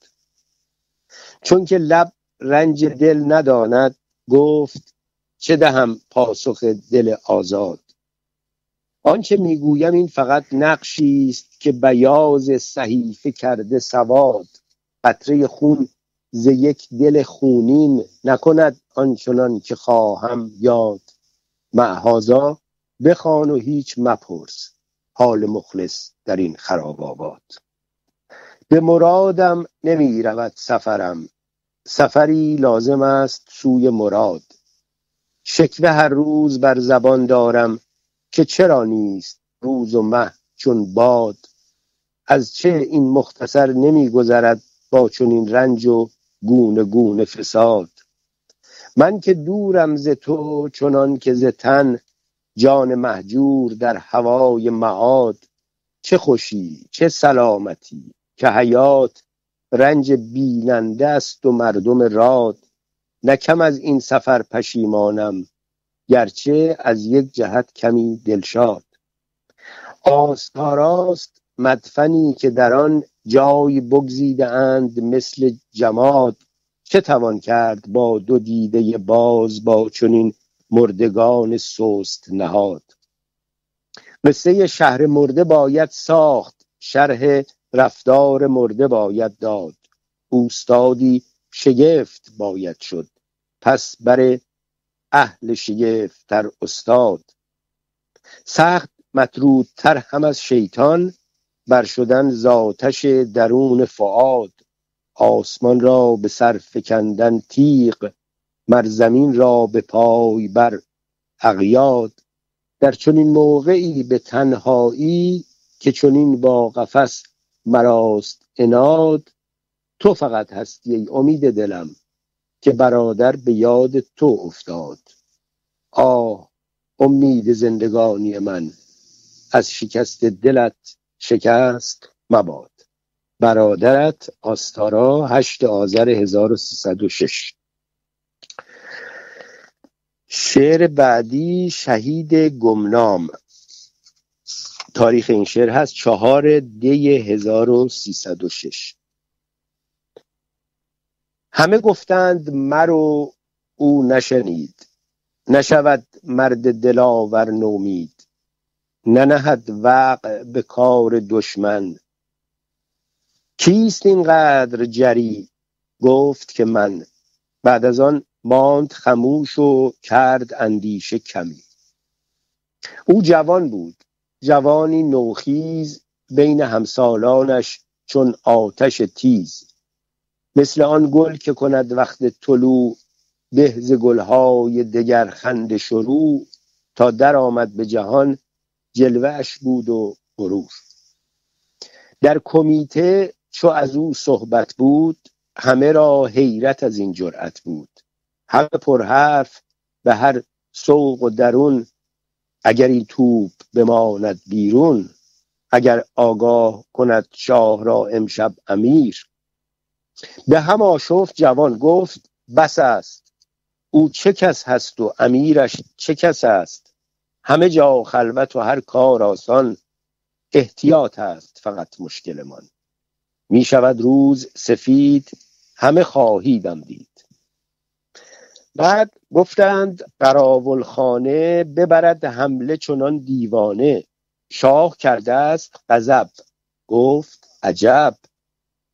چون که لب رنج دل نداند گفت چه دهم پاسخ دل آزاد؟ آنچه می‌گویم این فقط نقشی است که بیاز صحیفه کرده سواد. قطره خون ز یک دل خونین نکند آنچنان که خواهم یاد. معهازا بخوان و هیچ مپرس حال مخلص در این خراب آباد. به مرادم نمی رود سفرم. سفری لازم است سوی مراد. شکوه هر روز بر زبان دارم که چرا نیست روز و مه چون باد. از چه این مختصر نمیگذرد با چنین رنج و گونه گونه فساد. من که دورم ز تو چنان که ز تن جان محجور در هوای معاد چه خوشی چه سلامتی که حیات رنج بیننده است و مردم راد. نکم از این سفر پشیمانم گرچه از یک جهت کمی دلشاد. آستاراست مدفنی که در آن جای بگزیده اند مثل جماد. چه توان کرد با دو دیده باز با چنین مردگان سست نهاد؟ قصه شهر مرده باید ساخت شرح رفتار مرده باید داد. اوستادی شگفت باید شد پس بر اهل شگفتتر استاد. سخت مطرودتر هم از شیطان بر شدن زاتش درون فعاد آسمان را به سر فکندن تیغ مر زمین را به پای بر. اغیاد در چنین موقعی به تنهایی که چنین با قفس مراست اناد تو فقط هستی ای امید دلم که برادر به یاد تو افتاد. آه امید زندگانی من از شکست دلت شکست مباد. برادرت آستارا هشت آذر 1306 شعر بعدی شهید گمنام. تاریخ این شعر هست چهار دی 1306 همه گفتند مرو او نشنید. نشود مرد دلاور نومید. ننهد وقع به کار دشمن. کیست اینقدر جری؟ گفت که من بعد از آن ماند خموش و کرد اندیشه کمی. او جوان بود جوانی نوخیز بین همسالانش چون آتش تیز. مثل آن گل که کند وقت طلوع بهز گلهای دگر خند شروع تا در آمد به جهان جلوهش بود و غرور. در کمیته چو از او صحبت بود همه را حیرت از این جرأت بود. همه حرف به هر سوق و درون اگر این توپ بماند بیرون اگر آگاه کند شاه را امشب امیر. به هم آشفت جوان گفت بس است. او چه کس هست و امیرش چه کس است؟ همه جا خلوت و هر کار آسان. احتیاط است فقط مشکل من. می شود روز سفید همه خواهیدم دید. بعد گفتند قراول خانه ببرد حمله چنان دیوانه. شاه کرده است غضب. گفت عجب.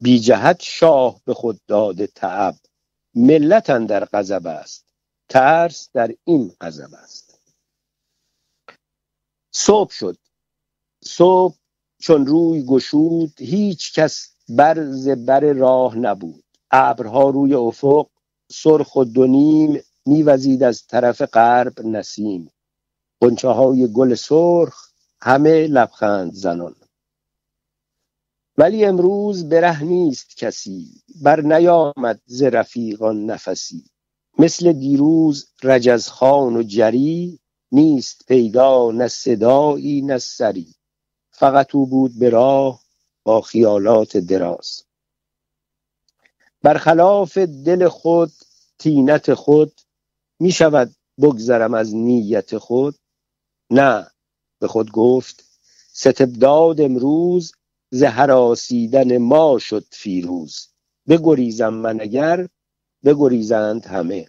بی جهت شاه به خود داده تعب. ملت در غضب است. ترس در این غضب است. صبح شد. صبح چون روی گشود هیچ کس بر بر راه نبود. ابرها روی افق سرخ و دونیم میوزید از طرف غرب نسیم. قنچه های گل سرخ همه لبخند زنان. ولی امروز بره نیست کسی بر نیامد ز رفیقان نفسی. مثل دیروز رجزخان و جری نیست پیدا نه صدایی نه سری. فقط او بود به راه با خیالات دراز. برخلاف دل خود تینت خود می شود بگذرم از نیت خود. نه به خود گفت ستبداد امروز زهراسیدن ما شد فیروز. بگریزم من اگر بگریزند همه.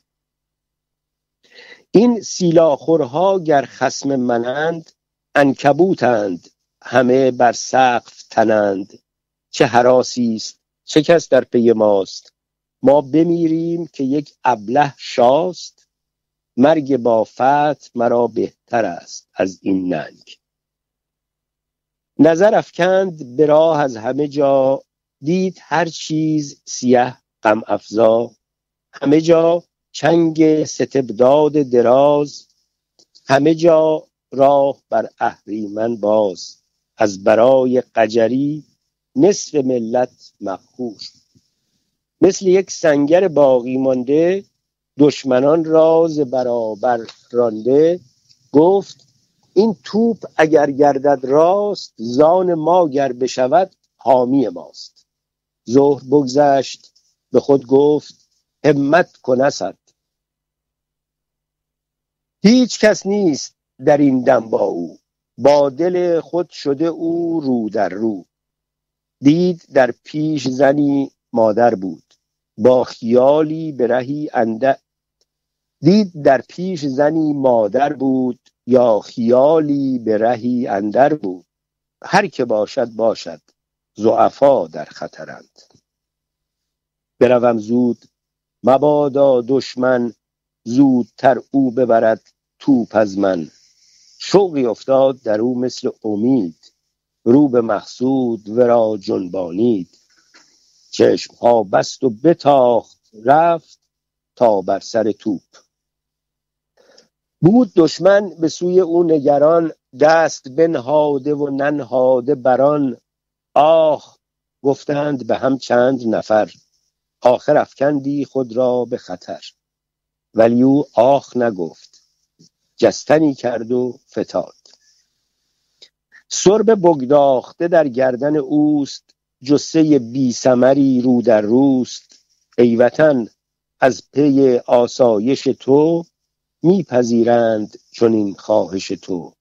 این سیلاخورها گر خسم منند انکبوتند همه بر سقف تنند. چه حراسی است چه کس در پی ماست. ما بمیریم که یک ابله شاست. مرگ با فت مرا بهتر است از این ننگ. نظر افکند به راه از همه جا. دید هر چیز سیه غم افزا. همه جا چنگ ستبداد دراز. همه جا راه بر اهریمن باز. از برای قجری نصف ملت مخور مثل یک سنگر باقی مانده دشمنان راز برابر رانده گفت این توپ اگر گردد راست زان ما گر بشود حامی ماست. ظهر بگذشت به خود گفت همت کنست هیچ کس نیست در این دم با او. با دل خود شده او رو در رو. دید در پیش زنی مادر بود. با خیالی به رهی انده دید در پیش زنی مادر بود یا خیالی به رهی اندر بود. هر که باشد باشد. زعفا در خطرند. بروم زود. مبادا دشمن. زودتر او ببرد توپ از من. شوقی افتاد در او مثل امید. رو به مقصود ورا جنبانید. چشم ها بست و بتاخت رفت تا بر سر توپ. بود دشمن به سوی او نگران دست بنهاده و ننهاده بران آه گفتند به هم چند نفر. آخر افکندی خود را به خطر. ولی او آخ نگفت. جستنی کرد و فتاد. سرب بگداخته در گردن اوست جسه بی سمری رو در روست. ای وطن از پی آسایش تو میپذیرند چون این خواهش تو.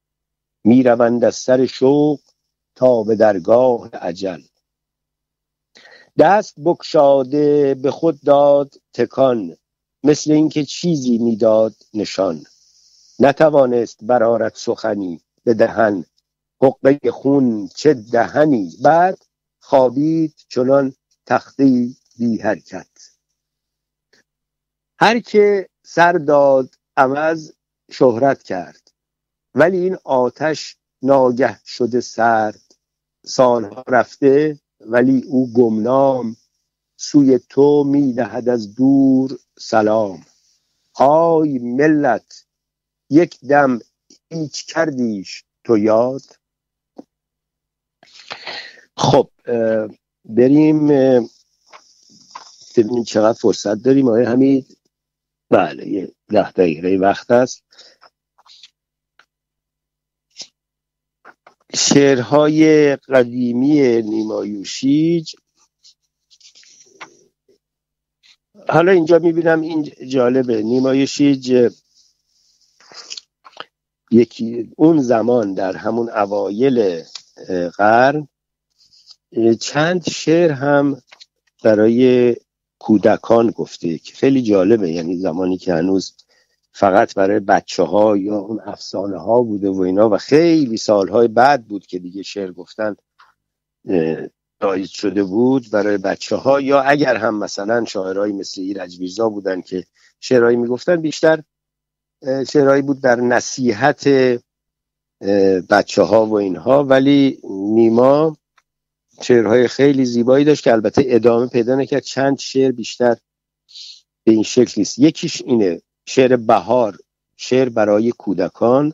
می‌روند از سر شوق تا به درگاه عجل دست بکشاده به خود داد تکان مثل اینکه چیزی می‌داد نشان. نتوانست برارت سخنی به دهن. حقه خون چه دهنی؟ بعد خوابید چنان تختی بی حرکت. هر که سر داد عوض شهرت کرد. ولی این آتش ناگه شده سرد. سالها رفته ولی او گمنام. سوی تو می‌دهد از دور سلام. آی ملت یک دم هیچ کردیش تو یاد؟ خب بریم ببینیم چقدر فرصت داریم. آیا همین بله یه ده دقیقه وقت است شعرهای قدیمی نیمایوشیج حالا اینجا می‌بینم این جالبه. نیمایوشیج یکی اون زمان در همون اوایل قرن چند شعر هم برای کودکان گفته که خیلی جالبه. یعنی زمانی که هنوز فقط برای بچه ها یا اون افسانه ها بوده و اینا و خیلی سالهای بعد بود که دیگه شعر گفتن رایج شده بود برای بچه ها یا اگر هم مثلا شاعرهایی مثل ایرج ویرزا بودن که شعرهایی می‌گفتن بیشتر شعرهایی بود در نصیحت بچه ها و اینها. ولی نیما شعرهای خیلی زیبایی داشت که البته ادامه پیدا نکرد. چند شعر بیشتر به این شکل نیست. یکیش اینه شعر بهار شعر برای کودکان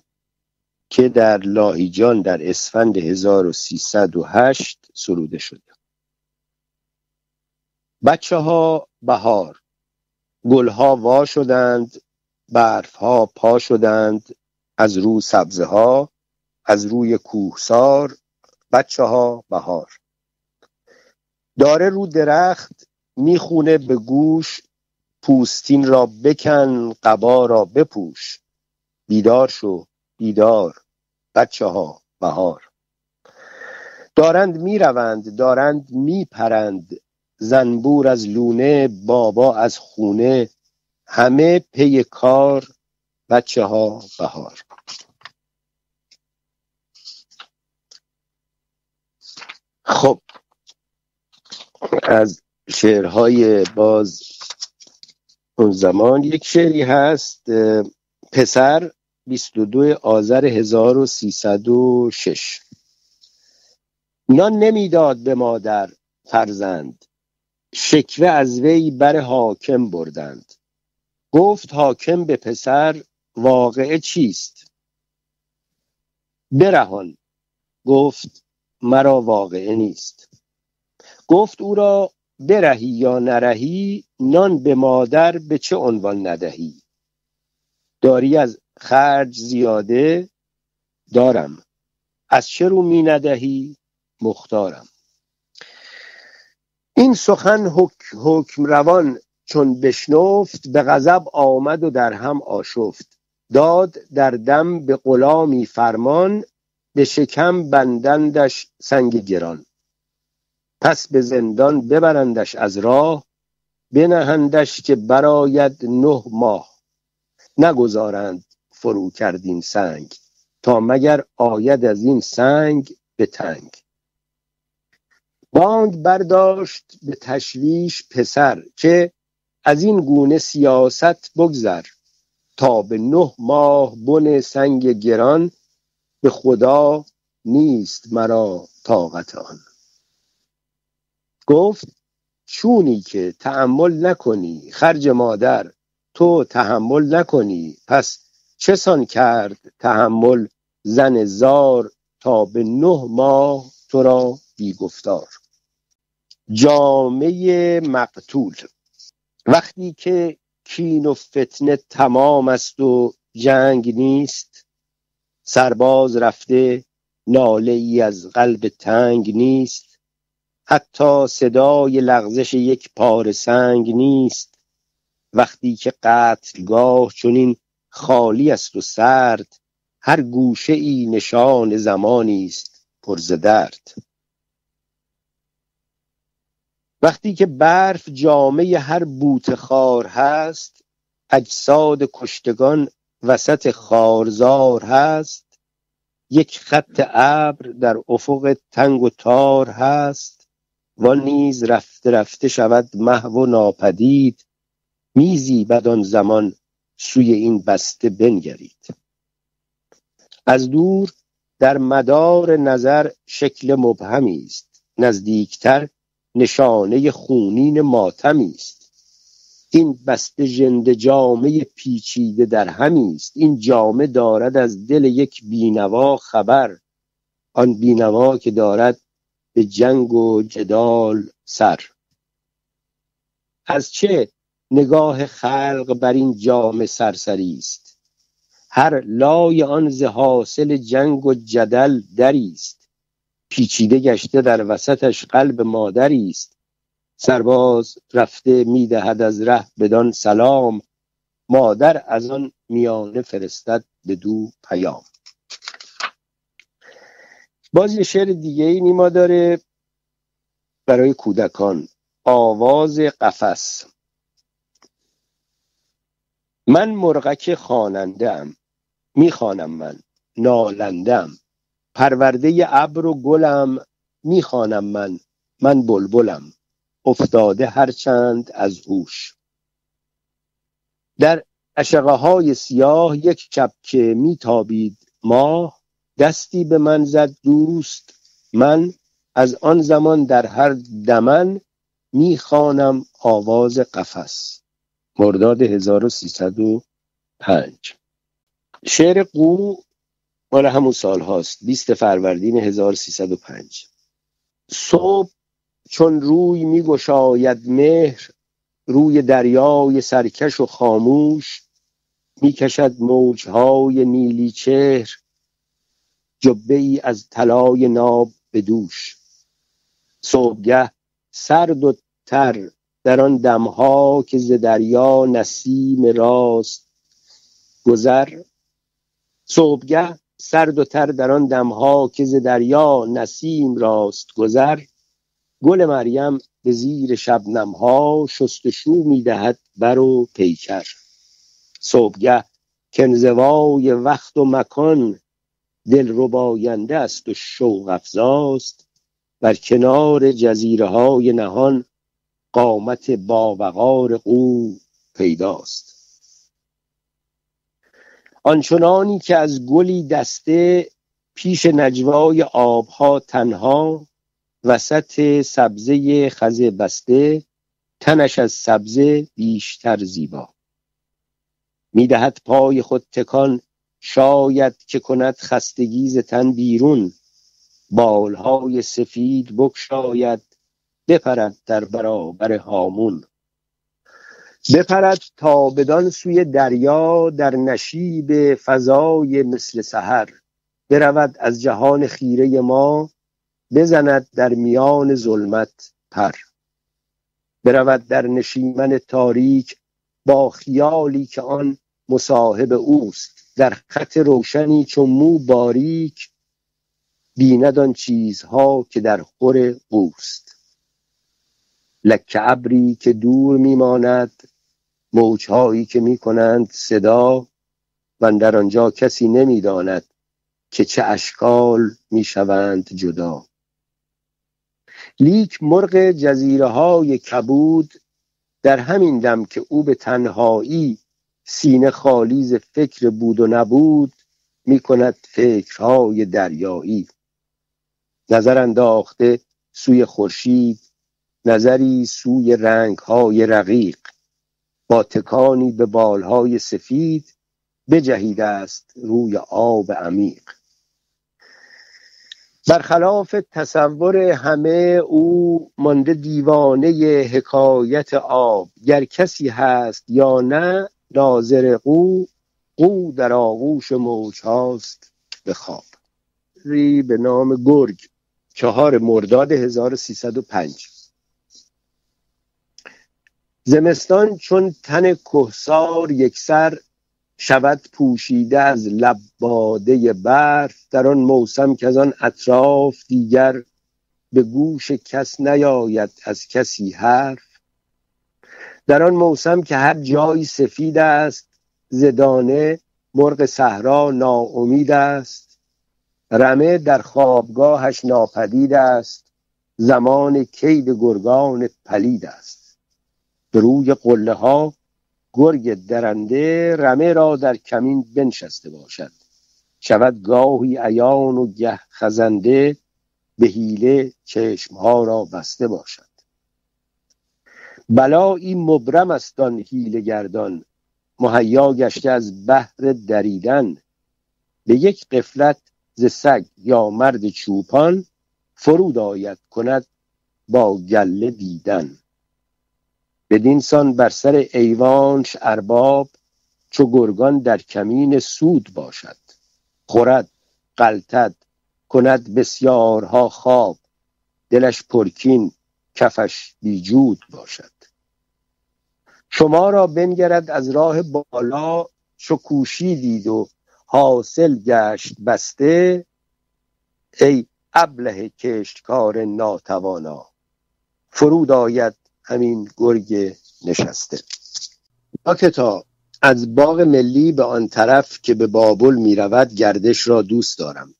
که در لاهیجان در اسفند 1308 سروده شده بچه ها بهار گلها وا شدند. برفها پا شدند از رو سبزه ها از روی کوهسار بچه ها بهار. داره رو درخت می‌خونه به گوش پوستین را بکن قبا را بپوش. بیدار شو بیدار بچه ها بهار. دارند می‌روند دارند میپرند. زنبور از لونه بابا از خونه همه پی کار بچه ها بهار. خب از شعرهای باز اون زمان یک شعری هست پسر 22 آذر 1306 نان نمی‌داد به مادر فرزند شکوه از وی بر حاکم بردند. گفت حاکم به پسر واقعه چیست؟ برهان. گفت مرا واقعه نیست. گفت او را برهی یا نرهی نان به مادر به چه عنوان ندهی؟ داری از خرج زیاده دارم. از چه رو می ندهی؟ مختارم. این سخن حکم روان چون بشنفت به غضب آمد و در هم آشفت. داد در دم به غلامی فرمان به شکم بندندش سنگ گران. پس به زندان ببرندش از راه بنهندش که براید نه ماه. نگذارند فرو کردین سنگ تا مگر آید از این سنگ به تنگ. بانگ برداشت به تشویش پسر که از این گونه سیاست بگذر تا به نه ماه بن سنگ گران به خدا نیست مرا طاقت آن. گفت چونی که تحمل نکنی خرج مادر تو تحمل نکنی. پس چسان کرد تحمل زن زار تا به نه ماه تو را بیگفتار. جامعه مقتول وقتی که کین و فتنه تمام است و جنگ نیست سرباز رفته ناله ای از قلب تنگ نیست حتی صدای لغزش یک پار سنگ نیست. وقتی که قتلگاه چنین خالی است و سرد هر گوشه ای نشان زمانی است پر درد. وقتی که برف جامعه هر بوت خار هست اجساد کشتگان وسط خارزار هست. یک خط ابر در افق تنگ و تار هست. و نیز رفته رفته شود محو و ناپدید. میزی بدان زمان سوی این بسته بنگرید. از دور در مدار نظر شکل مبهمی است. نزدیکتر نشانه خونین ماتمی است. این بسته ژنده جامه پیچیده در همی است این جامه دارد از دل یک بینوا خبر. آن بینوا که دارد به جنگ و جدال سر. از چه نگاه خلق بر این جام سرسری است؟ هر لای آن ز حاصل جنگ و جدل دری است. پیچیده گشته در وسطش قلب مادری است. سرباز رفته می‌دهد از ره بدان سلام. مادر از آن میانه فرستد به دو پیام. باز یه شعر دیگه ای نیما داره برای کودکان. آواز قفس. من مرغک خواننده ام می‌خوانم من. نالندم پرورده ابر و گلم می‌خوانم من. من بلبلم. افتاده هرچند از هوش. در اشقه های سیاه یک شب که میتابید ماه دستی به من زد دوست. من از آن زمان در هر دمن می‌خوانم آواز قفس. مرداد 1305 شعر قو مال همون سال هاست. 20 فروردین 1305 صبح چون روی میگشاید مهر روی دریای سرکش و خاموش می‌کشد موجهای نیلی چهر جبه ای از طلای ناب به دوش. صبحگه سرد و تر در آن دمها که ز دریا نسیم راست گذر. صبحگه سرد و تر در آن دمها که ز دریا نسیم راست گذر گل مریم به زیر شبنمها شستشو می‌دهد بر و پیکر. صبحگه کنزوای وقت و مکان دل رباینده است و شوق افزاست بر کنار جزیره های نهان قامت باوقار او پیداست. آنچنانی که از گلی دسته پیش نجوای آبها تنها وسط سبزه خزه بسته تنش از سبزه بیشتر زیبا. می‌دهد پای خود تکان شاید که کند خستگیز تن بیرون. بالهای سفید بکشاید بپرد در برابر هامون. بپرد تا بدان سوی دریا در نشیب فضای مثل سحر. برود از جهان خیره ما بزند در میان ظلمت پر. برود در نشیمن تاریک با خیالی که آن مصاحب اوست. در خط روشنی چون مو باریک بیند چیزها که در خور اوست. لکه ابری که دور میماند موجهایی که می‌کنند صدا و در آنجا کسی نمی‌داند که چه اشکال می‌شوند جدا. لیک مرغ جزیره های کبود در همین دم که او به تنهایی سینه خالیز فکر بود و نبود می کند فکرهای دریایی. نظر انداخته سوی خورشید نظری سوی رنگهای رقیق. با تکانی به بالهای سفید بجهیده است روی آب عمیق. برخلاف تصور همه او مانده دیوانه حکایت آب. گر کسی هست یا نه ناظر قو قو در آغوش موج هاست به خواب. به نام گرگ چهار مرداد 1305 زمستان چون تن کهسار یکسر شود پوشیده از لباده برف. در آن موسم که از آن اطراف دیگر به گوش کس نیاید از کسی حرف. در آن موسم که هر جایی سفید است زدانه مرغ صحرا ناامید است. رمه در خوابگاهش ناپدید است. زمان کید گرگان پلید است. به روی قله ها گرگ درنده رمه را در کمین بنشسته باشد. شود گاهی عیان و گه خزنده به حیله چشمها را بسته باشد. بلایی مبرم است آن حیله گردان. مهیا گشته از بحر دریدن. به یک قفلت ز سگ یا مرد چوپان فرود آید کند با گله دیدن. بدینسان بر سر ایوانش ارباب چو گرگان در کمین سود باشد. خورد قلتد کند بسیارها خواب. دلش پرکین کفش بیجود باشد. شما را بنگرد از راه بالا چو کوشیدید و حاصل گشت بسته. ای ابله کشتکار ناتوانا فرود آید همین گرگ نشسته. تا از باغ ملی به آن طرف که به بابل می رود گردش را دوست دارم.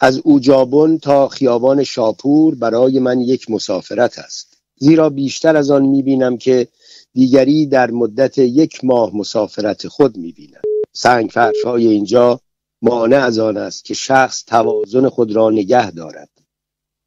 از اوجابون تا خیابان شاپور برای من یک مسافرت است. زیرا بیشتر از آن می بینم که دیگری در مدت یک ماه مسافرت خود می بینم سنگ های اینجا مانع از آن است که شخص توازن خود را نگه دارد.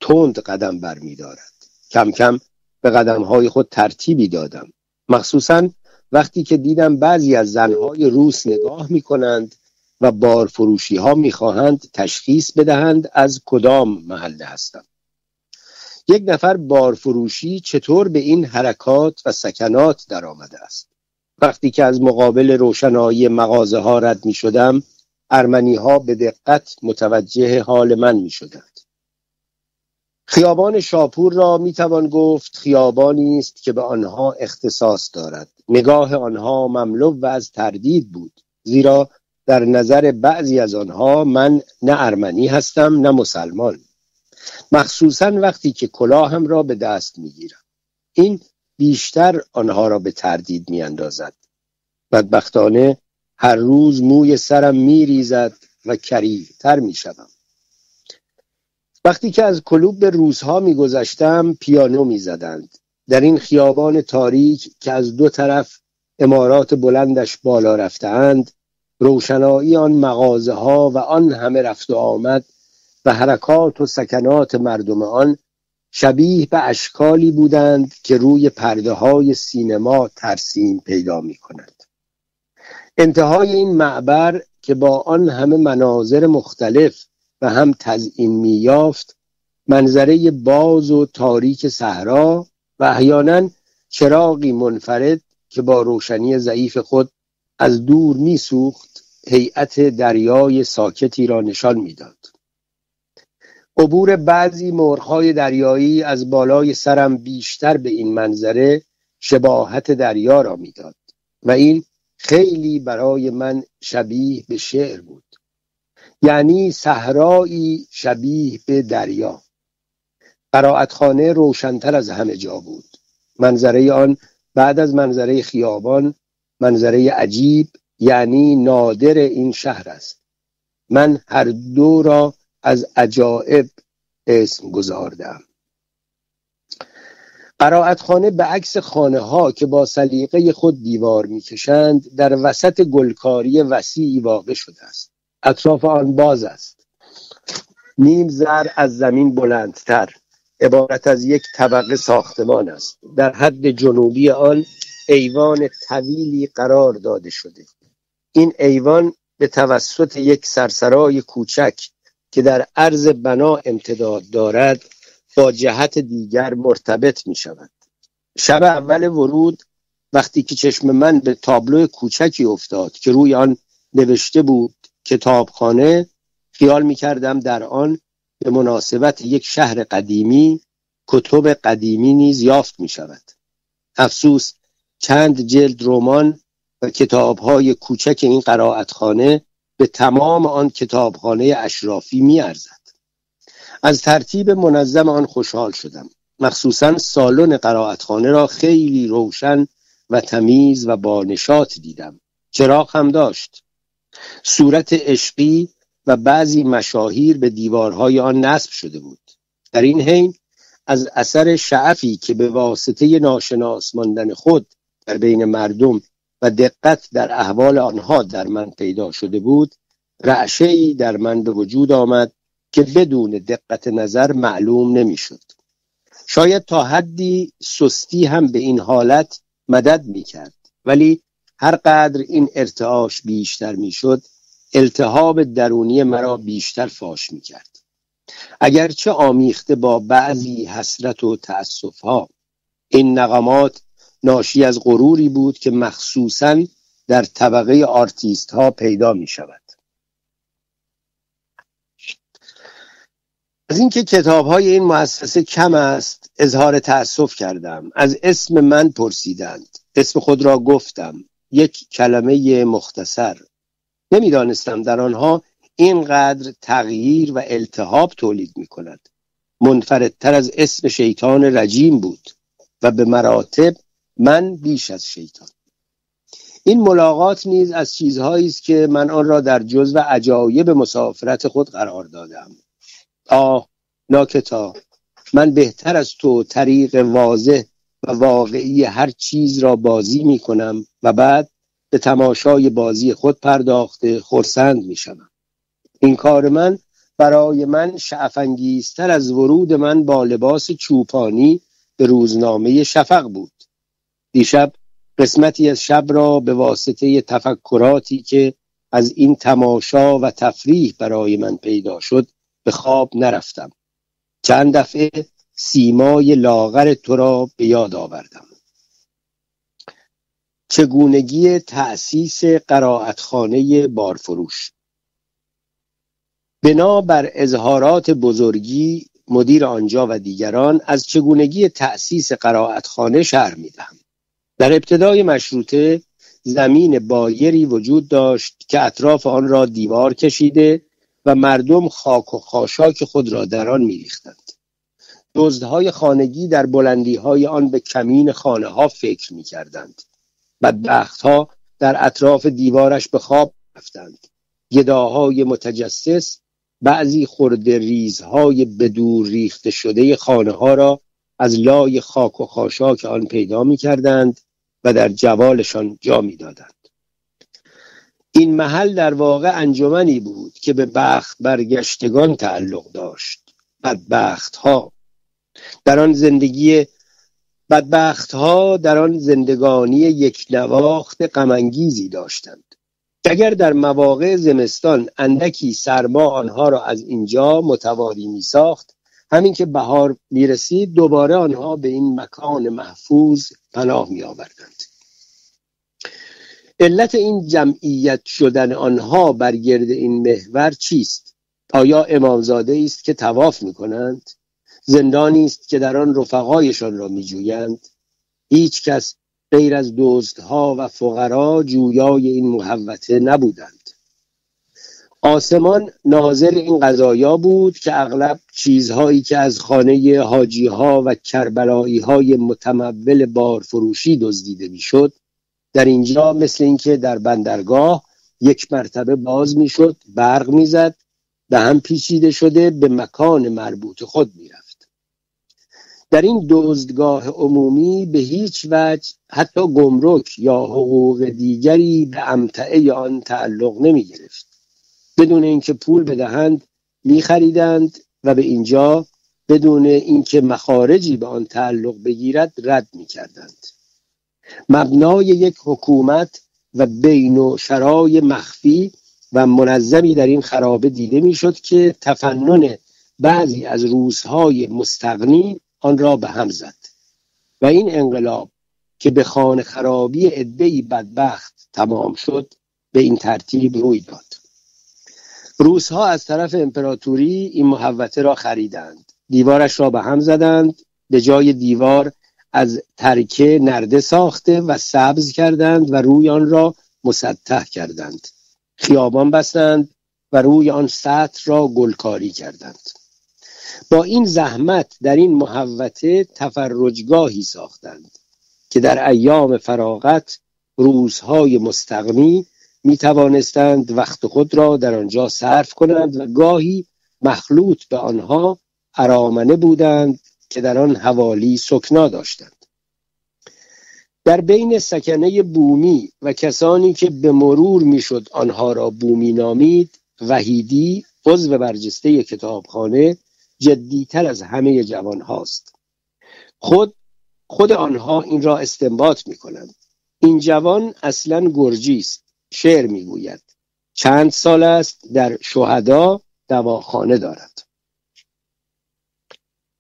تند قدم بر می دارد کم کم به قدم های خود ترتیبی دادم. مخصوصا وقتی که دیدم بعضی از زنهای روس نگاه می کنند و بارفروشی ها می خواهند تشخیص بدهند از کدام محله هستم یک نفر بارفروشی چطور به این حرکات و سکنات در آمده است؟ وقتی که از مقابل روشنایی مغازه ها رد می شدم ارمنی ها به دقت متوجه حال من می شدند خیابان شاپور را می توان گفت خیابانی است که به آنها اختصاص دارد. نگاه آنها مملو و از تردید بود زیرا در نظر بعضی از آنها من نه ارمنی هستم نه مسلمان. مخصوصا وقتی که کلاهم را به دست می‌گیرم. این بیشتر آنها را به تردید میاندازد. بدبختانه هر روز موی سرم میریزد و کریهتر می‌شوم. وقتی که از کلوب به روزها میگذشتم پیانو می‌زدند. در این خیابان تاریک که از دو طرف امارات بلندش بالا رفتهاند روشنایی آن مغازه ها و آن همه رفت و آمد و حرکات و سکنات مردم آن شبیه به اشکالی بودند که روی پرده های سینما ترسیم پیدا می کند انتهای این معبر که با آن همه مناظر مختلف و هم تزئین می یافت منظره باز و تاریک صحرا و احیانا چراغی منفرد که با روشنی ضعیف خود از دور میسوخت هیئت دریای ساکتی را نشان می‌داد. عبور بعضی مرغهای دریایی از بالای سرم بیشتر به این منظره شباهت دریا را می‌داد و این خیلی برای من شبیه به شعر بود. یعنی صحرایی شبیه به دریا. قرائتخانه روشنتر از همه جا بود. منظره آن بعد از منظره خیابان منظره عجیب یعنی نادر این شهر است. من هر دو را از عجائب اسم گذاردم قرائتخانه به عکس خانه ها که با سلیقه خود دیوار می‌کشند در وسط گلکاری وسیعی واقع شده است. اطراف آن باز است. نیم زر از زمین بلندتر عبارت از یک طبقه ساختمان است. در حد جنوبی آن ایوان طویلی قرار داده شده. این ایوان به توسط یک سرسرای کوچک که در عرض بنا امتداد دارد با جهت دیگر مرتبط می شود شب اول ورود وقتی که چشم من به تابلو کوچکی افتاد که روی آن نوشته بود کتابخانه خیال می کردم در آن به مناسبت یک شهر قدیمی کتب قدیمی نیز یافت می شود افسوس چند جلد رمان و کتابهای کوچک این قرائتخانه به تمام آن کتابخانه اشرافی می ارزد. از ترتیب منظم آن خوشحال شدم. مخصوصا سالن قرائتخانه را خیلی روشن و تمیز و با نشاط دیدم. چراغ هم داشت. صورت عشقی و بعضی مشاهیر به دیوارهای آن نصب شده بود در این حین از اثر شعفی که به واسطه ناشناس ماندن خود در بین مردم و دقت در احوال آنها در من پیدا شده بود رعشه در من به وجود آمد که بدون دقت نظر معلوم نمی‌شد. شاید تا حدی سستی هم به این حالت مدد می کرد ولی هر قدر این ارتعاش بیشتر می‌شد التهاب درونی مرا بیشتر فاش می کرد اگرچه آمیخته با بعضی حسرت و تأسف ها این نغمات ناشی از غروری بود که مخصوصا در طبقه آرتیست ها پیدا می شود از اینکه کتاب های این مؤسسه کم است اظهار تأسف کردم. از اسم من پرسیدند. اسم خود را گفتم. یک کلمه مختصر. نمی‌دانستم در آنها اینقدر تغییر و التهاب تولید می کند منفردتر از اسم شیطان رجیم بود و به مراتب من بیش از شیطان. این ملاقات نیز از چیزهایی است که من آن را در جزو عجایب مسافرت خود قرار دادم. آه ناکتا من بهتر از تو طریق واضح و واقعی هر چیز را بازی می کنم و بعد به تماشای بازی خود پرداخته خورسند می شدم. این کار من برای من شعفنگیزتر از ورود من با لباس چوپانی به روزنامه شفق بود دیشب قسمتی از شب را به واسطه تفکراتی که از این تماشا و تفریح برای من پیدا شد به خواب نرفتم چند دفعه سیمای لاغر تو را به یاد آوردم. چگونگی تأسیس قرائتخانه بارفروش. بنا بر اظهارات بزرگی مدیر آنجا و دیگران از چگونگی تأسیس قرائتخانه شهر می‌دهم. در ابتدای مشروطه زمین بایری وجود داشت که اطراف آن را دیوار کشیده و مردم خاک و خاشاک خود را در آن میریختند. دزدهای خانگی در بلندی های آن به کمین خانه ها فکر می کردند بدبخت ها در اطراف دیوارش به خواب رفتند. گداهای متجسس بعضی خورده ریزهای بدور ریخته شده خانه ها را از لای خاک و خاشاک آن پیدا می کردند و در جوالشان جا می دادند. این محل در واقع انجمنی بود که به بخت برگشتگان تعلق داشت. بدبخت ها در آن زندگی بدبخت ها در آن زندگانی یک نواخت غمانگیزی داشتند اگر در مواقع زمستان اندکی سرما آنها را از اینجا متواری می ساخت همین که بهار می رسید دوباره آنها به این مکان محفوظ پناه می آوردند علت این جمعیت شدن آنها بر گرد این محور چیست؟ آیا امامزاده است که تواف می کنند؟ زندانی است که در آن رفقایشان را میجویند. هیچ کس غیر از دزدها و فقرا جویای این محوته نبودند. آسمان ناظر این قضایا بود که اغلب چیزهایی که از خانه حاجی ها و کربلایی های متمول بارفروشی دزدیده می‌شد در اینجا مثل اینکه در بندرگاه یک مرتبه باز می‌شد برق می‌زد به هم پیچیده شده به مکان مربوط خود می‌رفت. در این دزدگاه عمومی به هیچ وجه حتی گمرک یا حقوق دیگری به امتعه آن تعلق نمی گرفت بدون اینکه پول بدهند می خریدند و به اینجا بدون اینکه مخارجی به آن تعلق بگیرد رد می کردند مبنای یک حکومت و بین و شرای مخفی و منظمی در این خرابه دیده می‌شد که تفنن بعضی از روزهای مستقنی آن را به هم زد. و این انقلاب که به خانه خرابی عدهای بدبخت تمام شد به این ترتیب روی داد. روسها از طرف امپراتوری این محوته را خریدند. دیوارش را به هم زدند. به جای دیوار از ترکه نرده ساخته و سبز کردند و روی آن را مسطح کردند. خیابان بستند و روی آن سطح را گلکاری کردند. با این زحمت در این محوته تفرجگاهی ساختند که در ایام فراغت روزهای مستقمی می توانستند وقت خود را در آنجا صرف کنند و گاهی مخلوط به آنها ارامنه بودند که در آن حوالی سکنا داشتند. در بین سکنه بومی و کسانی که به مرور می‌شد آنها را بومی نامید وحیدی عضو برجسته کتابخانه جدیتر از همه جوان هاست. خود خود آنها این را استنباط می کنند این جوان اصلا گرجی است شعر می‌گوید. چند سال است در شهدا دواخانه دارد.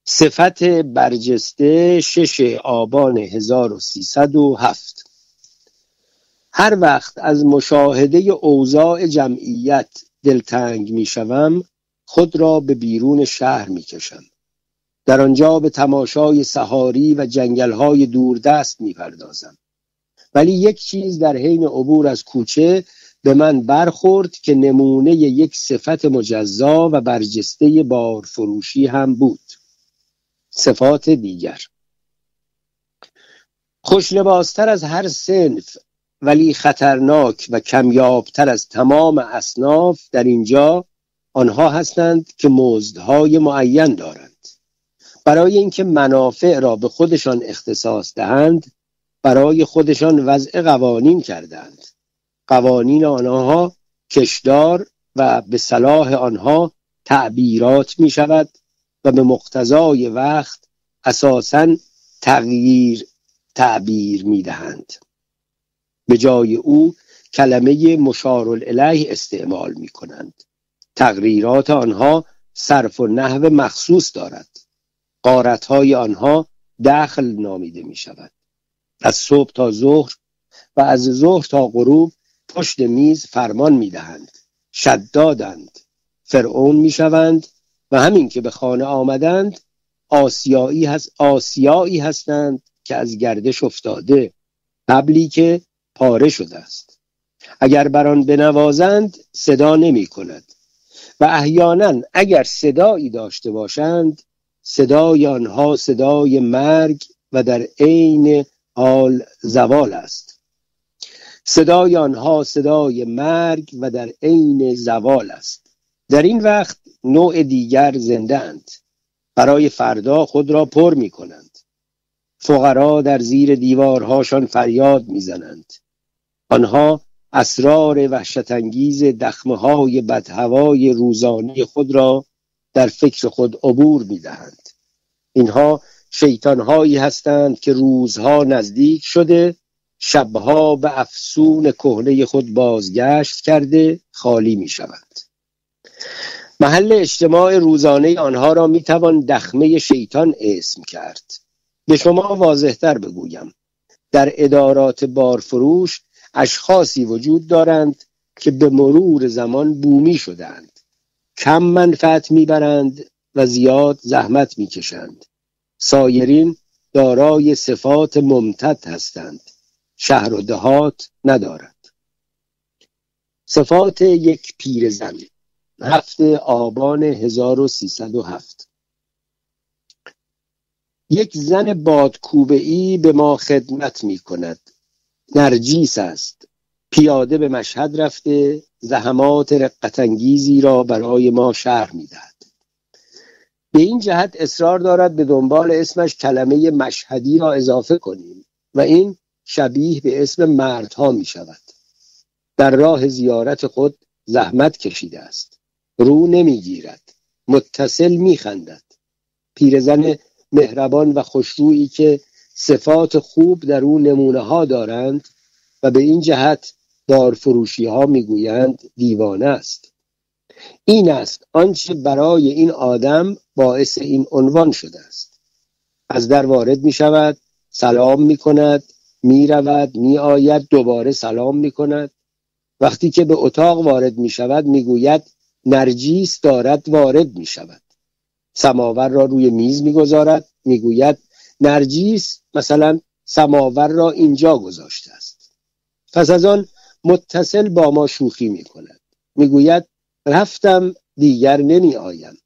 صفت برجسته شش آبان 1307 هر وقت از مشاهده اوضاع جمعیت دلتنگ می‌شوم خود را به بیرون شهر می‌کشم در آنجا به تماشای سهاری و جنگلهای دوردست می‌پردازم ولی یک چیز در حین عبور از کوچه به من برخورد که نمونه یک صفت مجزا و برجسته بارفروشی هم بود. صفات دیگر. خوشلباستر از هر سنف ولی خطرناک و کمیابتر از تمام اصناف در اینجا آنها هستند که مزدهای معین دارند. برای اینکه منافع را به خودشان اختصاص دهند برای خودشان وضع قوانین کردند. قوانین آنها کشدار و به صلاح آنها تعبیرات می شود و به مقتضای وقت اساسا تغییر تعبیر می دهند به جای او کلمه مشار الیه استعمال می کنند تغییرات آنها صرف و نحو مخصوص دارد. قارتهای آنها دخل نامیده می شود از صبح تا ظهر و از ظهر تا غروب پشت میز فرمان می دهند شدادند. فرعون می شوند و همین که به خانه آمدند آسیایی, هست آسیایی هستند که از گردش افتاده قبلی که پاره شده است. اگر بر آن بنوازند صدا نمی کند و احیانا اگر صدایی داشته باشند صدای آنها صدای مرگ و در عین حال زوال است. صدای آنها صدای مرگ و در عین زوال است. در این وقت نوع دیگر زندند برای فردا خود را پر می کنند. فقرا در زیر دیوارهاشان فریاد می‌زنند آنها اسرار وحشتانگیز دخمه های بدهوای روزانه خود را در فکر خود عبور می‌دهند. اینها شیطانهایی هستند که روزها نزدیک شده شبها به افسون کهنه خود بازگشت کرده خالی می شود محل اجتماع روزانه آنها را می توان دخمه شیطان اسم کرد. به شما واضحتر بگویم. در ادارات بارفروش اشخاصی وجود دارند که به مرور زمان بومی شدند. کم منفعت می‌برند و زیاد زحمت می‌کشند. سایرین دارای صفات ممتد هستند. شهر و دهات ندارد. صفات یک پیرزن هفته آبان 1307 یک زن بادکوبه ای به ما خدمت می کند نرجیس است. پیاده به مشهد رفته زحمات رقتانگیزی را برای ما شرح می‌دهد. به این جهت اصرار دارد به دنبال اسمش کلمه مشهدی را اضافه کنیم و این شبیه به اسم مردها می شود در راه زیارت خود زحمت کشیده است. رو نمی‌گیرد. متصل میخندد. پیرزن مهربان و خوشرویی که صفات خوب در او نمونه ها دارند و به این جهت دارفروشی ها می‌گویند دیوانه است. این است آنچه برای این آدم باعث این عنوان شده است. از در وارد می شود سلام می کند می رود می آید دوباره سلام می کند وقتی که به اتاق وارد می شود می گوید نرجیس دارد وارد می شود سماور را روی میز می گذارد می گوید نرجیس مثلا سماور را اینجا گذاشته است. پس از آن متصل با ما شوخی می کند می گوید رفتم دیگر نمی آیم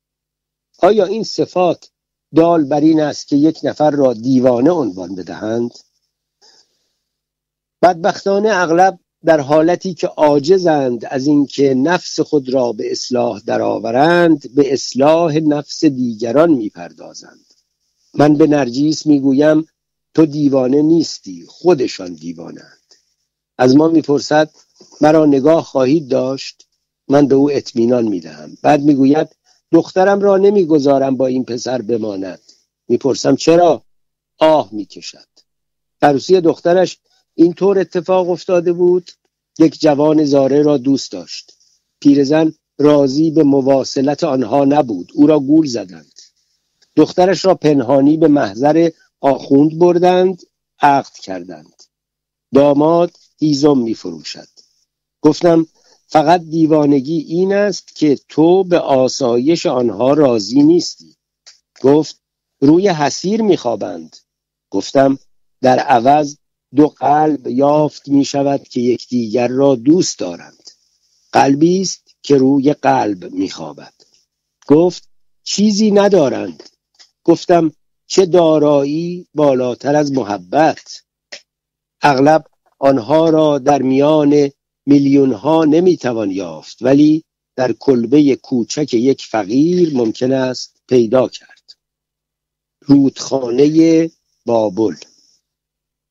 آیا این صفات دال بر این است که یک نفر را دیوانه عنوان بدهند؟ بدبختانه اغلب در حالتی که عاجزند از اینکه نفس خود را به اصلاح درآورند به اصلاح نفس دیگران می‌پردازند. من به نرجیس می‌گویم تو دیوانه نیستی خودشان دیوانند از ما می‌پرسد مرا نگاه خواهید داشت؟ من به او اطمینان می‌دهم. بعد می‌گوید دخترم را نمی‌گذارم با این پسر بماند. می‌پرسم چرا؟ آه می‌کشد. عروسی دخترش اینطور اتفاق افتاده بود یک جوان زاره را دوست داشت. پیرزن راضی به مواصلت آنها نبود او را گول زدند. دخترش را پنهانی به محضر آخوند بردند عقد کردند. داماد هیزم می فروشد گفتم فقط دیوانگی این است که تو به آسایش آنها راضی نیستی. گفت روی حسیر میخوابند. گفتم در عوض دو قلب یافت می شود که یکدیگر را دوست دارند. قلبی است که روی قلب میخوابد. گفت چیزی ندارند. گفتم چه دارایی بالاتر از محبت. اغلب آنها را در میان میلیون ها نمی‌توان یافت ولی در کلبه کوچک یک فقیر ممکن است پیدا کرد. رودخانه بابل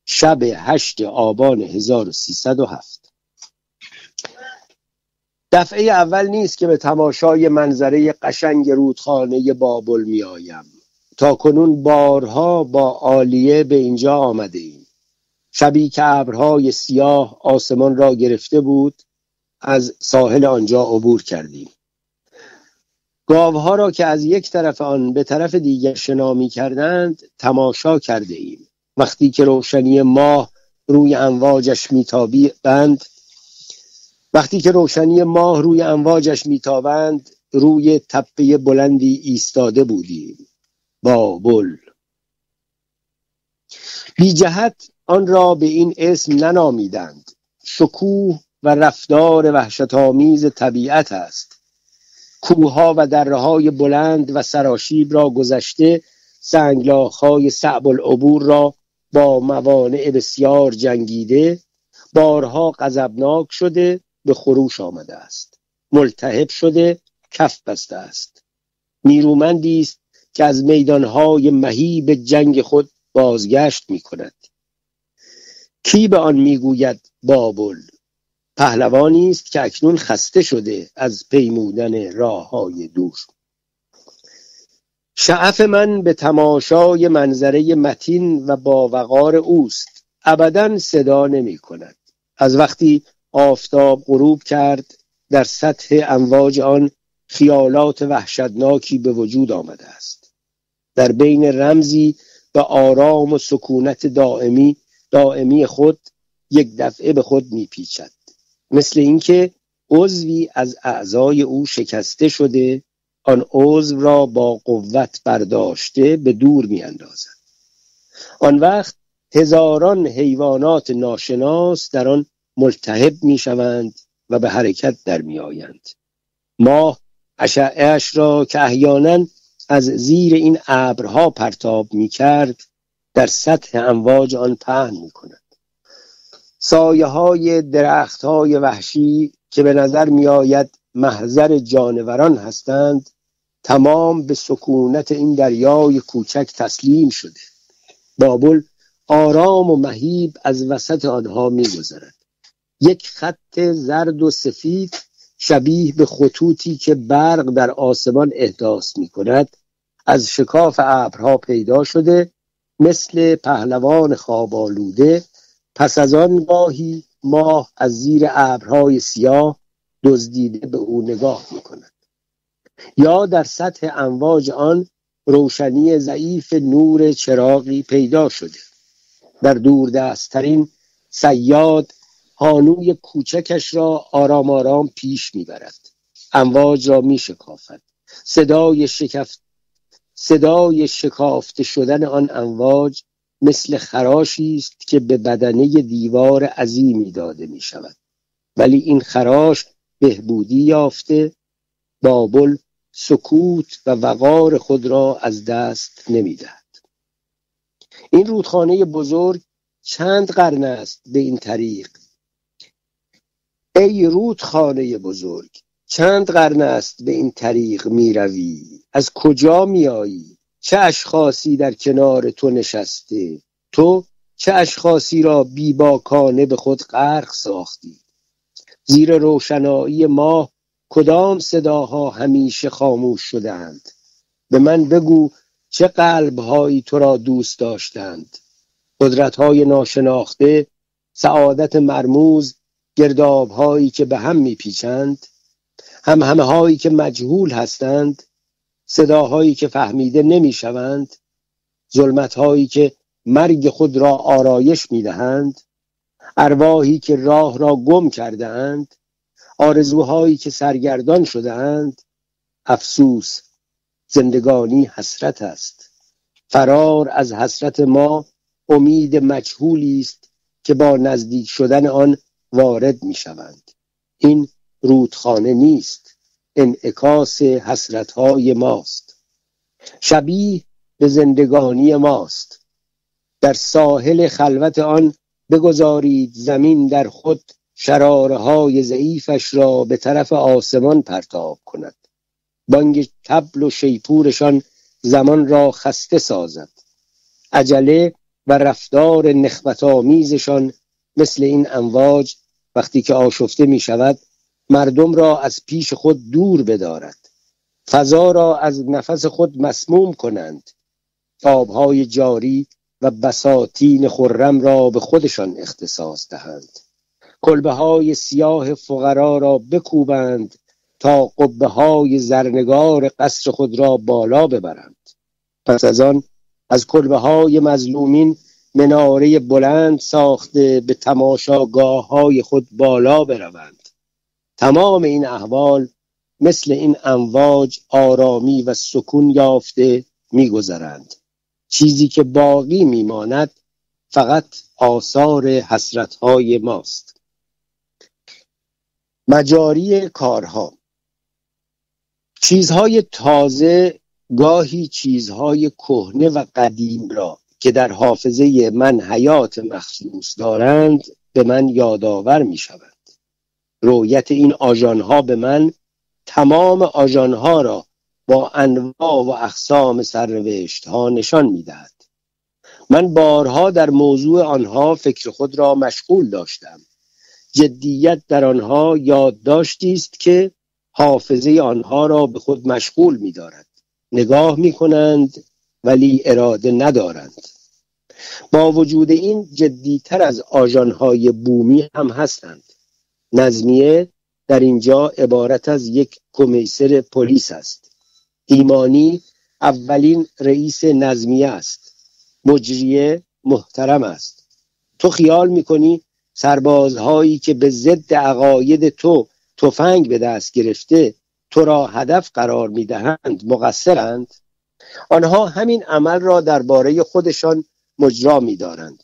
شب هشت آبان 1307 دفعه اول نیست که به تماشای منظره قشنگ رودخانه بابل می آیم تا کنون بارها با عالیه به اینجا آمده ایم شبی که ابرهای سیاه آسمان را گرفته بود از ساحل آنجا عبور کردیم. گاوها را که از یک طرف آن به طرف دیگر شنا می کردند تماشا کرده ایم وقتی که روشنی ماه روی امواجش بند وقتی که روشنی ماه روی امواجش میتابند روی تپه بلندی ایستاده بودیم. بابل. بی جهت آن را به این اسم ننامیدند. شکوه و رفتار وحشتآمیز طبیعت است. کوهها و دره بلند و سراشیب را گذشته سنگلاخهای صعب العبور را با موانع بسیار جنگیده بارها غضبناک شده به خروش آمده است. ملتهب شده کف بسته است. نیرومندی است که از میدانهای مهیب جنگ خود بازگشت می کند کی به آن می‌گوید بابل؟ پهلوانی است که اکنون خسته شده از پیمودن راه های دور شعف من به تماشای منظره متین و با وقار اوست. ابدا صدا نمی کند از وقتی آفتاب غروب کرد در سطح امواج آن خیالات وحشتناکی به وجود آمده است. در بین رمزی به آرام و سکونت دائمی دائمی خود یک دفعه به خود میپیچد. مثل اینکه عضوی از اعضای او شکسته شده آن عضو را با قوت برداشته به دور میاندازد. آن وقت هزاران حیوانات ناشناس در آن ملتهب می‌شوند و به حرکت در میآیند. ماه اشعهاش را که احیانا از زیر این ابرها پرتاب می‌کرد در سطح امواج آن پهن می‌کند. سایه های درخت های وحشی که به نظر میآید محضر جانوران هستند تمام به سکونت این دریای کوچک تسلیم شده. بابل آرام و مهیب از وسط آنها میگذرد. یک خط زرد و سفید شبیه به خطوطی که برق در آسمان احداث می کند از شکاف ابرها پیدا شده مثل پهلوان خوابالوده پس از آن گاهی ماه از زیر ابرهای سیاه دزدیده به او نگاه می کند یا در سطح امواج آن روشنی ضعیف نور چراغی پیدا شده. در دور دستترین سیاد هانوی کوچکش را آرام آرام پیش می‌برد. امواج را میشکافد. صدای شکفت صدای شکافته شدن آن امواج مثل خراشی است که به بدنه دیوار عظیمی داده می شود ولی این خراش بهبودی یافته بابل سکوت و وقار خود را از دست نمی‌دهد. این رودخانه بزرگ چند قرن است به این طریق ای رودخانه بزرگ چند قرن است به این طریق می روی؟ از کجا می آیی؟ چه اشخاصی در کنار تو نشسته؟ تو چه اشخاصی را بیباکانه به خود غرق ساختی؟ زیر روشنایی ماه کدام صداها همیشه خاموش شدهاند؟ به من بگو چه قلبهایی تو را دوست داشتند؟ قدرتهای ناشناخته سعادت مرموز گردابهایی که به هم میپیچند هم همه هایی که مجهول هستند صداهایی که فهمیده نمی‌شوند ظلمتهایی که مرگ خود را آرایش می‌دهند ارواحی که راه را گم کرده اند آرزوهایی که سرگردان شده اند افسوس زندگانی حسرت است. فرار از حسرت ما امید مجهولی است که با نزدیک شدن آن وارد می شوند این رودخانه نیست. انعکاس حسرتهای ماست. شبیه به زندگانی ماست. در ساحل خلوت آن بگذارید زمین در خود شراره های ضعیفش را به طرف آسمان پرتاب کند. بانگ تبل و شیپورشان زمان را خسته سازد. عجله و رفتار نخبت آمیزشان مثل این امواج وقتی که آشفته می شود مردم را از پیش خود دور بدارد. فضا را از نفس خود مسموم کنند. آبهای جاری و بساتین خرم را به خودشان اختصاص دهند. کلبه های سیاه فقرا را بکوبند تا قبه های زرنگار قصر خود را بالا ببرند. پس از آن از کلبه های مظلومین مناره بلند ساخته به تماشاگاه های خود بالا بروند. تمام این احوال مثل این امواج آرامی و سکون یافته میگذرند. چیزی که باقی میماند فقط آثار حسرتهای ماست. مجاری کارها چیزهای تازه گاهی چیزهای کهنه و قدیم را که در حافظه من حیات مخصوص دارند به من یادآور می شود رویت این آژانها به من تمام آژانها را با انواع و اقسام سرنوشت ها نشان می‌دهد. من بارها در موضوع آنها فکر خود را مشغول داشتم. جدیت در آنها یادداشتی است که حافظه آنها را به خود مشغول می دارد. نگاه می کنند ولی اراده ندارند. با وجود این جدیتر از آژانهای بومی هم هستند. نظمیه در اینجا عبارت از یک کمیسر پلیس است. ایمانی اولین رئیس نظمیه است. مجریه محترم است. تو خیال می‌کنی سربازهایی که به ضد عقاید تو تفنگ به دست گرفته تو را هدف قرار می‌دهند مقصرند؟ آنها همین عمل را درباره خودشان مجرا میدارند.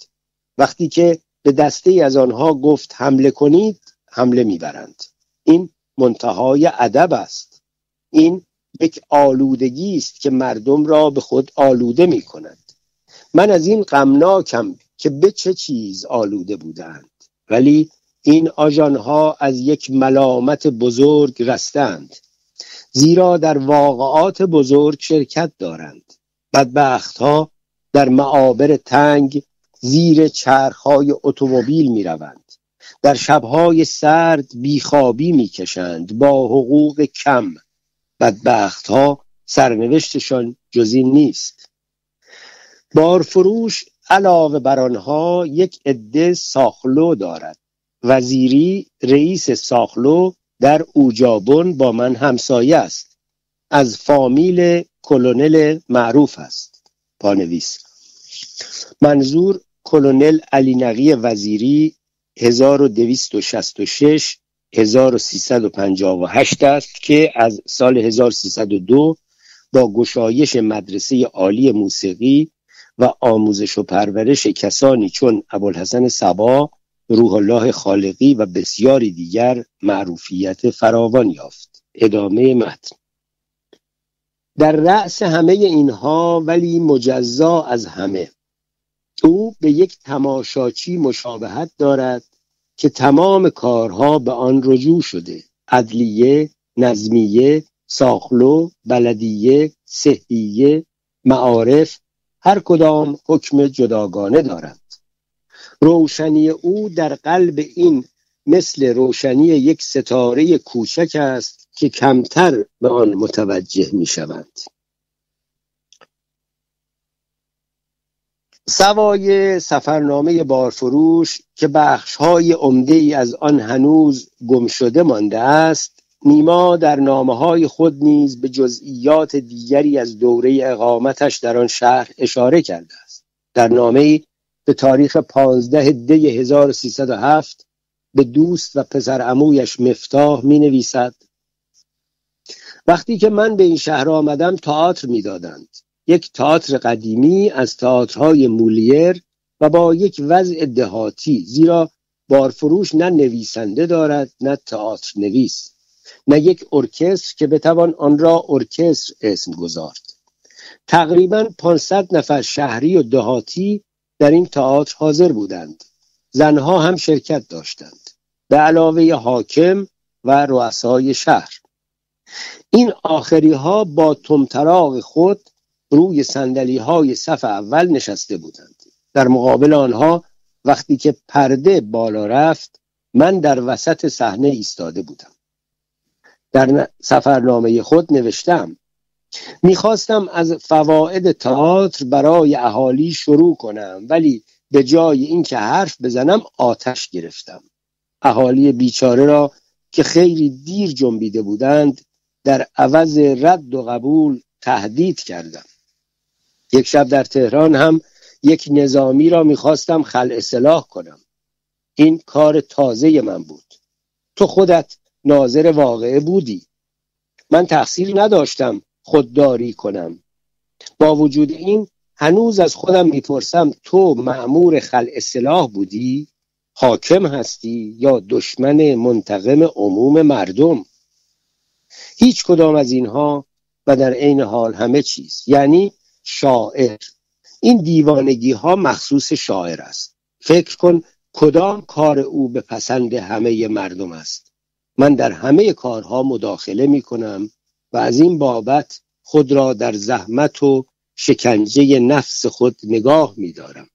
وقتی که به دسته از آنها گفت حمله کنید حمله می‌برند. این منتهای ادب است. این یک آلودگی است که مردم را به خود آلوده می کند من از این غمناکم که به چه چیز آلوده بودند ولی این آژانها از یک ملامت بزرگ رستند. زیرا در واقعات بزرگ شرکت دارند. بدبخت ها در معابر تنگ زیر چرخهای اتومبیل می روند در شبهای سرد بیخوابی می کشند با حقوق کم. بدبخت ها سرنوشتشان جزی نیست. بارفروش علاوه بر آنها یک عده ساخلو دارد. وزیری رئیس ساخلو در اوجابون با من همسایه است. از فامیل کلونل معروف است. پانویس منظور کلونل علی نقی وزیری 1266 1358 است که از سال 1302 با گشایش مدرسه عالی موسیقی و آموزش و پرورش کسانی چون ابوالحسن سبا روح الله خالقی و بسیاری دیگر معروفیت فراوان یافت. ادامه متن. در رأس همه اینها ولی مجزا از همه. او به یک تماشاچی مشابهت دارد که تمام کارها به آن رجوع شده. عدلیه نظمیه ساخلو بلدیه صحیه معارف هر کدام حکم جداگانه دارد. روشنی او در قلب این مثل روشنی یک ستاره کوچک است که کمتر به آن متوجه می شود سوای سفرنامه بارفروش که بخش های عمده ای از آن هنوز گم شده مانده است نیما در نامه های خود نیز به جزئیات دیگری از دوره اقامتش در آن شهر اشاره کرده است. در نامه به تاریخ 15 دی 1307 به دوست و پسر امویش مفتاح می نویسد وقتی که من به این شهر آمدم تئاتر می‌دادند. یک تئاتر قدیمی از تئاترهای مولیر و با یک وضع دهاتی زیرا بارفروش نه نویسنده دارد نه تئاتر نویس نه یک ارکستر که بتوان آن را ارکستر اسم گذارد. تقریبا 500 نفر شهری و دهاتی در این تئاتر حاضر بودند. زنها هم شرکت داشتند. به علاوه حاکم و رؤسای شهر. این آخری ها با تمطراق خود روی سندلی های صف اول نشسته بودند. در مقابل آنها وقتی که پرده بالا رفت من در وسط صحنه ایستاده بودم. در سفرنامه خود نوشتم می‌خواستم از فواید تئاتر برای اهالی شروع کنم ولی به جای اینکه حرف بزنم آتش گرفتم. اهالی بیچاره را که خیلی دیر جنبیده بودند در عوض رد و قبول تهدید کردم. یک شب در تهران هم یک نظامی را می‌خواستم خل اصلاح کنم. این کار تازه من بود. تو خودت ناظر واقعه بودی. من تقصیر نداشتم. خودداری کنم. با وجود این هنوز از خودم می‌پرسم تو معمور خل اصلاح بودی؟ حاکم هستی یا دشمن منتقم عموم مردم؟ هیچ کدام از اینها و در عین حال همه چیز. یعنی شاعر. این دیوانگی ها مخصوص شاعر است. فکر کن کدام کار او به پسند همه مردم است. من در همه کارها مداخله می کنم و از این بابت خود را در زحمت و شکنجه نفس خود نگاه می دارم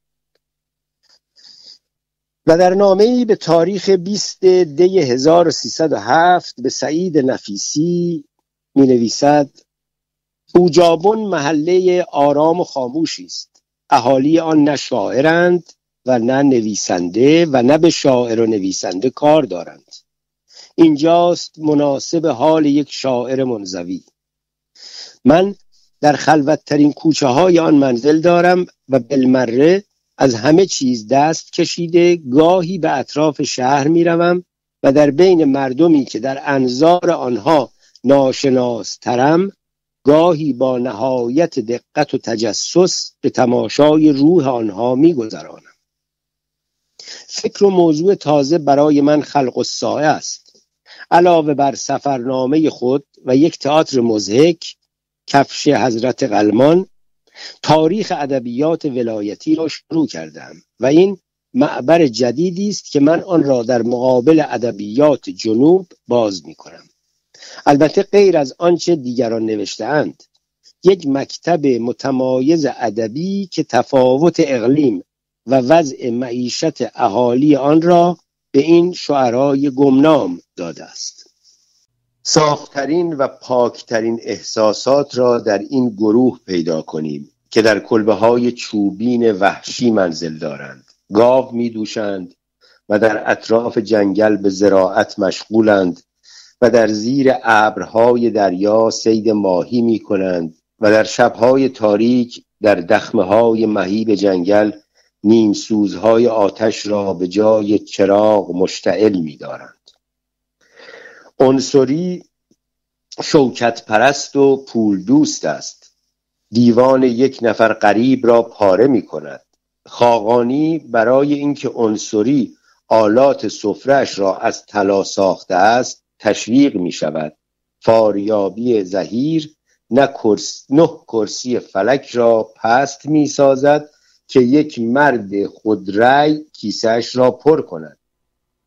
و در نامه به تاریخ 20 دی 1307 به سعید نفیسی می نویسد اوجابون محله آرام و خاموشی است. اهالی آن نه شاعرند و نه نویسنده و نه به شاعر و نویسنده کار دارند. اینجاست مناسب حال یک شاعر منزوی. من در خلوتترین کوچه های آن منزل دارم و بالمره از همه چیز دست کشیده گاهی به اطراف شهر می‌روم و در بین مردمی که در انظار آنها ناشناس ترم گاهی با نهایت دقت و تجسس به تماشای روح آنها میگذرانم. فکر و موضوع تازه برای من خلق الساعه است. علاوه بر سفرنامه خود و یک تئاتر مزهک کفش حضرت قلمان تاریخ ادبیات ولایتی را شروع کردم و این معبر جدیدی است که من آن را در مقابل ادبیات جنوب باز می کنم البته غیر از آنچه دیگران نوشتهاند یک مکتب متمایز ادبی که تفاوت اقلیم و وضع معیشت اهالی آن را به این شعرای گمنام داده است. صافترین و پاکترین احساسات را در این گروه پیدا کنیم که در کلبه های چوبین وحشی منزل دارند. گاو می دوشند و در اطراف جنگل به زراعت مشغولند و در زیر ابرهای دریا سید ماهی می کنند و در شبهای تاریک در دخمه های مهیب جنگل نیم سوزهای آتش را به جای چراغ مشتعل می دارند عنصری شوکت پرست و پول دوست است. دیوان یک نفر قریب را پاره می کند خاقانی برای اینکه عنصری آلات سفرش را از طلا ساخته است تشویق می شود فاریابی زهیر نه, کرس، نه کرسی فلک را پست می سازد که یک مرد خودرأی کیسهش را پر کند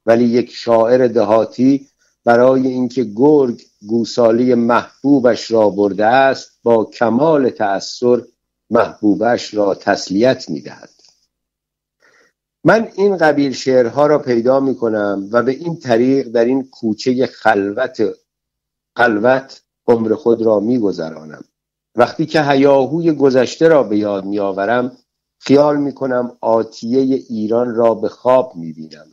ولی یک شاعر دهاتی برای اینکه گرگ گوسالی محبوبش را برده است با کمال تأثیر محبوبش را تسلیت می‌دهد من این قبیل شعرها را پیدا می کنم و به این طریق در این کوچه خلوت خلوت عمر خود را می گذرانم. وقتی که هیاهوی گذشته را به یاد می آورم خیال می کنم آتیه ایران را به خواب می بینم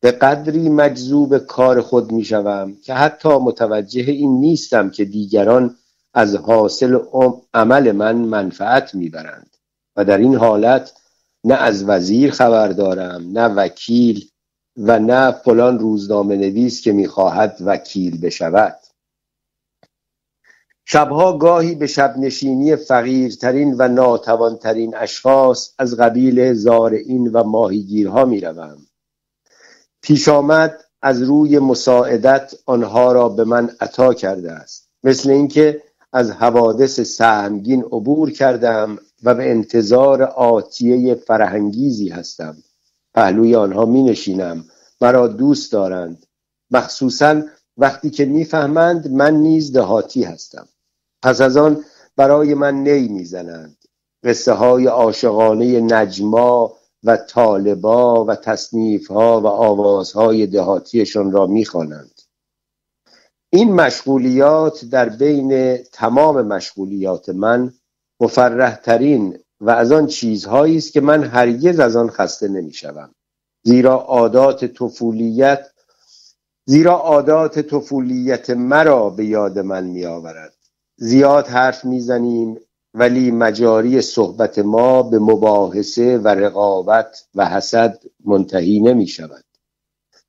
به قدری مجذوب کار خود می شوم که حتی متوجه این نیستم که دیگران از حاصل عمل من منفعت می‌برند و در این حالت نه از وزیر خبر دارم نه وکیل و نه فلان روزنامه نویس که می‌خواهد وکیل بشود. شبها گاهی به شب نشینی فقیرترین و ناتوانترین اشخاص از قبیل زارعین و ماهیگیرها می‌روم. پیش آمد از روی مساعدت آنها را به من عطا کرده است. مثل اینکه از حوادث سهمگین عبور کردم و به انتظار آتیه فرهنگیزی هستم. پهلوی آنها می نشینم مرا دوست دارند. مخصوصا وقتی که می‌فهمند من نیز دهاتی هستم. پس از آن برای من نی می‌زنند. قصه های عاشقانه نجما و طالبا و تصنیف ها و آوازهای دهاتیشان را می‌خوانند. این مشغولیات در بین تمام مشغولیات من مفرحترین و از آن چیزهایی است که من هرگز از آن خسته نمی‌شوم. زیرا عادات طفولیت زیرا عادات طفولیت مرا به یاد من می آورد زیاد حرف می‌زنیم ولی مجاری صحبت ما به مباحثه و رقابت و حسد منتهی نمی شود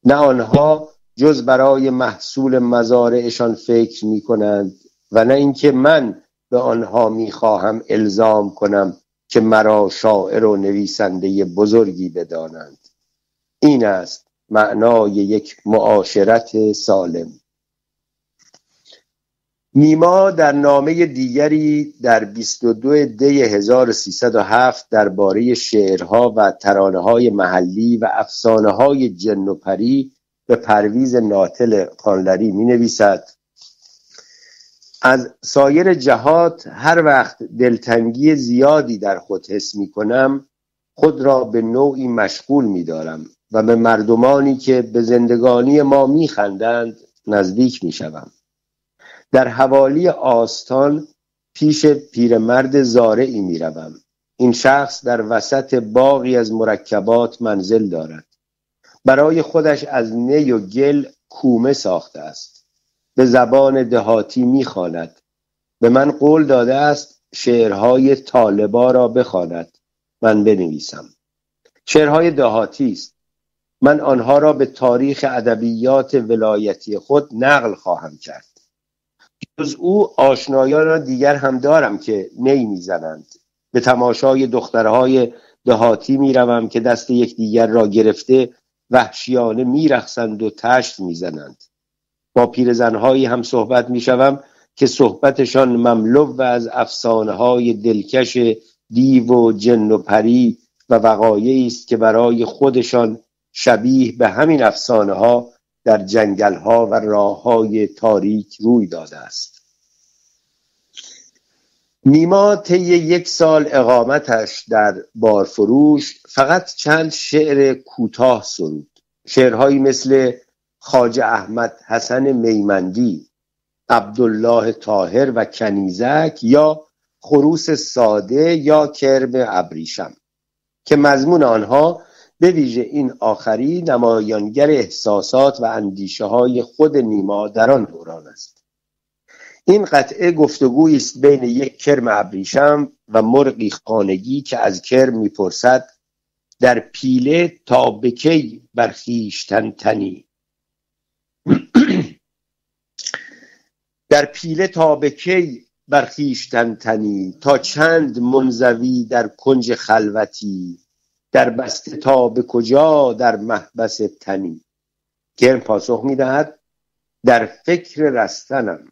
نه آنها جز برای محصول مزارعشان فکر می کنند و نه اینکه من به آنها می خواهم الزام کنم که مرا شاعر و نویسنده بزرگی بدانند. این است معنای یک معاشرت سالم. نیما در نامه دیگری در 22 دی 1307 درباره شعرها و ترانه های محلی و افسانه های جن و پری به پرویز ناتل خانلری می نویسد از سایر جهات هر وقت دلتنگی زیادی در خود حس می کنم خود را به نوعی مشغول می دارم و به مردمانی که به زندگانی ما می خندند نزدیک می شوم. در حوالی آستان پیش پیرمرد زارعی می روم. این شخص در وسط باقی از مرکبات منزل دارد. برای خودش از نی و گل کومه ساخته است. به زبان دهاتی می‌خواند. به من قول داده است شعرهای طالبا را بخواند. من بنویسم. شعرهای دهاتی است. من آنها را به تاریخ ادبیات ولایتی خود نقل خواهم کرد. جز او آشنایان دیگر هم دارم که نی می‌زنند. به تماشای دخترهای دهاتی می‌روم که دست یکدیگر را گرفته وحشیانه میرخسند و تشت می‌زنند. با پیرزنهایی هم صحبت می‌شوم که صحبتشان مملو از افسانه های دلکش دیو و جن و پری و وقایعی است که برای خودشان شبیه به همین افسانه ها در جنگل ها و راه های تاریک روی داده است. نیما طی یک سال اقامتش در بارفروش فقط چند شعر کوتاه سرود شعرهایی مثل خاج احمد حسن میمندی عبدالله تاهر و کنیزک یا خروس ساده یا کرم ابریشم که مضمون آنها به ویژه این آخری نمایانگر احساسات و اندیشه های خود نیما در آن دوران است. این قطعه گفتگویی است بین یک کرم ابریشم و مرغی خانگی که از کرم می‌پرسد در پیله تا به کی برخیشتن تنی؟ در پیله تا به کی برخیشتن تنی؟ تا چند منزوی در کنج خلوتی؟ در بسته تا به کجا در محبس تنی؟ کرم پاسخ می‌دهد در فکر رستنم.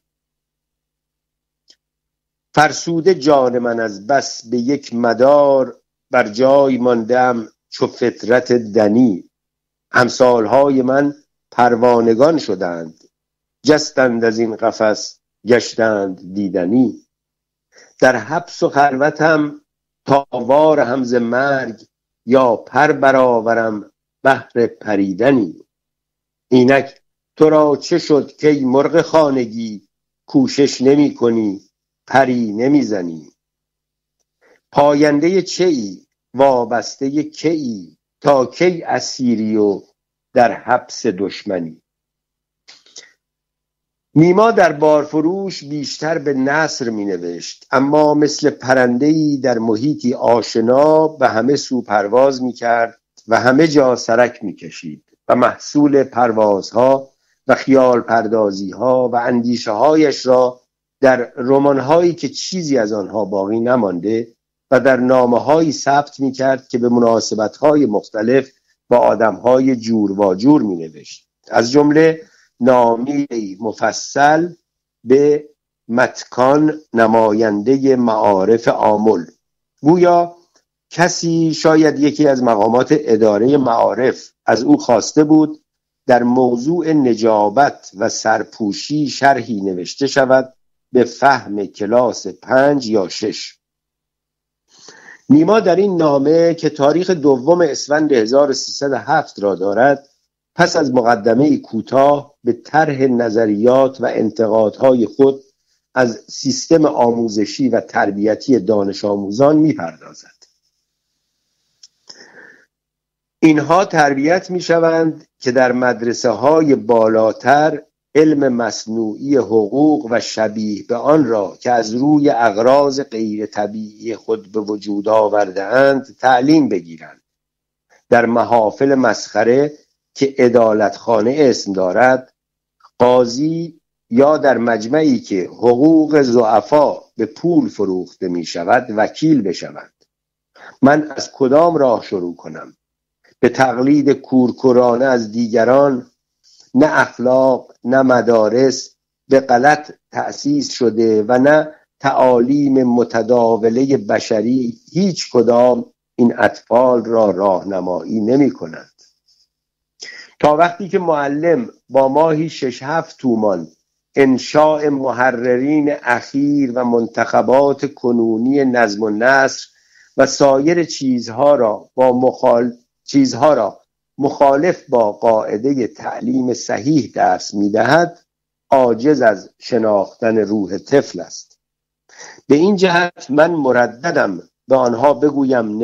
فرسوده جان من از بس به یک مدار بر جای ماندم چو فطرت دنی. همسالهای من پروانگان شدند جستند از این قفس گشتند دیدنی. در حبس و خلوتم تاوار همز مرگ یا پر برآورم بهر پریدنی. اینک تو را چه شد کی مرغ خانگی؟ کوشش نمی کنی پری نمی‌زنی پاینده چه ای وابسته کی ای تا کی اسیری و در حبس دشمنی؟ نیما در بارفروش بیشتر به نصر می نوشت اما مثل پرندهی در محیطی آشنا به همه سو پرواز می کرد و همه جا سرک می کشید و محصول پروازها و خیال پردازی ها و اندیشه هایش را در رمان هایی که چیزی از آنها باقی نمانده و در نامه هایی ثبت می کرد که به مناسبت های مختلف با آدم های جور و جور می نوشت از جمله نامی مفصل به متکان نماینده معارف آمل. گویا کسی شاید یکی از مقامات اداره معارف از او خواسته بود در موضوع نجابت و سرپوشی شرحی نوشته شود به فهم کلاس پنج یا شش. نیما در این نامه که تاریخ دوم اسفند 1307 را دارد پس از مقدمه کوتاه به طرح نظریات و انتقادهای خود از سیستم آموزشی و تربیتی دانش آموزان می‌پردازد. اینها تربیت می شوند که در مدرسه های بالاتر علم مصنوعی حقوق و شبیه به آن را که از روی اغراض غیر طبیعی خود به وجود آورده اند تعلیم بگیرند. در محافل مسخره که ادالتخانه اسم دارد قاضی یا در مجمعی که حقوق زعفا به پول فروخته می شود وکیل بشوند من از کدام راه شروع کنم؟ به تقلید کورکورانه از دیگران نه اخلاق نه مدارس به غلط تأسیس شده و نه تعالیم متداوله بشری هیچ کدام این اطفال را راهنمایی نمی کنند تا وقتی که معلم با ماهی شش هفت تومان انشاء محررین اخیر و منتخبات کنونی نظم و نصر و سایر چیزها را با مخال... چیزها را مخالف با قاعده تعلیم صحیح درس می‌دهد عاجز از شناختن روح طفل است. به این جهت من مرددم به آنها بگویم